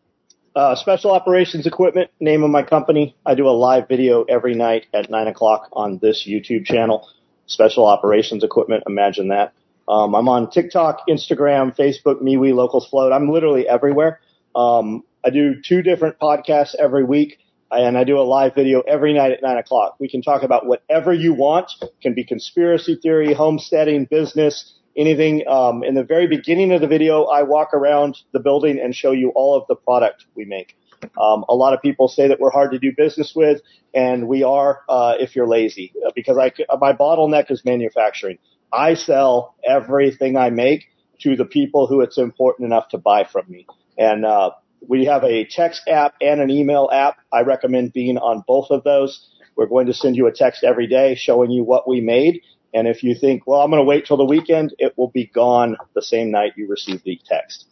Uh, Special Operations Equipment, name of my company. I do a live video every night at 9 o'clock on this YouTube channel. Special Operations Equipment, imagine that. Um, I'm on TikTok, Instagram, Facebook, MeWe, Locals Flote. I'm literally everywhere. Um, I do two different podcasts every week, and I do a live video every night at 9 o'clock. We can talk about whatever you want. It can be conspiracy theory, homesteading, business, anything. Um, in the very beginning of the video, I walk around the building and show you all of the product we make. Um, a lot of people say that we're hard to do business with, and we are uh, if you're lazy, because I, my bottleneck is manufacturing. I sell everything I make to the people who it's important enough to buy from me. And uh, we have a text app and an email app. I recommend being on both of those. We're going to send you a text every day showing you what we made. And if you think, well, I'm going to wait till the weekend, it will be gone the same night you receive the text.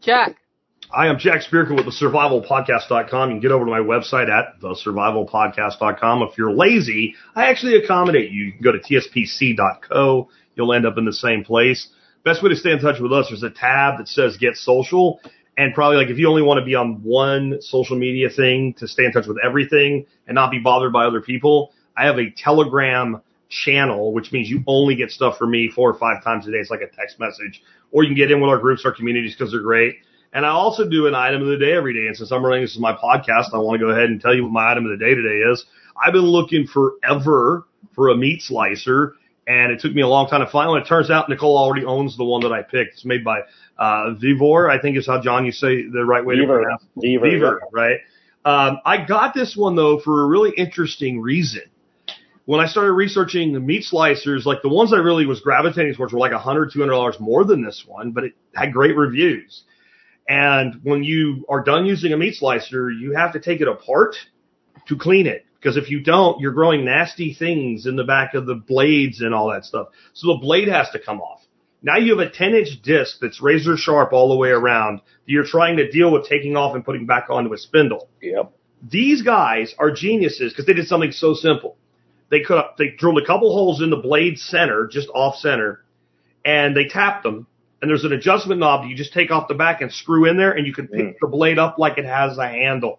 Jack. I am Jack Spirko with the survivalpodcast.com. You can get over to my website at thesurvivalpodcast.com. If you're lazy, I actually accommodate you. You can go to tspc.co. You'll end up in the same place. Best way to stay in touch with us is a tab that says get social. And probably like if you only want to be on one social media thing to stay in touch with everything and not be bothered by other people, I have a telegram channel, which means you only get stuff from me four or five times a day. It's like a text message or you can get in with our groups, our communities because they're great. And I also do an item of the day every day. And since I'm running this is my podcast, I want to go ahead and tell you what my item of the day today is. I've been looking forever for a meat slicer, and it took me a long time to find one. It turns out Nicole already owns the one that I picked. It's made by uh, Vevor, I think is how John you say the right way to Beaver, pronounce it. Beaver, right? Um, I got this one though for a really interesting reason. When I started researching the meat slicers, like the ones I really was gravitating towards were like a hundred, two hundred dollars more than this one, but it had great reviews. And when you are done using a meat slicer, you have to take it apart to clean it. Because if you don't, you're growing nasty things in the back of the blades and all that stuff. So the blade has to come off. Now you have a 10 inch disc that's razor sharp all the way around that you're trying to deal with taking off and putting back onto a spindle. Yep. These guys are geniuses because they did something so simple. They could they drilled a couple holes in the blade center, just off center, and they tapped them. And there's an adjustment knob that you just take off the back and screw in there, and you can pick Mm. the blade up like it has a handle.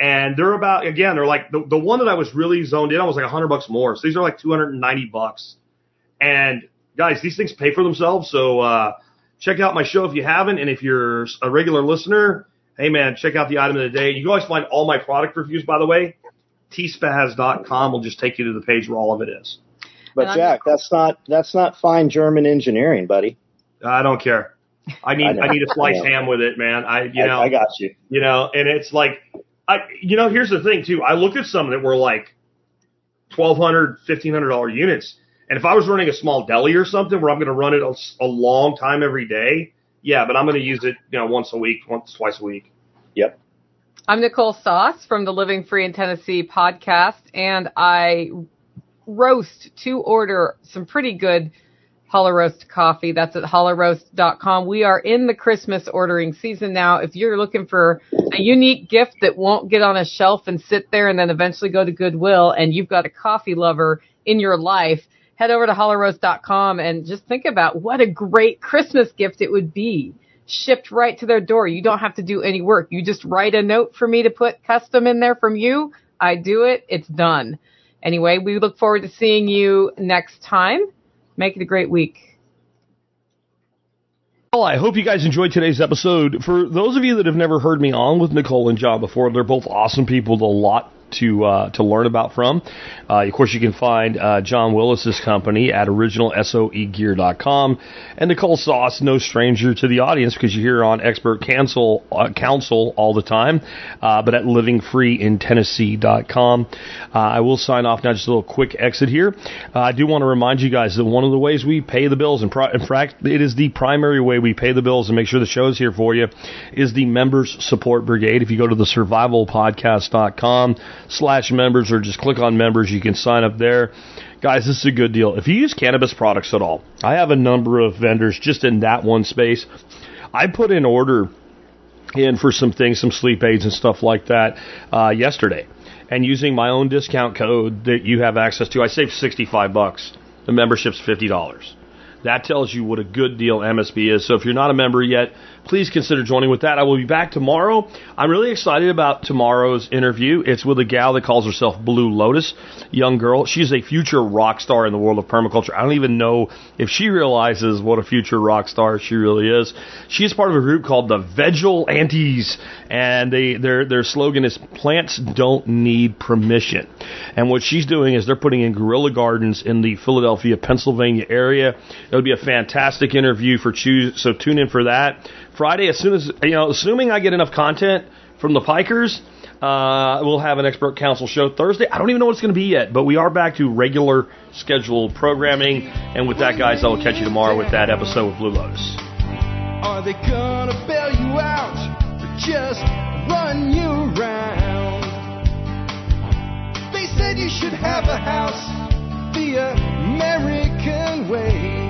And they're about again, they're like the, the one that I was really zoned in on was like a hundred bucks more. So these are like two hundred and ninety bucks. And guys, these things pay for themselves. So uh, check out my show if you haven't, and if you're a regular listener, hey man, check out the item of the day. You can always find all my product reviews, by the way. tspaz.com will just take you to the page where all of it is. But And I'm- Jack, that's not that's not fine German engineering, buddy. I don't care. I need *laughs* I I, need a sliced I know. ham with it, man. I you I, know I got you. you know, and it's like I you know here's the thing too. I looked at some that were like twelve hundred, fifteen hundred dollar units, and if I was running a small deli or something where I'm going to run it a, a long time every day, yeah, but I'm going to use it you know once a week, once twice a week. Yep. I'm Nicole Sauce from the Living Free in Tennessee podcast, and I roast to order some pretty good Holler Roast coffee. That's at hollerroast.com. We are in the Christmas ordering season now. If you're looking for a unique gift that won't get on a shelf and sit there and then eventually go to Goodwill, and you've got a coffee lover in your life, head over to hollerroast.com and just think about what a great Christmas gift it would be shipped right to their door. You don't have to do any work. You just write a note for me to put custom in there from you. I do it. It's done. Anyway, we look forward to seeing you next time. Make it a great week. Well, I hope you guys enjoyed today's episode. For those of you that have never heard me on with Nicole and John before, they're both awesome people. with A lot to uh, to learn about from. Uh, of course, you can find uh, John Willis's company at originalsoegear.com, and Nicole Sauce, no stranger to the audience because you hear on Expert Council uh, Council all the time, uh, but at livingfreeintennessee.com. Uh, I will sign off now. Just a little quick exit here. I do want to remind you guys that one of the ways we pay the bills, and in fact, it is the primary way we pay the bills and make sure the show is here for you, is the Members Support Brigade. If you go to the survivalpodcast.com slash members or just click on members, you can sign up there. Guys, this is a good deal. If you use cannabis products at all, I have a number of vendors just in that one space. I put in order in for some things, some sleep aids and stuff like that uh, yesterday. And using my own discount code that you have access to, I saved 65 bucks. The membership's $50. That tells you what a good deal MSB is. So if you're not a member yet, please consider joining with that. I will be back tomorrow. I'm really excited about tomorrow's interview. It's with a gal that calls herself Blue Lotus, young girl. She's a future rock star in the world of permaculture. I don't even know if she realizes what a future rock star she really is. She's part of a group called the Vegel Antis, and they their their slogan is plants don't need permission. And what she's doing is they're putting in guerrilla gardens in the Philadelphia, Pennsylvania area. It'll be a fantastic interview for choose. So tune in for that Friday. As soon as you know, assuming I get enough content from the Pikers, uh, we'll have an expert council show Thursday. I don't even know what it's going to be yet, but we are back to regular scheduled programming. And with that, guys, I will catch you tomorrow with that episode with Blue Lotus. Are they gonna bail you out or just run you around? They said you should have a house the American way.